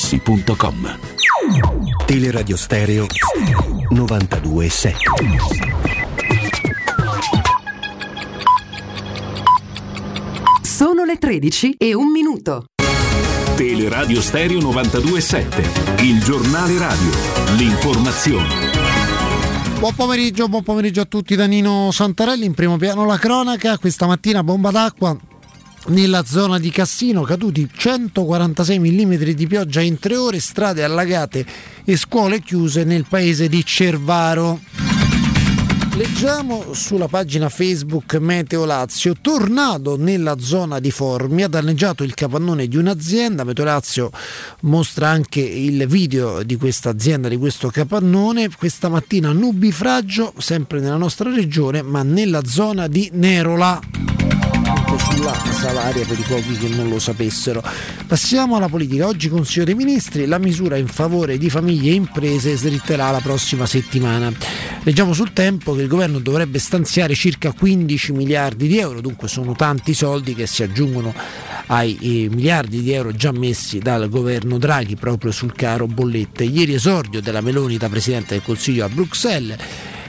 artigianamaterassi.com. Teleradio Stereo 92.7 Sono le 13 e un minuto. Teleradio Stereo 92.7, il giornale radio, l'informazione. Buon pomeriggio, buon pomeriggio a tutti da Nino Santarelli, in primo piano la cronaca, questa mattina bomba d'acqua nella zona di Cassino, caduti 146 mm di pioggia in tre ore, strade allagate e scuole chiuse nel paese di Cervaro. Leggiamo sulla pagina Facebook Meteo Lazio, tornado nella zona di Formia, danneggiato il capannone di un'azienda, Meteo Lazio mostra anche il video di questa azienda, di questo capannone, questa mattina nubifragio, sempre nella nostra regione, ma nella zona di Nerola. Sulla salaria per i pochi che non lo sapessero. Passiamo alla politica. Oggi Consiglio dei Ministri, la misura in favore di famiglie e imprese sritterà la prossima settimana. Leggiamo sul tempo che il governo dovrebbe stanziare circa 15 miliardi di euro, dunque sono tanti soldi che si aggiungono ai eh, miliardi di euro già messi dal governo Draghi proprio sul caro bollette. Ieri esordio della Meloni da Presidente del Consiglio a Bruxelles.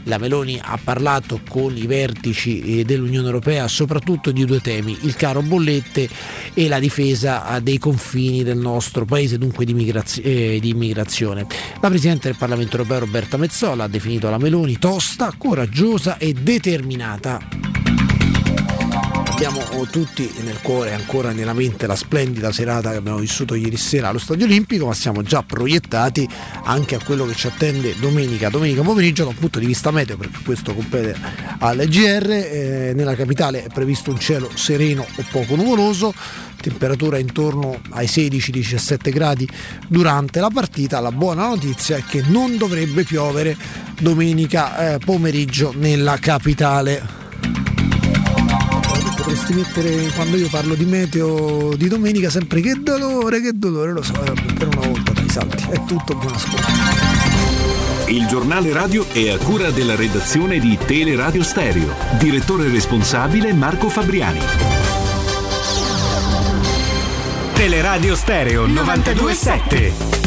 La Meloni ha parlato con i vertici eh, dell'Unione Europea soprattutto di due temi, il caro bollette e la difesa eh, dei confini del nostro paese, dunque di, eh, di immigrazione. La Presidente del Parlamento Europeo Roberta Mezzola ha definito la Meloni tosta, coraggiosa e determinata abbiamo tutti nel cuore, ancora nella mente, la splendida serata che abbiamo vissuto ieri sera allo Stadio Olimpico, ma siamo già proiettati anche a quello che ci attende domenica, domenica pomeriggio da un punto di vista meteo, perché questo compete al GR. Eh, nella capitale è previsto un cielo sereno o poco nuvoloso, temperatura intorno ai 16-17 gradi durante la partita. La buona notizia è che non dovrebbe piovere domenica eh, pomeriggio nella capitale potresti mettere quando io parlo di meteo di domenica sempre che dolore, che dolore, lo so, eh, per una volta dai salti, è tutto buon ascolto. Il giornale radio è a cura della redazione di Teleradio Stereo. Direttore responsabile Marco Fabriani. Teleradio Stereo 927.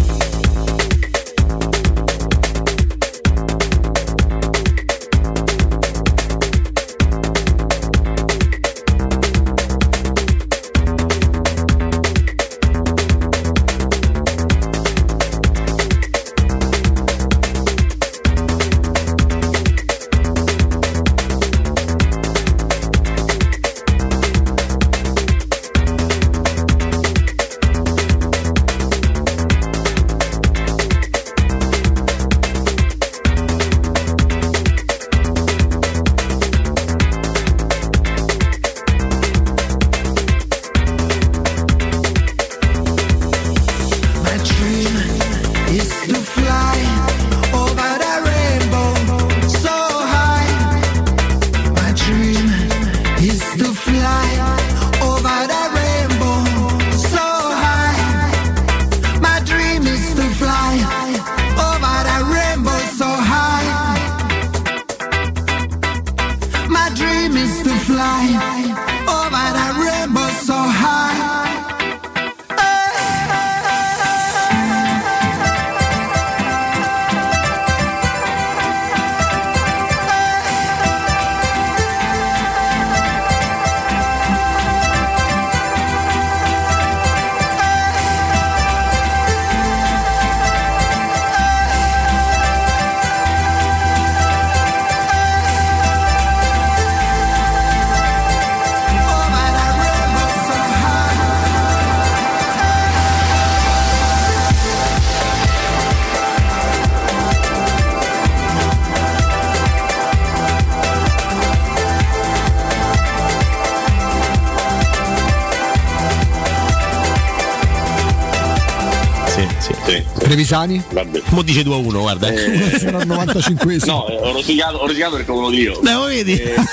Trevisani? Vabbè. Mo dice 2 a 1, guarda. Eh. Sono al 95 No, eh, ho rosicato, ho rosicato perché lo io. No, lo vedi? Eh.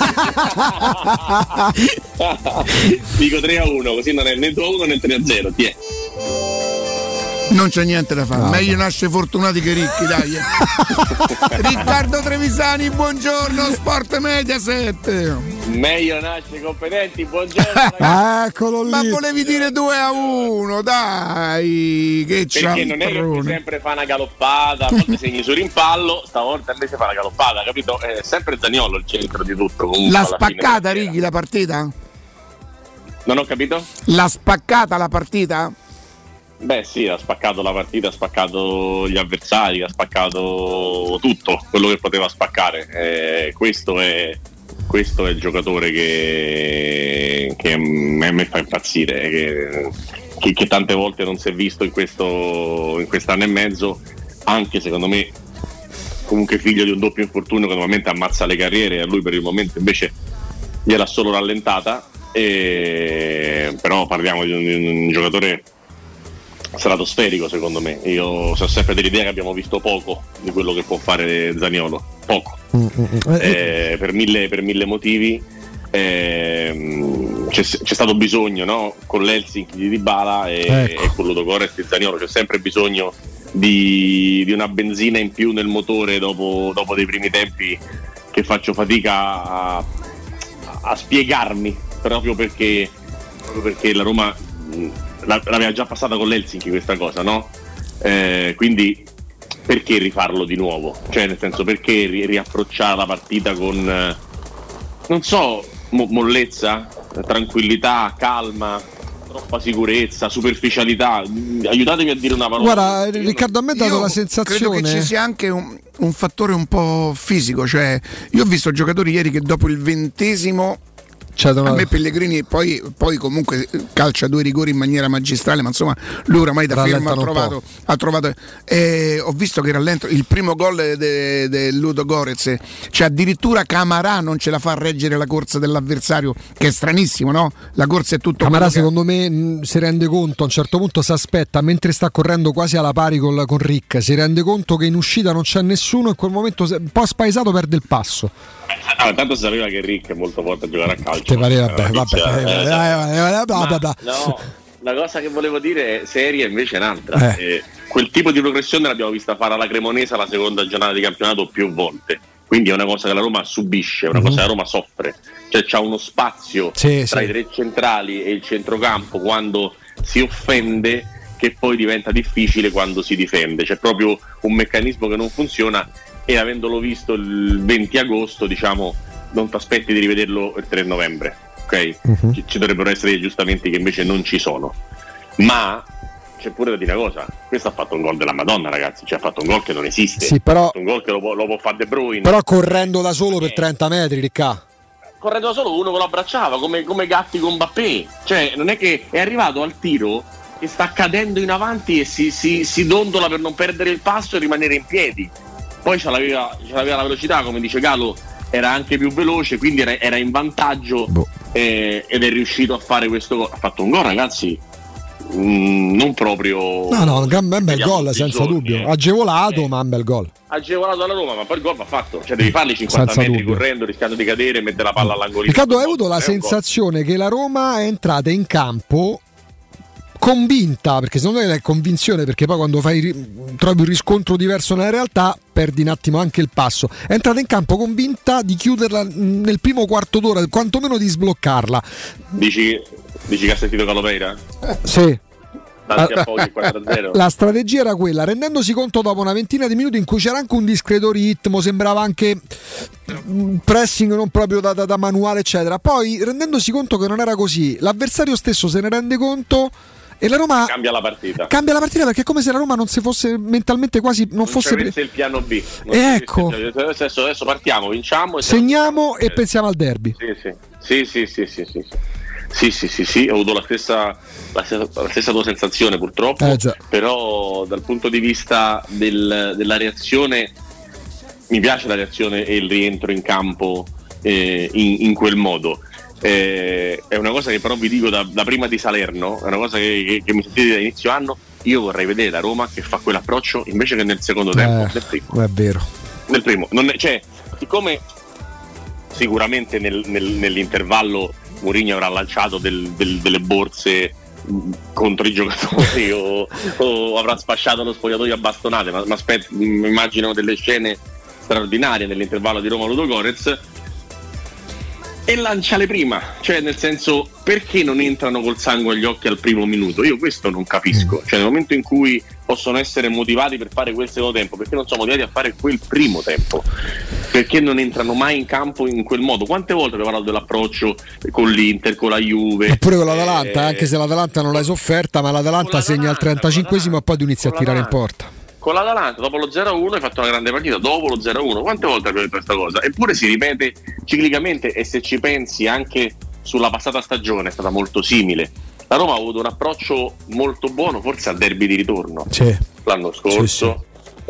Dico 3 a 1, così non è né 2 a 1 né 3 a 0. Ti è. Non c'è niente da fare, meglio nasce fortunati che ricchi, dai. eh. Riccardo Trevisani, buongiorno, Sport Mediaset. Meglio nasce competenti, buongiorno. Eccolo Ma volevi dire 2 a 1, dai, che Perché non è che sempre fa una galoppata, a volte segni su rimpallo, stavolta invece fa una galoppata, capito? È sempre Zaniolo il centro di tutto. comunque, fine. spaccata, Righi, la partita? Non ho capito? L'ha spaccata la partita? Beh sì, ha spaccato la partita, ha spaccato gli avversari, ha spaccato tutto quello che poteva spaccare. Eh, questo, è, questo è il giocatore che, che a me fa impazzire, che, che- che tante volte non si è visto in, questo, in quest'anno e mezzo, anche secondo me comunque figlio di un doppio infortunio che normalmente ammazza le carriere e a lui per il momento invece gliel'ha solo rallentata. E, però parliamo di un, di un giocatore stratosferico secondo me. Io sono sempre dell'idea che abbiamo visto poco di quello che può fare Zaniolo, poco, Mm, Eh, per, mille, per mille motivi. Ehm, c'è, c'è stato bisogno no? con l'Helsinki di Dybala e, Ecco. e con Ludogorets e Zaniolo c'è sempre bisogno di, di una benzina in più nel motore dopo, dopo dei primi tempi che faccio fatica a, a spiegarmi proprio perché, proprio perché la Roma l'aveva già passata con l'Helsinki questa cosa no? Eh, quindi perché rifarlo di nuovo? Cioè nel senso perché ri- riapprocciare la partita con eh, non so, mo- mollezza, tranquillità, calma, troppa sicurezza, superficialità. Aiutatemi a dire una parola. Guarda, Riccardo, a me ha dato Io la Credo sensazione. che ci sia anche un, un fattore un po' fisico, cioè io ho visto giocatori ieri che dopo il ventesimo a me Pellegrini poi, poi comunque calcia due rigori in maniera magistrale, ma insomma lui oramai da fermo ha Rallentano trovato, ha trovato eh, ho visto che rallento il primo gol del Ludo Gorez, cioè addirittura Camarà non ce la fa a reggere la corsa dell'avversario, che è stranissimo, no? La corsa è tutto Camarà che- secondo me mh, si rende conto, a un certo punto si aspetta, mentre sta correndo quasi alla pari col- con Rick, si rende conto che in uscita non c'è nessuno e in quel momento un po' spaesato perde il passo. Ah, intanto si sapeva che Rick è molto forte a giocare a calcio. Te pareva, vabbè, Eh, vabbè, cioè, eh, eh, eh. No, la cosa che volevo dire seria invece è un'altra. Eh. Eh, quel tipo di progressione l'abbiamo vista fare alla Cremonese alla seconda giornata di campionato più volte. Quindi è una cosa che la Roma subisce, è una Mhm. cosa che la Roma soffre. Cioè c'è uno spazio Sì, tra sì. i tre centrali e il centrocampo quando si offende che poi diventa difficile quando si difende. C'è proprio un meccanismo che non funziona e avendolo visto il 20 agosto, diciamo, non ti aspetti di rivederlo il 3 novembre. Ok? Mhm. Ci, ci dovrebbero essere degli aggiustamenti che invece non ci sono. Ma c'è pure da dire una cosa, questo ha fatto un gol della Madonna, ragazzi, cioè ha fatto un gol che non esiste. Sì, però- un gol che lo può, lo può fare De Bruyne. Però correndo da solo per 30 metri, Ricca. correndo da solo uno che lo abbracciava come, come Gatti con Bappé. Cioè, non è che è arrivato al tiro e sta cadendo in avanti e si, si- si dondola per non perdere il passo e rimanere in piedi. Poi ce l'aveva, ce l'aveva la velocità, come dice Galo, era anche più veloce, quindi era, era in vantaggio eh, ed è riuscito a fare questo gol. Ha fatto un gol, ragazzi, mm, non proprio No, no, un gran bel Vediamo gol, senza giorni, dubbio. eh. Agevolato, ma un bel gol. agevolato dalla Roma, ma poi il gol va fatto. Cioè, devi farli 50 Senza metri dubbio. correndo, rischiando di cadere e mettere la palla all'angolino. Riccardo, hai avuto la sensazione che la Roma è entrata in campo convinta, perché secondo me è convinzione, perché poi quando fai, trovi un riscontro diverso nella realtà perdi un attimo anche il passo. È entrata in campo convinta di chiuderla nel primo quarto d'ora, quantomeno di sbloccarla. Dici, dici che ha sentito Calopeira? Sì. Pochi 4-0. La strategia era quella, rendendosi conto dopo una ventina di minuti in cui c'era anche un discreto ritmo, sembrava anche mm, pressing non proprio da, da- da manuale, eccetera. Poi rendendosi conto che non era così, l'avversario stesso se ne rende conto e la Roma Cambia la partita. cambia la partita perché è come se la Roma non si fosse mentalmente quasi non Non fosse pre- il piano B. E c'è- ecco. Adesso, adesso partiamo, vinciamo e segniamo e pensiamo al derby. Sì, sì, sì, sì, sì, sì, sì. Sì, sì, ho avuto la stessa, la stessa, la stessa tua sensazione purtroppo, Eh, però dal punto di vista del- della reazione mi piace la reazione e il rientro in campo eh, in, in quel modo. Eh, è una cosa che però vi dico da, da prima di Salerno, è una cosa che, che- che mi sentite da inizio anno, io vorrei vedere la Roma che fa quell'approccio invece che nel secondo tempo, nel primo Eh, è vero. nel primo. È- cioè, siccome sicuramente nel- nel- nell'intervallo Mourinho avrà lanciato del- del- delle borse mh, contro i giocatori o, o avrà sfasciato lo spogliatoio a bastonate, ma, ma aspet- immagino delle scene straordinarie nell'intervallo di Roma Ludogorez e lanciale prima, cioè nel senso perché non entrano col sangue agli occhi al primo minuto? Io questo non capisco, cioè nel momento in cui possono essere motivati per fare quel secondo tempo, perché non sono motivati a fare quel primo tempo? Perché non entrano mai in campo in quel modo? Quante volte abbiamo parlato dell'approccio con l'Inter, con la Juve? Eppure con l'Atalanta, Eh, anche se l'Atalanta non l'hai sofferta, ma l'Atalanta segna al 35esimo e poi tu inizi a tirare in porta. Con l'Atalanta dopo lo 0-1 hai fatto una grande partita. Dopo lo 0-1 quante volte abbiamo detto questa cosa? Eppure si ripete ciclicamente e se ci pensi anche sulla passata stagione è stata molto simile. La Roma ha avuto un approccio molto buono forse al derby di ritorno. Sì. l'anno scorso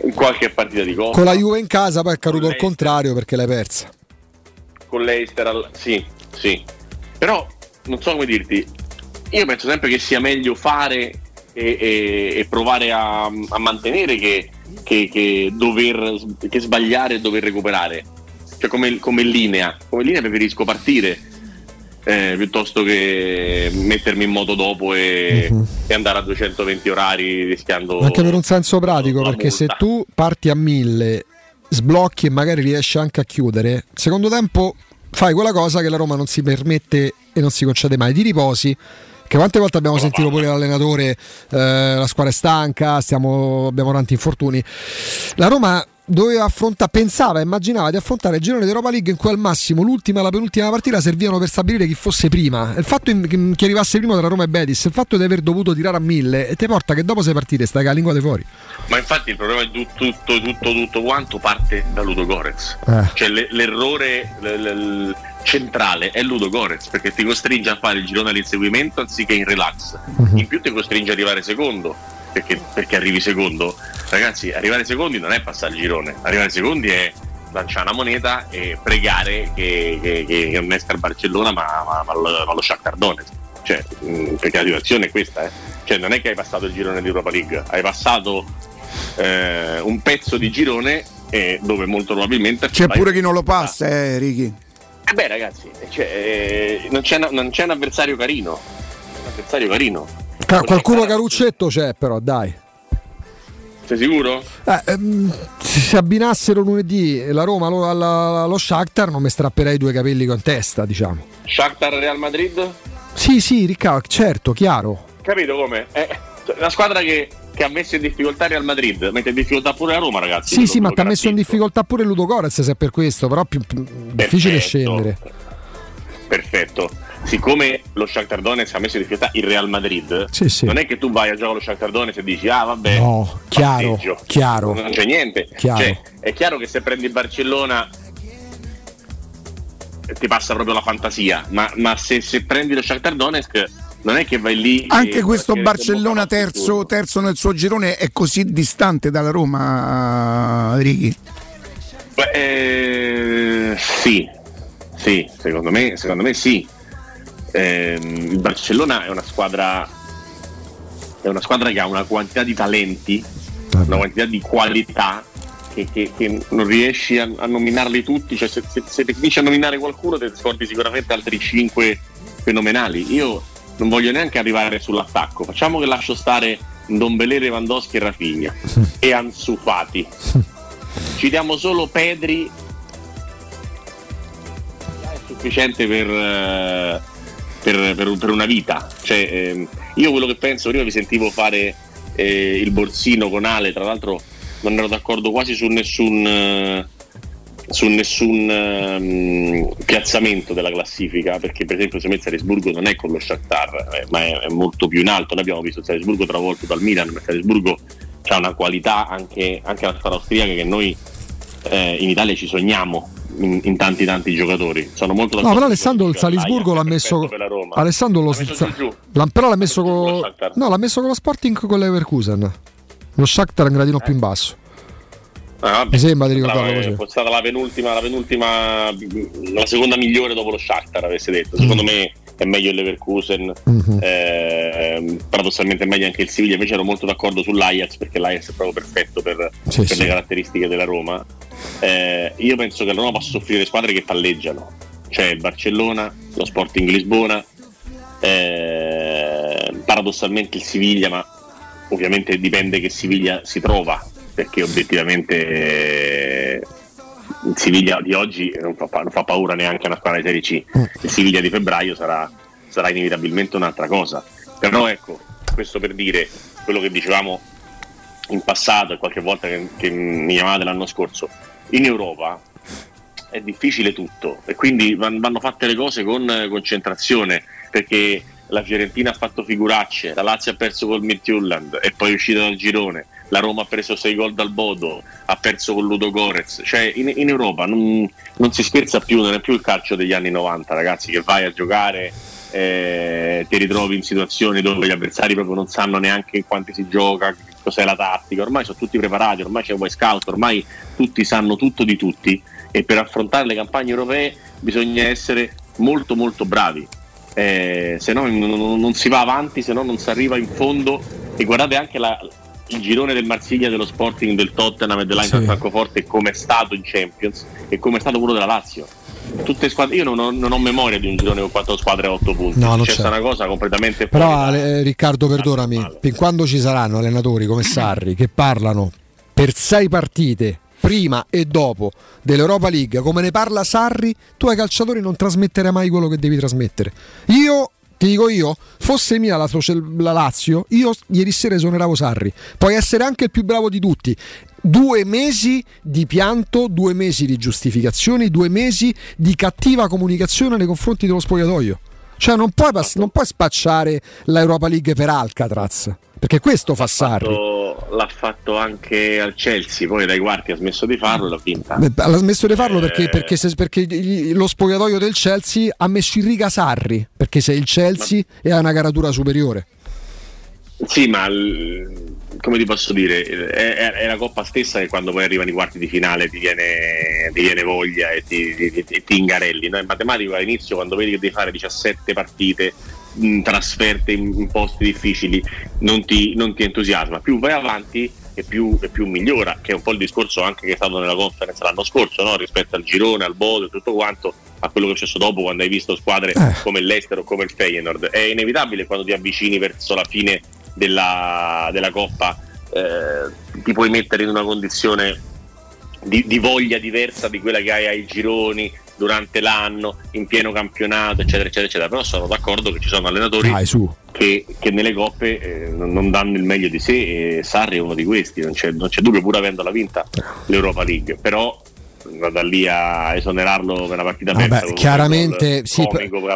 in qualche partita di Coppa. Con la Juve in casa poi è caduto al contrario perché l'hai persa. con l'Eister al- sì sì. Però non so come dirti io penso sempre che sia meglio fare e, e- e provare a, a mantenere che, che- che dover che sbagliare e dover recuperare cioè come, come linea come linea preferisco partire eh, piuttosto che mettermi in moto dopo e, Mhm. e andare a 220 orari rischiando Anche per un senso pratico, perché se multa. tu parti a 1000, sblocchi e magari riesci anche a chiudere, secondo tempo fai quella cosa che la Roma non si permette e non si concede mai, ti riposi. Che quante volte abbiamo sentito pure l'allenatore, eh, la squadra è stanca, stiamo, abbiamo tanti infortuni. La Roma doveva affrontare, pensava, immaginava di affrontare il girone di Europa League in cui al massimo l'ultima e la penultima partita servivano per stabilire chi fosse prima. Il fatto in- che arrivasse primo tra Roma e Betis, il fatto di aver dovuto tirare a mille e ti porta che dopo sei partite stai la lingua di fuori. Ma infatti il problema di tutto, tutto, tutto, tutto quanto parte da Ludo Gorez. Eh. Cioè le- l'errore l- l- l- centrale è Ludo Gorez perché ti costringe a fare il girone all'inseguimento anziché in relax. In più ti costringe ad arrivare secondo. Perché, perché arrivi secondo? Ragazzi, arrivare secondi non è passare il girone, arrivare secondi è lanciare una moneta e pregare che, che, che non esca il Barcellona ma, ma, ma lo, ma lo Shakhtar Donetsk. Cioè, mh, perché la situazione è questa, eh. Cioè, non è che hai passato il girone di Europa League, hai passato eh, un pezzo di girone eh, dove molto probabilmente C'è pure chi non lo passa, eh, Ricky. Eh beh ragazzi, cioè, eh, non, c'è, non c'è un avversario carino. Un avversario carino. Ca- qualcuno caruccetto c'è però, dai. Sei sicuro? Eh, ehm, se abbinassero lunedì la Roma allo, alla- allo Shakhtar non mi strapperei due capelli con testa, diciamo. Shakhtar Real Madrid? Sì, sì, Riccardo, certo, chiaro. Capito come? È la squadra che, che ha messo in difficoltà Real Madrid, mette in difficoltà pure la Roma ragazzi. Sì, sì, ma ti ha messo in difficoltà pure Ludo Gorez se è per questo, però più, più- difficile scendere. Perfetto. Siccome lo Shakhtar Donetsk ha messo in difficoltà il Real Madrid, Sì, sì. non è che tu vai a giocare allo Shakhtar Donetsk e dici ah vabbè, No, chiaro, chiaro. non c'è niente. Chiaro. Cioè, è chiaro che se prendi il Barcellona ti passa proprio la fantasia, ma, ma se, se prendi lo Shakhtar Donetsk non è che vai lì Anche questo Barcellona terzo, terzo nel suo girone è così distante dalla Roma, Ricky. Beh, eh, sì, sì, secondo me, secondo me sì. Ehm, il Barcellona è una squadra è una squadra che ha una quantità di talenti, una quantità di qualità che, che- che non riesci a, a nominarli tutti. Cioè, se, se, se ti finisci a nominare qualcuno, te ne scordi sicuramente altri 5 fenomenali. Io non voglio neanche arrivare sull'attacco. Facciamo che lascio stare Ndombele, Lewandowski e Rafinha e Ansu Fati. Ci diamo solo Pedri sufficiente per, eh, per- per- per una vita. Cioè, ehm, io quello che penso, prima vi sentivo fare eh, il borsino con Ale, tra l'altro non ero d'accordo quasi su nessun, eh, su nessun ehm, piazzamento della classifica, perché per esempio se il Salisburgo non è con lo Shakhtar, eh, ma è, è molto più in alto. Noi abbiamo visto Salisburgo travolto dal Milan, ma Salisburgo ha una qualità anche, anche la squadra austriaca che noi eh, in Italia ci sogniamo in, in tanti tanti giocatori. Sono molto No, d'accordo però con Alessandro il Salisburgo l'ha messo. Alessandro lo L'ha messo l'ha- però l'ha messo con. No, l'ha messo con lo Sporting con l'Everkusen. Lo Shakhtar è un gradino più in basso. Ah, vabbè. Mi sembra di che così. fosse stata la penultima, la penultima, la seconda migliore dopo lo Shakhtar, avesse detto. Secondo me è meglio il Leverkusen, Mhm. eh, paradossalmente è meglio anche il Siviglia. Invece ero molto d'accordo sull'Ajax perché l'Ajax è proprio perfetto per, Sì, per sì. le caratteristiche della Roma. Eh, io penso che la Roma possa soffrire squadre che palleggiano, cioè il Barcellona, lo Sporting Lisbona, eh, paradossalmente il Siviglia, ma ovviamente dipende che Siviglia si trova, perché obiettivamente il Siviglia di oggi non fa, non fa paura neanche a una squadra di Serie C, il Siviglia di febbraio sarà, sarà inevitabilmente un'altra cosa. Però ecco, questo per dire quello che dicevamo in passato e qualche volta che, che mi chiamavate l'anno scorso, in Europa è difficile tutto e quindi van- vanno fatte le cose con eh, concentrazione perché la Fiorentina ha fatto figuracce, la Lazio ha perso col Midtjylland e poi è uscita dal girone, la Roma ha preso 6 gol dal Bodo, ha perso con Ludo Gorez, cioè in, in Europa non, non si scherza più, non è più il calcio degli anni 90 ragazzi che vai a giocare eh, ti ritrovi in situazioni dove gli avversari proprio non sanno neanche in quanti si gioca, cos'è la tattica, ormai sono tutti preparati, ormai c'è un Boy Scout, ormai tutti sanno tutto di tutti e per affrontare le campagne europee bisogna essere molto molto bravi, eh, se no non, non- si va avanti, se no non si arriva in fondo e guardate anche la, il girone del Marsiglia, dello Sporting, del Tottenham e dell'Eintracht Sì. Francoforte come è stato in Champions e come è stato quello della Lazio. Tutte squadre, io non ho, non ho memoria di un girone con quattro squadre a otto punti. No, non c'è c'è. una cosa completamente Però fuori da- eh, Riccardo, perdonami, fin quando ci saranno allenatori come Sarri che parlano per sei partite prima e dopo dell'Europa League, come ne parla Sarri, tu ai calciatori non trasmetterai mai quello che devi trasmettere. Io ti dico io, fosse mia la, la Lazio, io ieri sera esoneravo Sarri. Puoi essere anche il più bravo di tutti. Due mesi di pianto, due mesi di giustificazioni, due mesi di cattiva comunicazione nei confronti dello spogliatoio. Cioè non puoi, pass- non puoi spacciare l'Europa League per Alcatraz, perché questo fa Sarri. l'ha fatto anche al Chelsea, poi dai quarti ha smesso di farlo e l'ha vinta. Beh, Ha smesso di farlo perché, Eh. perché se- perché gli- lo spogliatoio del Chelsea ha messo in riga Sarri, perché sei il Chelsea e ha una caratura superiore. Sì, ma l- come ti posso dire, è, è- la coppa stessa che quando poi arrivano i quarti di finale ti viene, ti viene voglia e ti, ti- ti- ti ingarelli. No? In matematica all'inizio quando vedi che devi fare 17 partite mh, trasferte in, in posti difficili non ti, non ti entusiasma. Più vai avanti e più, e più migliora, che è un po' il discorso anche che è stato nella conference l'anno scorso, no? rispetto al girone, al Bodo e tutto quanto, a quello che è successo dopo quando hai visto squadre come l'Ester o come il Feyenoord. È inevitabile quando ti avvicini verso la fine della, della Coppa, eh, ti puoi mettere in una condizione di, di voglia diversa di quella che hai ai gironi durante l'anno, in pieno campionato, eccetera, eccetera, eccetera. Però sono d'accordo che ci sono allenatori Dai, che, che nelle coppe eh, non non danno il meglio di sé e Sarri è uno di questi, non c'è, non c'è dubbio pur avendola vinta l'Europa League, però da lì a esonerarlo per una partita persa Vabbè, un chiaramente sì,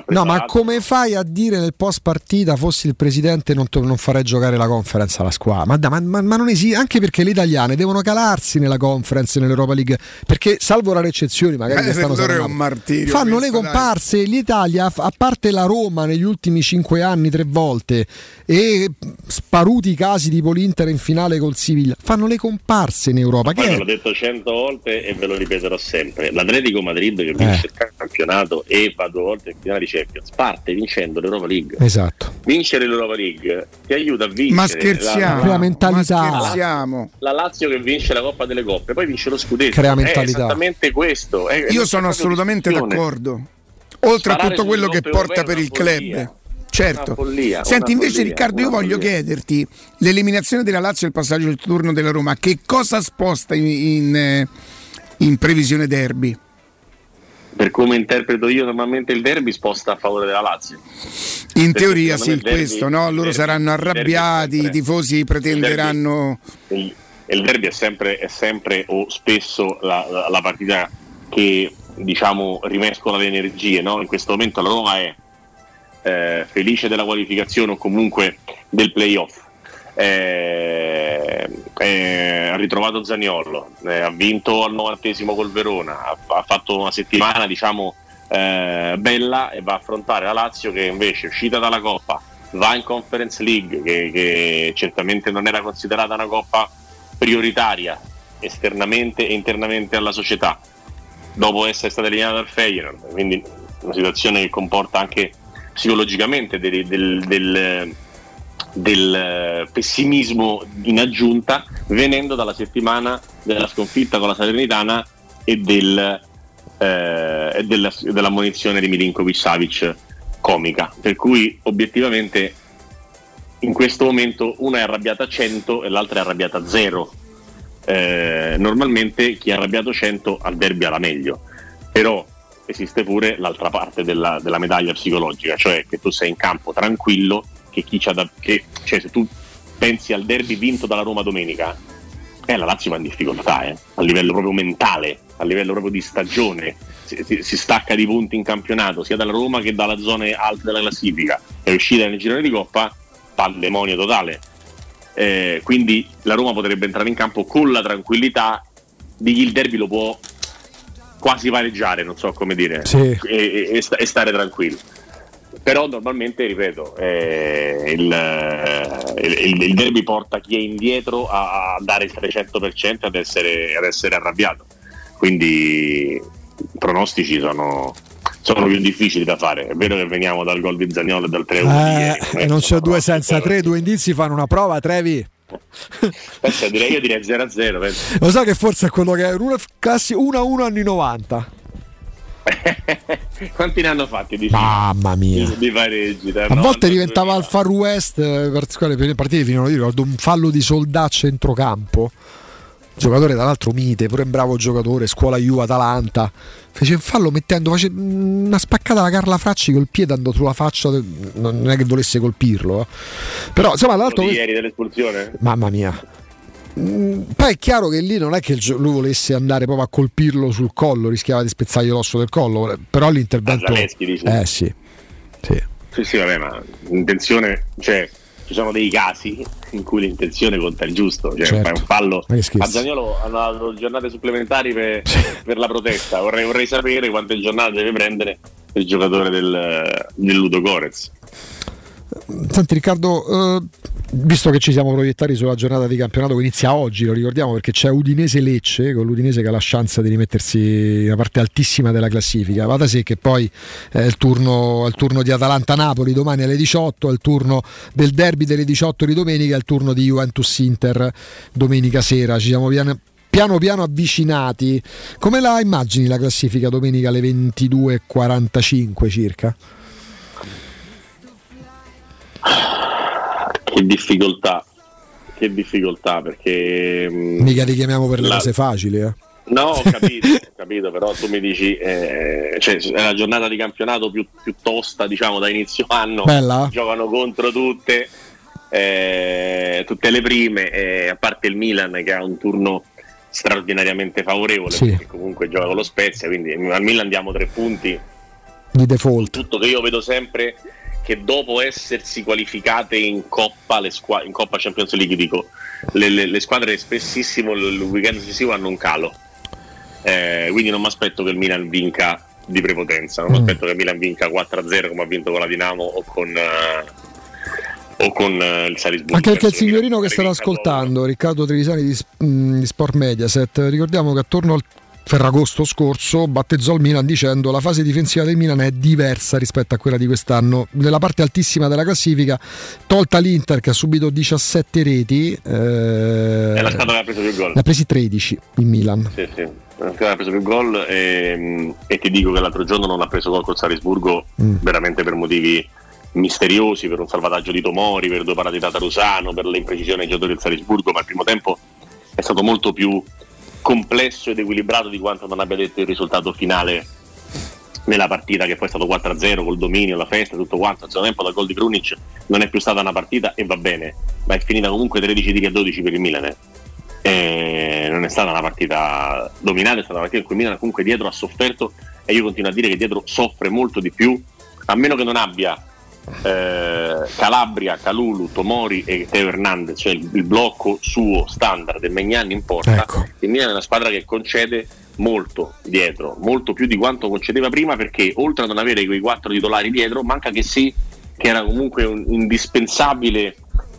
no, ma come fai a dire nel post partita fossi il presidente non, to- non farei giocare la conference alla squadra? Ma, dai, ma- ma- ma non esiste, anche perché le italiane devono calarsi nella conference nell'Europa League, perché salvo rare eccezioni, magari Eh, stanno martirio fanno le comparse. L'Italia, a parte la Roma negli ultimi cinque anni tre volte e sparuti i casi tipo l'Inter in finale col Siviglia, fanno le comparse in Europa. Poi Che è? l'ho detto cento volte e ve lo ripeterò sempre. L'Atletico Madrid che vince il campionato e va due volte in finale di Champions parte vincendo l'Europa League. Esatto. Vincere l'Europa League ti aiuta a vincere. Ma scherziamo, la- Crea mentalità. ma scherziamo. La Lazio che vince la Coppa delle Coppe, poi vince lo scudetto. Crea È mentalità. esattamente questo. È- Io non sono assolutamente d'accordo. Oltre a Sparare tutto quello che porta per il club. Certo. Follia, Senti, invece follia, Riccardo, io voglio follia. chiederti l'eliminazione della Lazio e il passaggio del turno della Roma, che cosa sposta in, in, eh, in previsione derby? Per come interpreto io normalmente il derby sposta a favore della Lazio. In Perché teoria sì, derby- questo, no? Loro derby- saranno derby arrabbiati, i tifosi pretenderanno... il, il derby è sempre, è sempre o spesso la, la- la partita che diciamo rimescola le energie. no? In questo momento la Roma è eh, felice della qualificazione o comunque del playoff. Eh, eh, ha ritrovato Zaniollo, eh, ha vinto al novantesimo col Verona, ha, ha fatto una settimana diciamo eh, bella e va a affrontare la Lazio che invece uscita dalla Coppa, va in Conference League che, che certamente non era considerata una Coppa prioritaria esternamente e internamente alla società dopo essere stata eliminata dal Feyenoord. Quindi una situazione che comporta anche psicologicamente del, del- del- del, eh, pessimismo in aggiunta venendo dalla settimana della sconfitta con la Salernitana e, del, eh, e della, della di Milinkovic Savic comica. Per cui obiettivamente in questo momento una è arrabbiata a 100 e l'altra è arrabbiata a 0 eh, normalmente chi è arrabbiato 100 al derby ha la meglio. Però esiste pure l'altra parte della, della medaglia psicologica cioè che tu sei in campo tranquillo che chi c'ha da che, cioè se tu pensi al derby vinto dalla Roma domenica eh, la Lazio va in difficoltà eh, a livello proprio mentale a livello proprio di stagione si, si- si stacca di punti in campionato sia dalla Roma che dalla zone alte della classifica è uscita nel girone di Coppa pandemonio totale eh, quindi la Roma potrebbe entrare in campo con la tranquillità di chi il derby lo può quasi pareggiare, non so come dire, Sì. e, e- e stare tranquillo. Però normalmente, ripeto, eh, il, eh, il- il derby porta chi è indietro a, dare il 300% ad essere, ad essere arrabbiato. Quindi i pronostici sono, sono più difficili da fare. È vero che veniamo dal gol di Zagnolo e dal 3-1 di ieri, Eh, e non c'è due senza tre, due indizi fanno una prova, Trevi. Pensa, direi, io direi 0-0. penso. Lo sai che forse è quello che è una classi 1-1 anni 90. Quanti ne hanno fatti di, Mamma mia. di, di pareggi? A 90 volte al diventava il Far West, eh, per le partite finivano, io ricordo un fallo di Soldà a centrocampo. Giocatore tra l'altro mite, pure un bravo giocatore, scuola Juve Atalanta. Fece un fallo mettendo face- una spaccata alla Carla Fracci col piede andando sulla faccia, non è che volesse colpirlo. eh. Però insomma l'altro ieri dell'espulsione? Mamma mia. Mm, Poi è chiaro che lì non è che lui volesse andare proprio a colpirlo sul collo, rischiava di spezzargli l'osso del collo, però l'intervento... Dici? Eh sì. Sì, sì, vabbè, ma l'intenzione, cioè, ci sono dei casi in cui l'intenzione conta il giusto, cioè Certo. fai un fallo. A Zagnolo hanno dato giornate supplementari per, per la protesta. Vorrei, vorrei sapere quante giornate deve prendere il giocatore del, del Ludo Gorez. Senti Riccardo, eh, visto che ci siamo proiettati sulla giornata di campionato che inizia oggi, lo ricordiamo perché c'è Udinese-Lecce, con l'Udinese che ha la chance di rimettersi nella parte altissima della classifica. Va da sé che poi è il turno, è il turno di Atalanta-Napoli domani alle 18, è il turno del derby delle 18 di domenica, è il turno di Juventus-Inter domenica sera. Ci siamo piano piano piano avvicinati. Come la immagini la classifica domenica alle 22.45 circa? Che difficoltà, che difficoltà perché... mm, Mica ti chiamiamo per le la- cose facili, eh. No, ho capito, ho capito, però tu mi dici, eh, cioè, è la giornata di campionato più, più tosta, diciamo, da inizio anno. Bella? Giocano contro tutte, eh, tutte le prime, eh, a parte il Milan che ha un turno straordinariamente favorevole, Sì. perché comunque gioca con lo Spezia, quindi al Milan diamo tre punti. Di default. Tutto che io vedo sempre che dopo essersi qualificate in Coppa, le squa- in Coppa Champions League, dico, le, le- le squadre spessissimo il weekend successivo hanno un calo. Eh, quindi non mi aspetto che il Milan vinca di prepotenza, non mi Mm. aspetto che il Milan vinca 4-0 come ha vinto con la Dinamo o con, eh, o con eh, il Salisburgo. Anche perché il signorino che starà ascoltando, Riccardo Trevisani di, mm, di Sport Mediaset, ricordiamo che attorno al Ferragosto scorso battezzò il Milan dicendo la fase difensiva del Milan è diversa rispetto a quella di quest'anno. Nella parte altissima della classifica, tolta l'Inter che ha subito 17 reti, eh, È la squadra che ha preso più gol. ne ha presi 13 il Milan. Sì, sì. La squadra ha preso più gol e, e ti dico che l'altro giorno non ha preso gol col Salisburgo Mm. veramente per motivi misteriosi, per un salvataggio di Tomori, per due parate da Tarusano, per le imprecisioni ai giocatori del Salisburgo, ma il primo tempo è stato molto più complesso ed equilibrato di quanto non abbia detto il risultato finale nella partita che poi è stato 4-0 col dominio, la festa, tutto quanto. Il secondo tempo dal gol di Krunic non è più stata una partita e va bene, ma è finita comunque 13 tiri a 12 per il Milan. E non è stata una partita dominata, è stata una partita in cui il Milan comunque dietro ha sofferto e io continuo a dire che dietro soffre molto di più, a meno che non abbia eh, Calabria, Calulu, Tomori e Teo Hernandez, cioè il, il blocco suo standard del Magnani in porta. Ecco. Il Milan è una squadra che concede molto dietro, molto più di quanto concedeva prima perché oltre a non avere quei quattro titolari dietro, manca che sì, che era comunque un indispensabile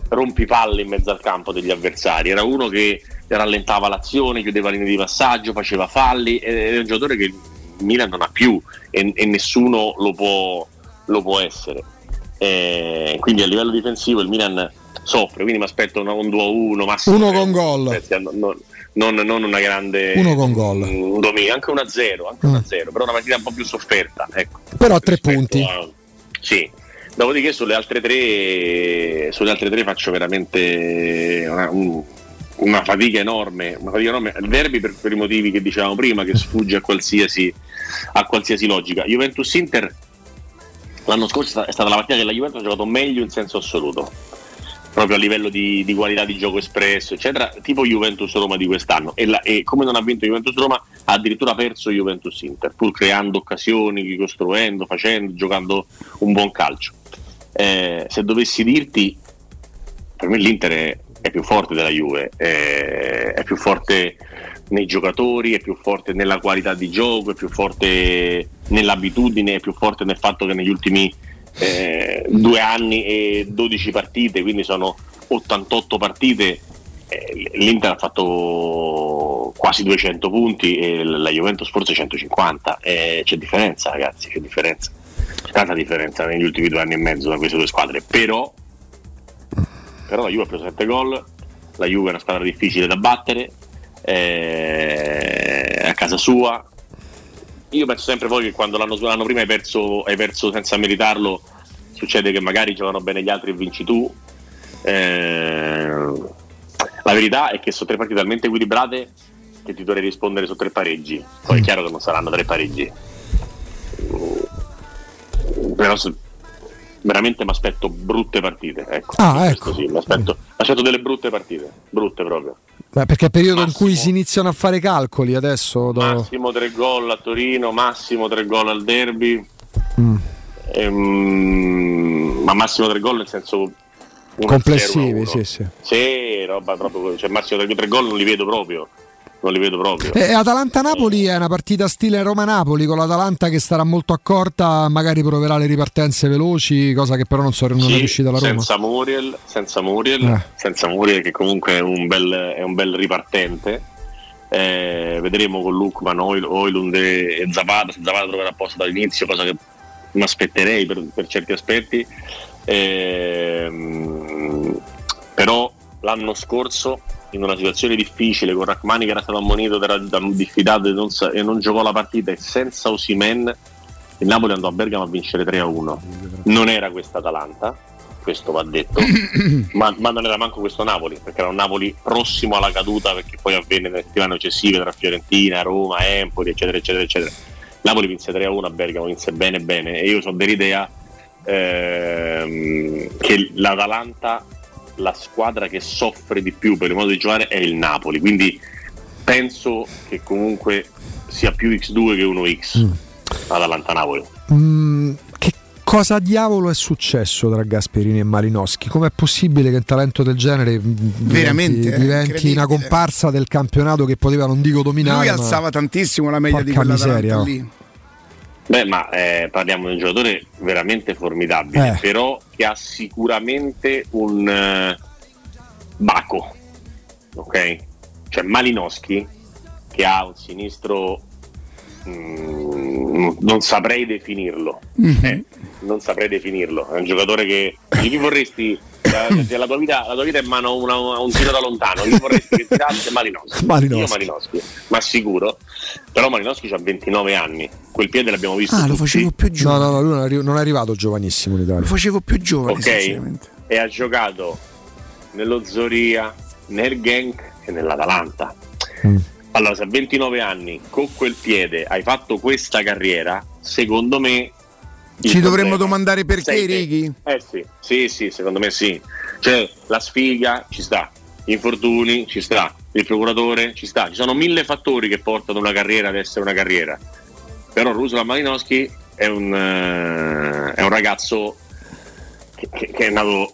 rompipalle in mezzo al campo degli avversari, era uno che rallentava l'azione, chiudeva linee di passaggio, faceva falli, è un giocatore che il Milan non ha più e, e nessuno lo può, lo può essere. Eh, quindi a livello difensivo il Milan soffre, quindi mi aspetto un 2-1, massimo Uno con gol. Spezia, non, non- non- una grande Uno con gol. un dominio, anche 1-0, anche Mm. 1-0, però una partita un po' più sofferta. Ecco. Però a tre punti. Ah, Sì. Dopodiché sulle altre tre, sulle altre tre faccio veramente una, un- una fatica enorme. Una fatica enorme. Il derby per, per i motivi che dicevamo prima, che sfugge a qualsiasi, a qualsiasi logica. Juventus Inter l'anno scorso è stata la partita che la Juventus ha giocato meglio in senso assoluto. Proprio a livello di, di qualità di gioco espresso, eccetera, tipo Juventus Roma di quest'anno. E, la- e come non ha vinto Juventus Roma, ha addirittura perso Juventus Inter, pur creando occasioni, ricostruendo, facendo, giocando un buon calcio. Eh, se dovessi dirti, per me l'Inter è, è più forte della Juve, è, è più forte nei giocatori, è più forte nella qualità di gioco, è più forte nell'abitudine, è più forte nel fatto che negli ultimi eh, due anni e 12 partite, quindi sono 88 partite, eh, l'Inter ha fatto quasi 200 punti e la Juventus forse 150, Eh, c'è differenza ragazzi, c'è differenza, c'è tanta differenza negli ultimi due anni e mezzo da queste due squadre, però, però la Juve ha preso 7 gol, la Juve è una squadra difficile da battere, eh, a casa sua. Io penso sempre poi che quando l'anno, l'anno prima hai perso, hai perso senza meritarlo, succede che magari giocano bene gli altri e vinci tu. Eh, la verità è che sono tre partite talmente equilibrate che ti dovrei rispondere su tre pareggi. Poi è chiaro che non saranno tre pareggi. Però se- veramente mi aspetto brutte partite. Ecco, Ah, Questo sì, mi aspetto delle brutte partite, brutte proprio. Beh, perché è il periodo in cui si iniziano a fare calcoli adesso. do- Massimo tre gol a Torino, massimo tre gol al derby. Mm. Ehm, ma massimo tre gol nel senso 1-0, complessivi, 1-1. sì, sì. Sì, roba proprio, cioè massimo tre, tre gol non li vedo proprio. Non li vedo proprio. E Atalanta-Napoli è una partita stile Roma-Napoli con l'Atalanta che starà molto accorta, magari proverà le ripartenze veloci, cosa che però non, so, non è Sì, riuscita la Roma. senza Muriel, senza Muriel, Eh. senza Muriel che comunque è un bel, è un bel ripartente. Eh, vedremo con Lukman, Oil, Oilund e Zapata se Zapata troverà posto dall'inizio, cosa che mi aspetterei per, per certi aspetti. Ehm, però l'anno scorso in una situazione difficile con Rachmani che era stato ammonito, era da- diffidato e non, e non giocò la partita e senza Osimen il Napoli andò a Bergamo a vincere 3-1 non era questa Atalanta questo va detto ma, ma non era manco questo Napoli perché era un Napoli prossimo alla caduta perché poi avvenne nelle settimane successive tra Fiorentina, Roma, Empoli eccetera eccetera eccetera. Napoli vinse 3-1 a Bergamo vinse bene bene. E io sono dell'idea ehm, che l'Atalanta la squadra che soffre di più per il modo di giocare è il Napoli quindi penso che comunque sia più X2 che 1X Atalanta-Napoli Mm, che cosa diavolo è successo tra Gasperini e Malinowski? Com'è possibile che un talento del genere mm, Veramente, diventi, è diventi una comparsa del campionato che poteva, non dico dominare, Lui ma- alzava tantissimo la media di quella miseria, oh. lì. Beh, ma eh, parliamo di un giocatore veramente formidabile, Eh. però che ha sicuramente un eh, baco, ok? Cioè Malinowski, che ha un sinistro, mm, non saprei definirlo, eh, non saprei definirlo, è un giocatore che di chi vorresti, eh, la, tua vita, la tua vita è in mano a un tiro da lontano, chi vorresti che tirasse Malinowski, Malinowski. io Malinowski, ma sicuro, però Malinowski ha 29 anni, quel piede l'abbiamo visto Ah, lo tutti. facevo più No, giovane. no, no, lui non è, arri- non è arrivato giovanissimo in Italia. Lo facevo più giovane, ok? E ha giocato nello Zoria, nel Genk e nell'Atalanta. Mm. Allora, se a 29 anni con quel piede hai fatto questa carriera, secondo me. Ci dovremmo domandare perché, sei. Righi? Eh sì, sì, sì, secondo me sì. Cioè, la sfiga ci sta, gli infortuni ci sta, il procuratore ci sta. Ci sono mille fattori che portano una carriera ad essere una carriera. Però Ruslan Malinowski è un, eh, è un ragazzo che, che- che è nato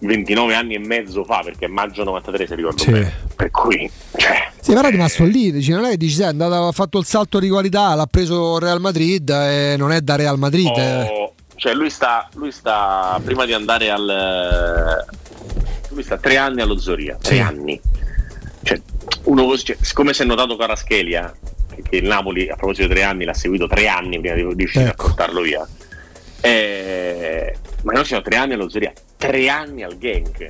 29 anni e mezzo fa, perché è maggio 93 se ricordo Sì. bene. Per cui, cioè, Sì, però è rimasto lì, dici, non è che dici, sai, è andato, ha fatto il salto di qualità, l'ha preso Real Madrid e non è da Real Madrid. eh. Oh, cioè lui sta, lui sta prima di andare al lui sta tre anni allo Zoria tre Sì. anni cioè, uno così, cioè, siccome si è notato Caraschelia che, che il Napoli a proposito di tre anni l'ha seguito tre anni prima di riuscire Ecco. a portarlo via eh, ma noi siamo tre anni allo Zoria tre anni al Genk.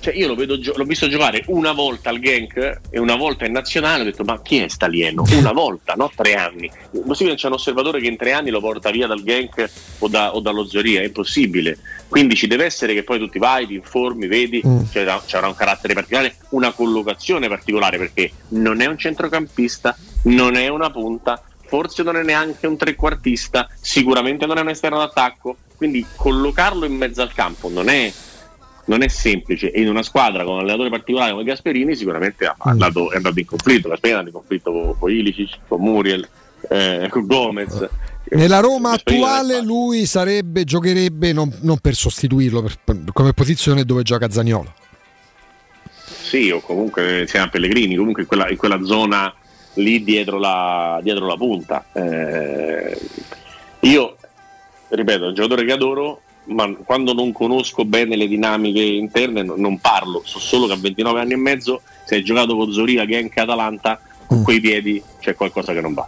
Cioè io lo vedo gio- l'ho visto giocare una volta al Genk e una volta in nazionale ho detto ma chi è Stalieno? una volta, no tre anni. È possibile che c'è un osservatore che in tre anni lo porta via dal Genk o, da- o dallo Zoria è impossibile. Quindi ci deve essere che poi tu ti vai, ti informi, vedi cioè, c'è- c'era un carattere particolare una collocazione particolare perché non è un centrocampista non è una punta forse non è neanche un trequartista sicuramente non è un esterno d'attacco. Quindi collocarlo in mezzo al campo non è non è semplice. E in una squadra con un allenatore particolare come Gasperini sicuramente è andato, è andato in conflitto. Gasperini è andato in conflitto con, con Ilicic, con Muriel eh, con Gomez. Nella Roma attuale lui sarebbe, giocherebbe non, non per sostituirlo, per- per- come posizione dove gioca Zagnolo. Sì, o comunque insieme a Pellegrini, comunque in quella, in quella zona lì dietro la, dietro la punta. Eh, io, ripeto, è un giocatore che adoro, ma quando non conosco bene le dinamiche interne no- non parlo, so solo che a 29 anni e mezzo, se hai giocato con Zoria, Genk e Atalanta, con quei piedi c'è qualcosa che non va.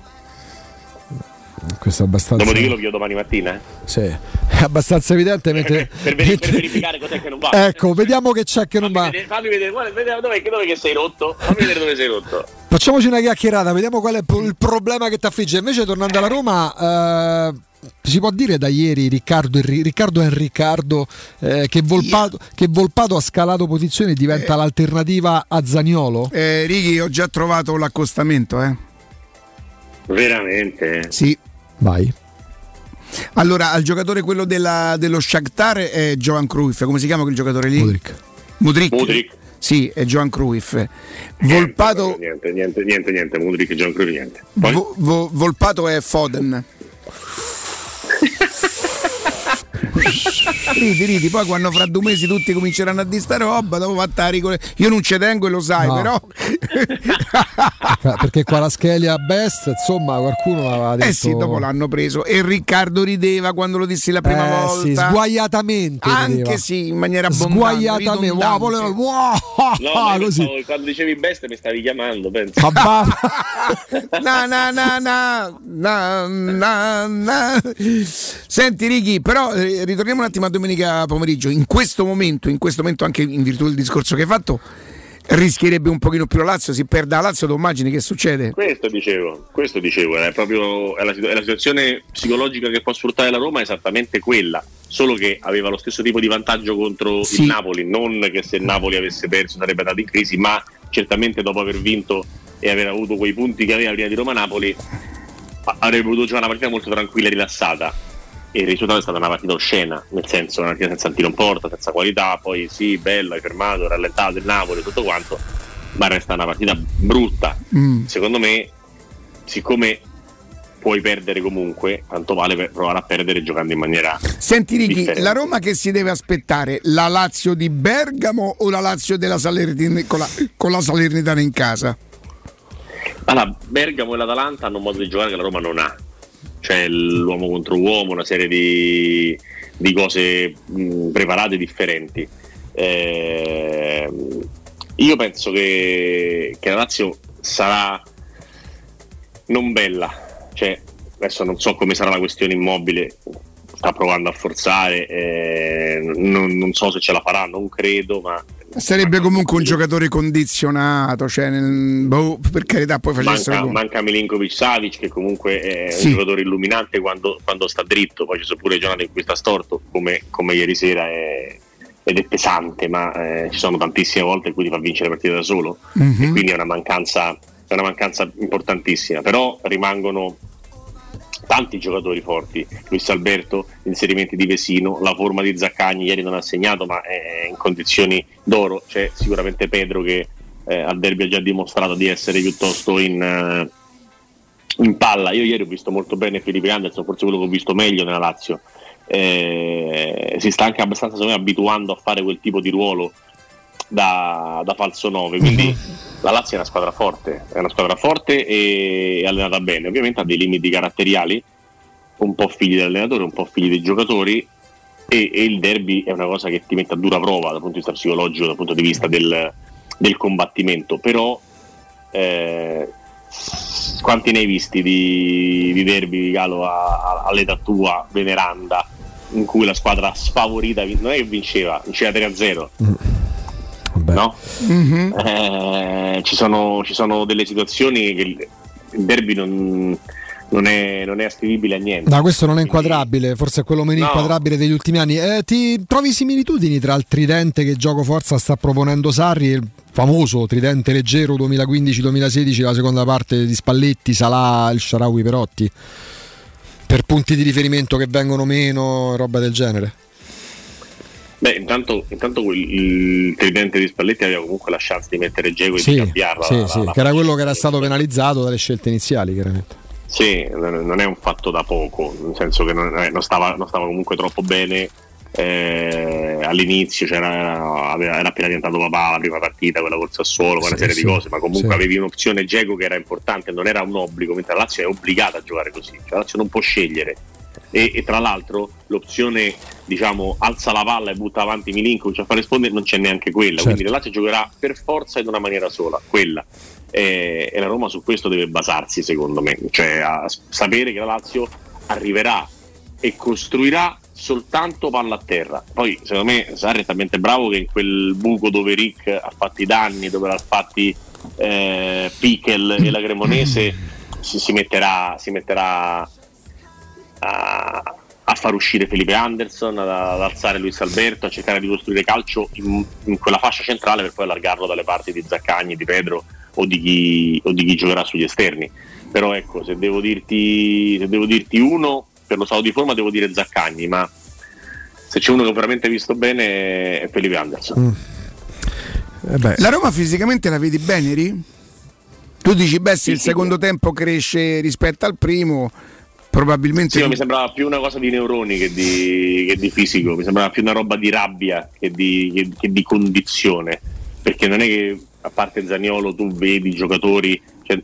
Questo è abbastanza. Dopodiché lo chiedo domani mattina. eh. Sì, è abbastanza evidente. mentre- Per, veri- per verificare cos'è che non va. Ecco, vediamo che c'è che non va. Fammi vedere, fammi vedere, guarda, vediamo dove, dove che sei rotto. Fammi vedere dove sei rotto. Facciamoci una chiacchierata, vediamo qual è il problema che ti affligge. Invece, tornando alla Roma, eh, si può dire da ieri Riccardo, Ri- Riccardo e Riccardo eh, che, Volpato, che Volpato ha scalato posizione e diventa l'alternativa a Zaniolo? Eh, Righi, ho già trovato l'accostamento, eh. Veramente? Sì. Vai. Allora, al giocatore quello della- dello Shakhtar è Johan Cruyff. Come si chiama quel giocatore lì? Mudrik. Mudrik. Mudrik. Sì, è Johan Cruyff. Volpato, Niente, niente, niente, niente. Mudrik e John Cruyff, niente. Vo- Vo- Volpato è Foden. ridi, ridi, poi quando fra due mesi tutti cominceranno a dire sta roba, dopo fatta la rigore. Io non ci tengo e lo sai, No. però. Perché qua la Schelia best, insomma, qualcuno aveva detto. Eh sì, dopo l'hanno preso. E Riccardo rideva quando lo dissi la prima Eh, volta. sì, sguaiatamente. Anche rideva. sì, in maniera abbondante. Sguaiatamente. Wow, voleva- wow, No, così. che quando dicevi bestia mi stavi chiamando, penso. na, na, na, na, na, na, na. Senti Righi, però eh, ritorniamo un attimo a domenica pomeriggio. In questo momento, in questo momento anche in virtù del discorso che hai fatto, rischierebbe un pochino più la Lazio, si perde la Lazio, tu immagini che succede? Questo dicevo, questo dicevo, è proprio è la, è la situazione psicologica che può sfruttare la Roma, è esattamente quella, solo che aveva lo stesso tipo di vantaggio contro Sì. il Napoli, non che se il Napoli avesse perso sarebbe andato in crisi, ma certamente dopo aver vinto e aver avuto quei punti che aveva prima di Roma-Napoli avrebbe potuto giocare una partita molto tranquilla e rilassata. E il risultato è stata una partita oscena, nel senso una partita senza tiro in porta, senza qualità, poi sì, bello, hai fermato, rallentato il Napoli, tutto quanto, ma resta una partita brutta. Mm. Secondo me, siccome puoi perdere comunque, tanto vale per provare a perdere giocando in maniera Senti Righi, differente. la Roma che si deve aspettare? La Lazio di Bergamo o la Lazio della Salernitana con la, con la Salernitana in casa? Allora, Bergamo e l'Atalanta hanno un modo di giocare che la Roma non ha. Cioè l'uomo contro uomo, una serie di, di cose mh, preparate differenti. Ehm, io penso che, che la Lazio sarà non bella. Cioè, adesso non so come sarà la questione immobile, sta provando a forzare, eh, non, non so se ce la farà, non credo, ma Sarebbe comunque un giocatore condizionato, cioè nel- boh, per carità poi facessero manca, manca Milinkovic Savic che comunque è Sì. un giocatore illuminante quando, quando sta dritto poi ci sono pure giornate in cui sta storto come, come ieri sera è- ed è pesante ma eh, ci sono tantissime volte in cui ti fa vincere le partite da solo Mhm. e quindi è una mancanza è una mancanza importantissima però rimangono tanti giocatori forti Luis Alberto, inserimenti di Vesino la forma di Zaccagni ieri non ha segnato ma è in condizioni d'oro c'è sicuramente Pedro che eh, al derby ha già dimostrato di essere piuttosto in, eh, in palla. Io ieri ho visto molto bene Felipe Anderson, forse quello che ho visto meglio nella Lazio. Eh, si sta anche abbastanza me, abituando a fare quel tipo di ruolo da, da falso 9. Quindi la Lazio è una squadra forte, è una squadra forte e allenata bene. Ovviamente ha dei limiti caratteriali, un po' figli dell'allenatore, un po' figli dei giocatori. E, e il derby è una cosa che ti mette a dura prova dal punto di vista psicologico, dal punto di vista del, del combattimento. Però eh, quanti ne hai visti di, di derby, Galo, a- a- all'età tua, veneranda, in cui la squadra sfavorita non è che vinceva, vinceva 3-0. No? Mhm. Eh, ci, sono, ci sono delle situazioni che il il derby non, non è, non è ascrivibile a niente. No, questo non è inquadrabile, forse è quello meno No. inquadrabile degli ultimi anni. Eh, ti trovi similitudini tra il tridente che gioco forza sta proponendo Sarri e il famoso tridente leggero 2015-2016, la seconda parte di Spalletti, Salà, il Sharawi Perotti? Per punti di riferimento che vengono meno, roba del genere. Beh, intanto, intanto il tridente di Spalletti aveva comunque la chance di mettere Geco e di Sì, cambiarla. sì, la- sì, la- che era quello che era stato penalizzato dalle scelte iniziali, chiaramente. Sì, non è un fatto da poco, nel senso che non, eh, non stava, non stava comunque troppo bene eh, all'inizio, c'era, era, aveva- era appena diventato papà la prima partita, quella col Sassuolo, poi una Sì, serie sì, di cose, ma comunque sì. avevi un'opzione Geco che era importante, non era un obbligo, mentre la Lazio è obbligata a giocare così, cioè la Lazio non può scegliere. E, e tra l'altro l'opzione diciamo alza la palla e butta avanti Milinkovic a fare rispondere non c'è neanche quella Certo. quindi la Lazio giocherà per forza in una maniera sola quella e, e la Roma su questo deve basarsi secondo me, cioè a sapere che la Lazio arriverà e costruirà soltanto palla a terra. Poi secondo me Sarri è talmente bravo che in quel buco dove Rick ha fatto i danni, dove l'ha fatti eh, Pichel e la Cremonese, si, si metterà, si metterà a, a far uscire Felipe Anderson, ad, ad alzare Luis Alberto, a cercare di costruire calcio in, in quella fascia centrale per poi allargarlo dalle parti di Zaccagni, di Pedro o di chi, o di chi giocherà sugli esterni. Però ecco, se devo dirti, se devo dirti uno, per lo stato di forma devo dire Zaccagni, ma se c'è uno che ho veramente visto bene è Felipe Anderson. La Roma fisicamente la vedi bene, Ri? Tu dici, beh, se il secondo tempo cresce rispetto al primo, probabilmente. Sì, mi sembrava più una cosa di neuroni che di, che di fisico, mi sembrava più una roba di rabbia che di, che- che di condizione, perché non è che a parte Zaniolo tu vedi giocatori, cioè,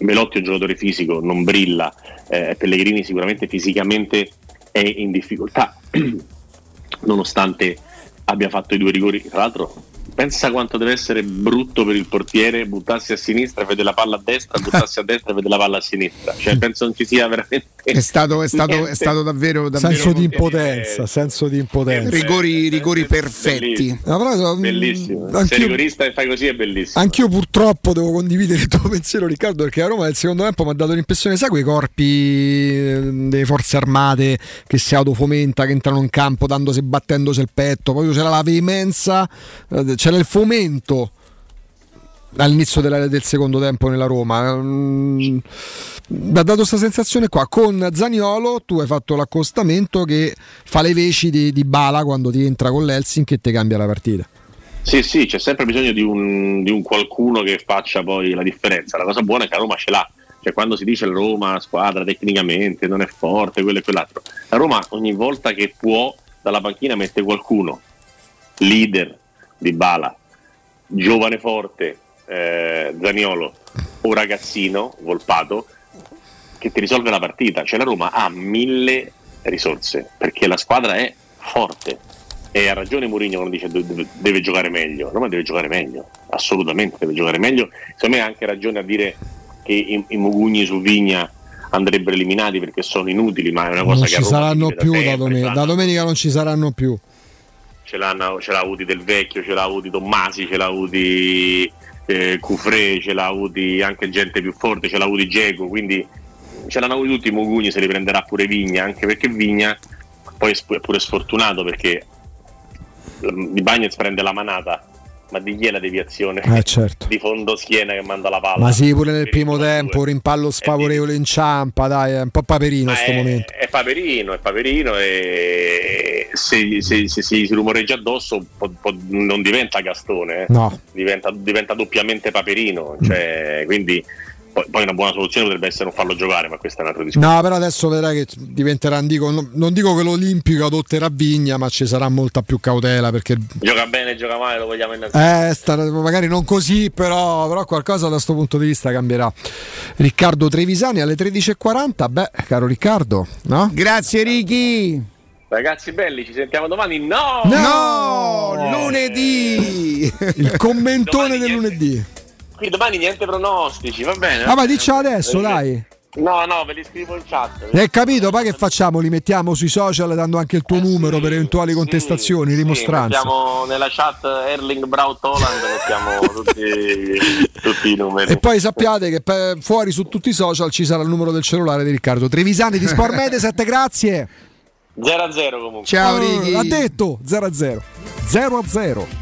Velotti è un giocatore fisico, non brilla, eh, Pellegrini sicuramente fisicamente è in difficoltà, nonostante abbia fatto i due rigori, tra l'altro pensa quanto deve essere brutto per il portiere buttarsi a sinistra e vede la palla a destra, buttarsi a destra e vede la palla a sinistra, cioè penso non ci sia veramente... È stato, è stato, è stato davvero, davvero senso di impotenza, senso di impotenza. rigori, rigori perfetti. Però, mm, Bellissimo. Se anch'io- rigorista e fai così è bellissimo. Anch'io purtroppo devo condividere il tuo pensiero Riccardo perché a Roma nel secondo tempo mi ha dato l'impressione, sai quei corpi eh, delle forze armate che si autofomenta, che entrano in campo dandosi, battendosi il petto, poi c'era la veemenza, eh, c'era il fomento all'inizio della- del secondo tempo nella Roma. Mm, Mi ha dato questa sensazione qua. Con Zaniolo tu hai fatto l'accostamento che fa le veci di, di Bala quando ti entra con l'Helsinki e ti cambia la partita. Sì, sì, c'è sempre bisogno di un, di un qualcuno che faccia poi la differenza. La cosa buona è che la Roma ce l'ha. Cioè, quando si dice la Roma, squadra tecnicamente, non è forte, quello e quell'altro. La Roma ogni volta che può, dalla panchina mette qualcuno, leader di Bala, giovane forte, eh, Zaniolo, o ragazzino, Volpato, che ti risolve la partita. Cioè la Roma ha mille risorse, perché la squadra è forte. E ha ragione Mourinho quando dice deve, deve giocare meglio. Roma deve giocare meglio, assolutamente deve giocare meglio. Secondo me ha anche ragione a dire che i, i Mugugni su Vigna andrebbero eliminati perché sono inutili, ma è una cosa Non che a ci saranno più da sempre, sa. Da domenica non ci saranno più. Ce, l'hanno, ce l'ha avuti Del Vecchio, ce l'ha avuti Tommasi, ce l'ha avuti eh, Cufré, ce l'ha avuti anche gente più forte, ce l'ha avuti Geco, quindi ce l'hanno avuti tutti Mugugni, se li prenderà pure Vigna, anche perché Vigna poi è pure sfortunato perché Di Bagnez prende la manata, ma di chi è la deviazione? Eh, certo. Di fondo schiena che manda la palla. Ma sì, pure nel primo tempo, un rimpallo sfavorevole in ciampa, dai, è un po' paperino Ma sto è, momento. è Paperino, è Paperino e se, se- se si rumoreggia addosso po- po- non diventa Gastone, eh. No. diventa, diventa doppiamente Paperino, cioè, quindi poi, poi una buona soluzione potrebbe essere non farlo giocare, ma questo è un altro discorso. No, però adesso vedrai che diventerà, dico, non, dico che l'Olimpico adotterà Vigna, ma ci sarà molta più cautela perché Gioca bene, gioca male, lo vogliamo innanzitutto. eh, sta- magari non così, però, però qualcosa da questo punto di vista cambierà. Riccardo Trevisani alle 13.40, beh, caro Riccardo, no? Grazie Ricky. Ragazzi belli, ci sentiamo domani? No! No, lunedì. Il commentone del lunedì. Qui domani niente pronostici, va bene? Ah, ma dicelo adesso, dai. No, no, ve li scrivo in chat. Hai capito? Poi che facciamo? Li mettiamo sui social dando anche il tuo numero per eventuali contestazioni, rimostranze. Mettiamo nella chat Erling Braut Holland, mettiamo tutti, tutti i numeri. E poi sappiate che per- fuori su tutti i social ci sarà il numero del cellulare di Riccardo Trevisani di Sport Mediaset, grazie. 0 a 0 comunque. Ciao Ricky. Ha detto 0 a 0. 0 a 0.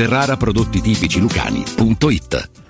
www.ferraraprodottitipicilucani.it.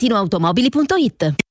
valentinoautomobili.it.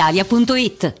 brispalitalia.it.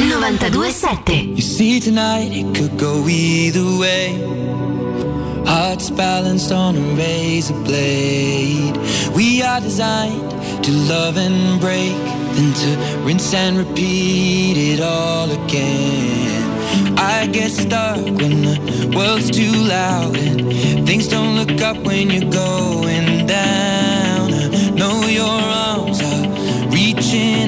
927. You see, tonight it could go either way. Hearts balanced on a razor blade. We are designed to love and break, then to rinse and repeat it all again. I get stuck when the world's too loud and things don't look up when you're going down. I know your arms are reaching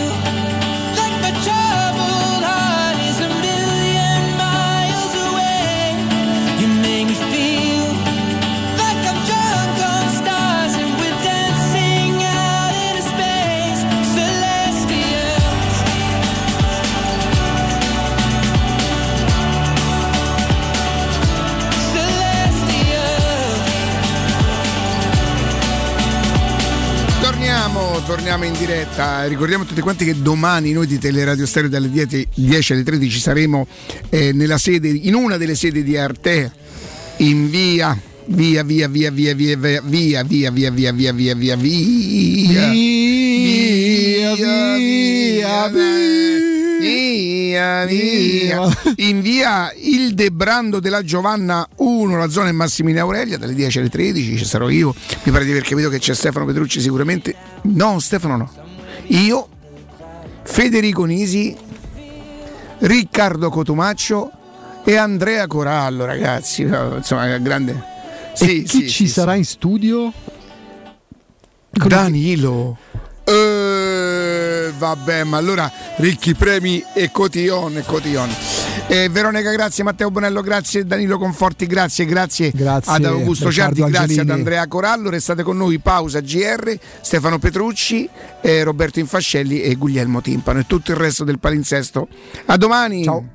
torniamo, in diretta. Ricordiamo a tutti quanti che domani noi di Teleradio Stereo dalle 10 10 alle 13 saremo eh, nella sede, in una delle sedi di Arte in via. Via via via via via via via via via via via via via via Via, via, via via in via il Debrando della Giovanna 1 la zona è Massimina Aurelia dalle 10 alle 13 ci sarò io. Mi pare di aver capito che c'è Stefano Petrucci sicuramente. No Stefano no. Io Federico Nisi Riccardo Cotumaccio e Andrea Corallo ragazzi. Insomma grande. E chi ci sarà in studio? Danilo. Eh, vabbè, ma allora ricchi premi e cotillon e cotillon. Eh, Veronica, grazie, Matteo Bonello, grazie, Danilo Conforti, grazie, grazie, Grazie, ad Augusto Riccardo Ciardi, grazie ad. Andrea Corallo. Restate con noi, pausa GR, Stefano Petrucci, eh, Roberto Infascelli e Guglielmo Timpano e tutto il resto del palinsesto. A domani. Ciao.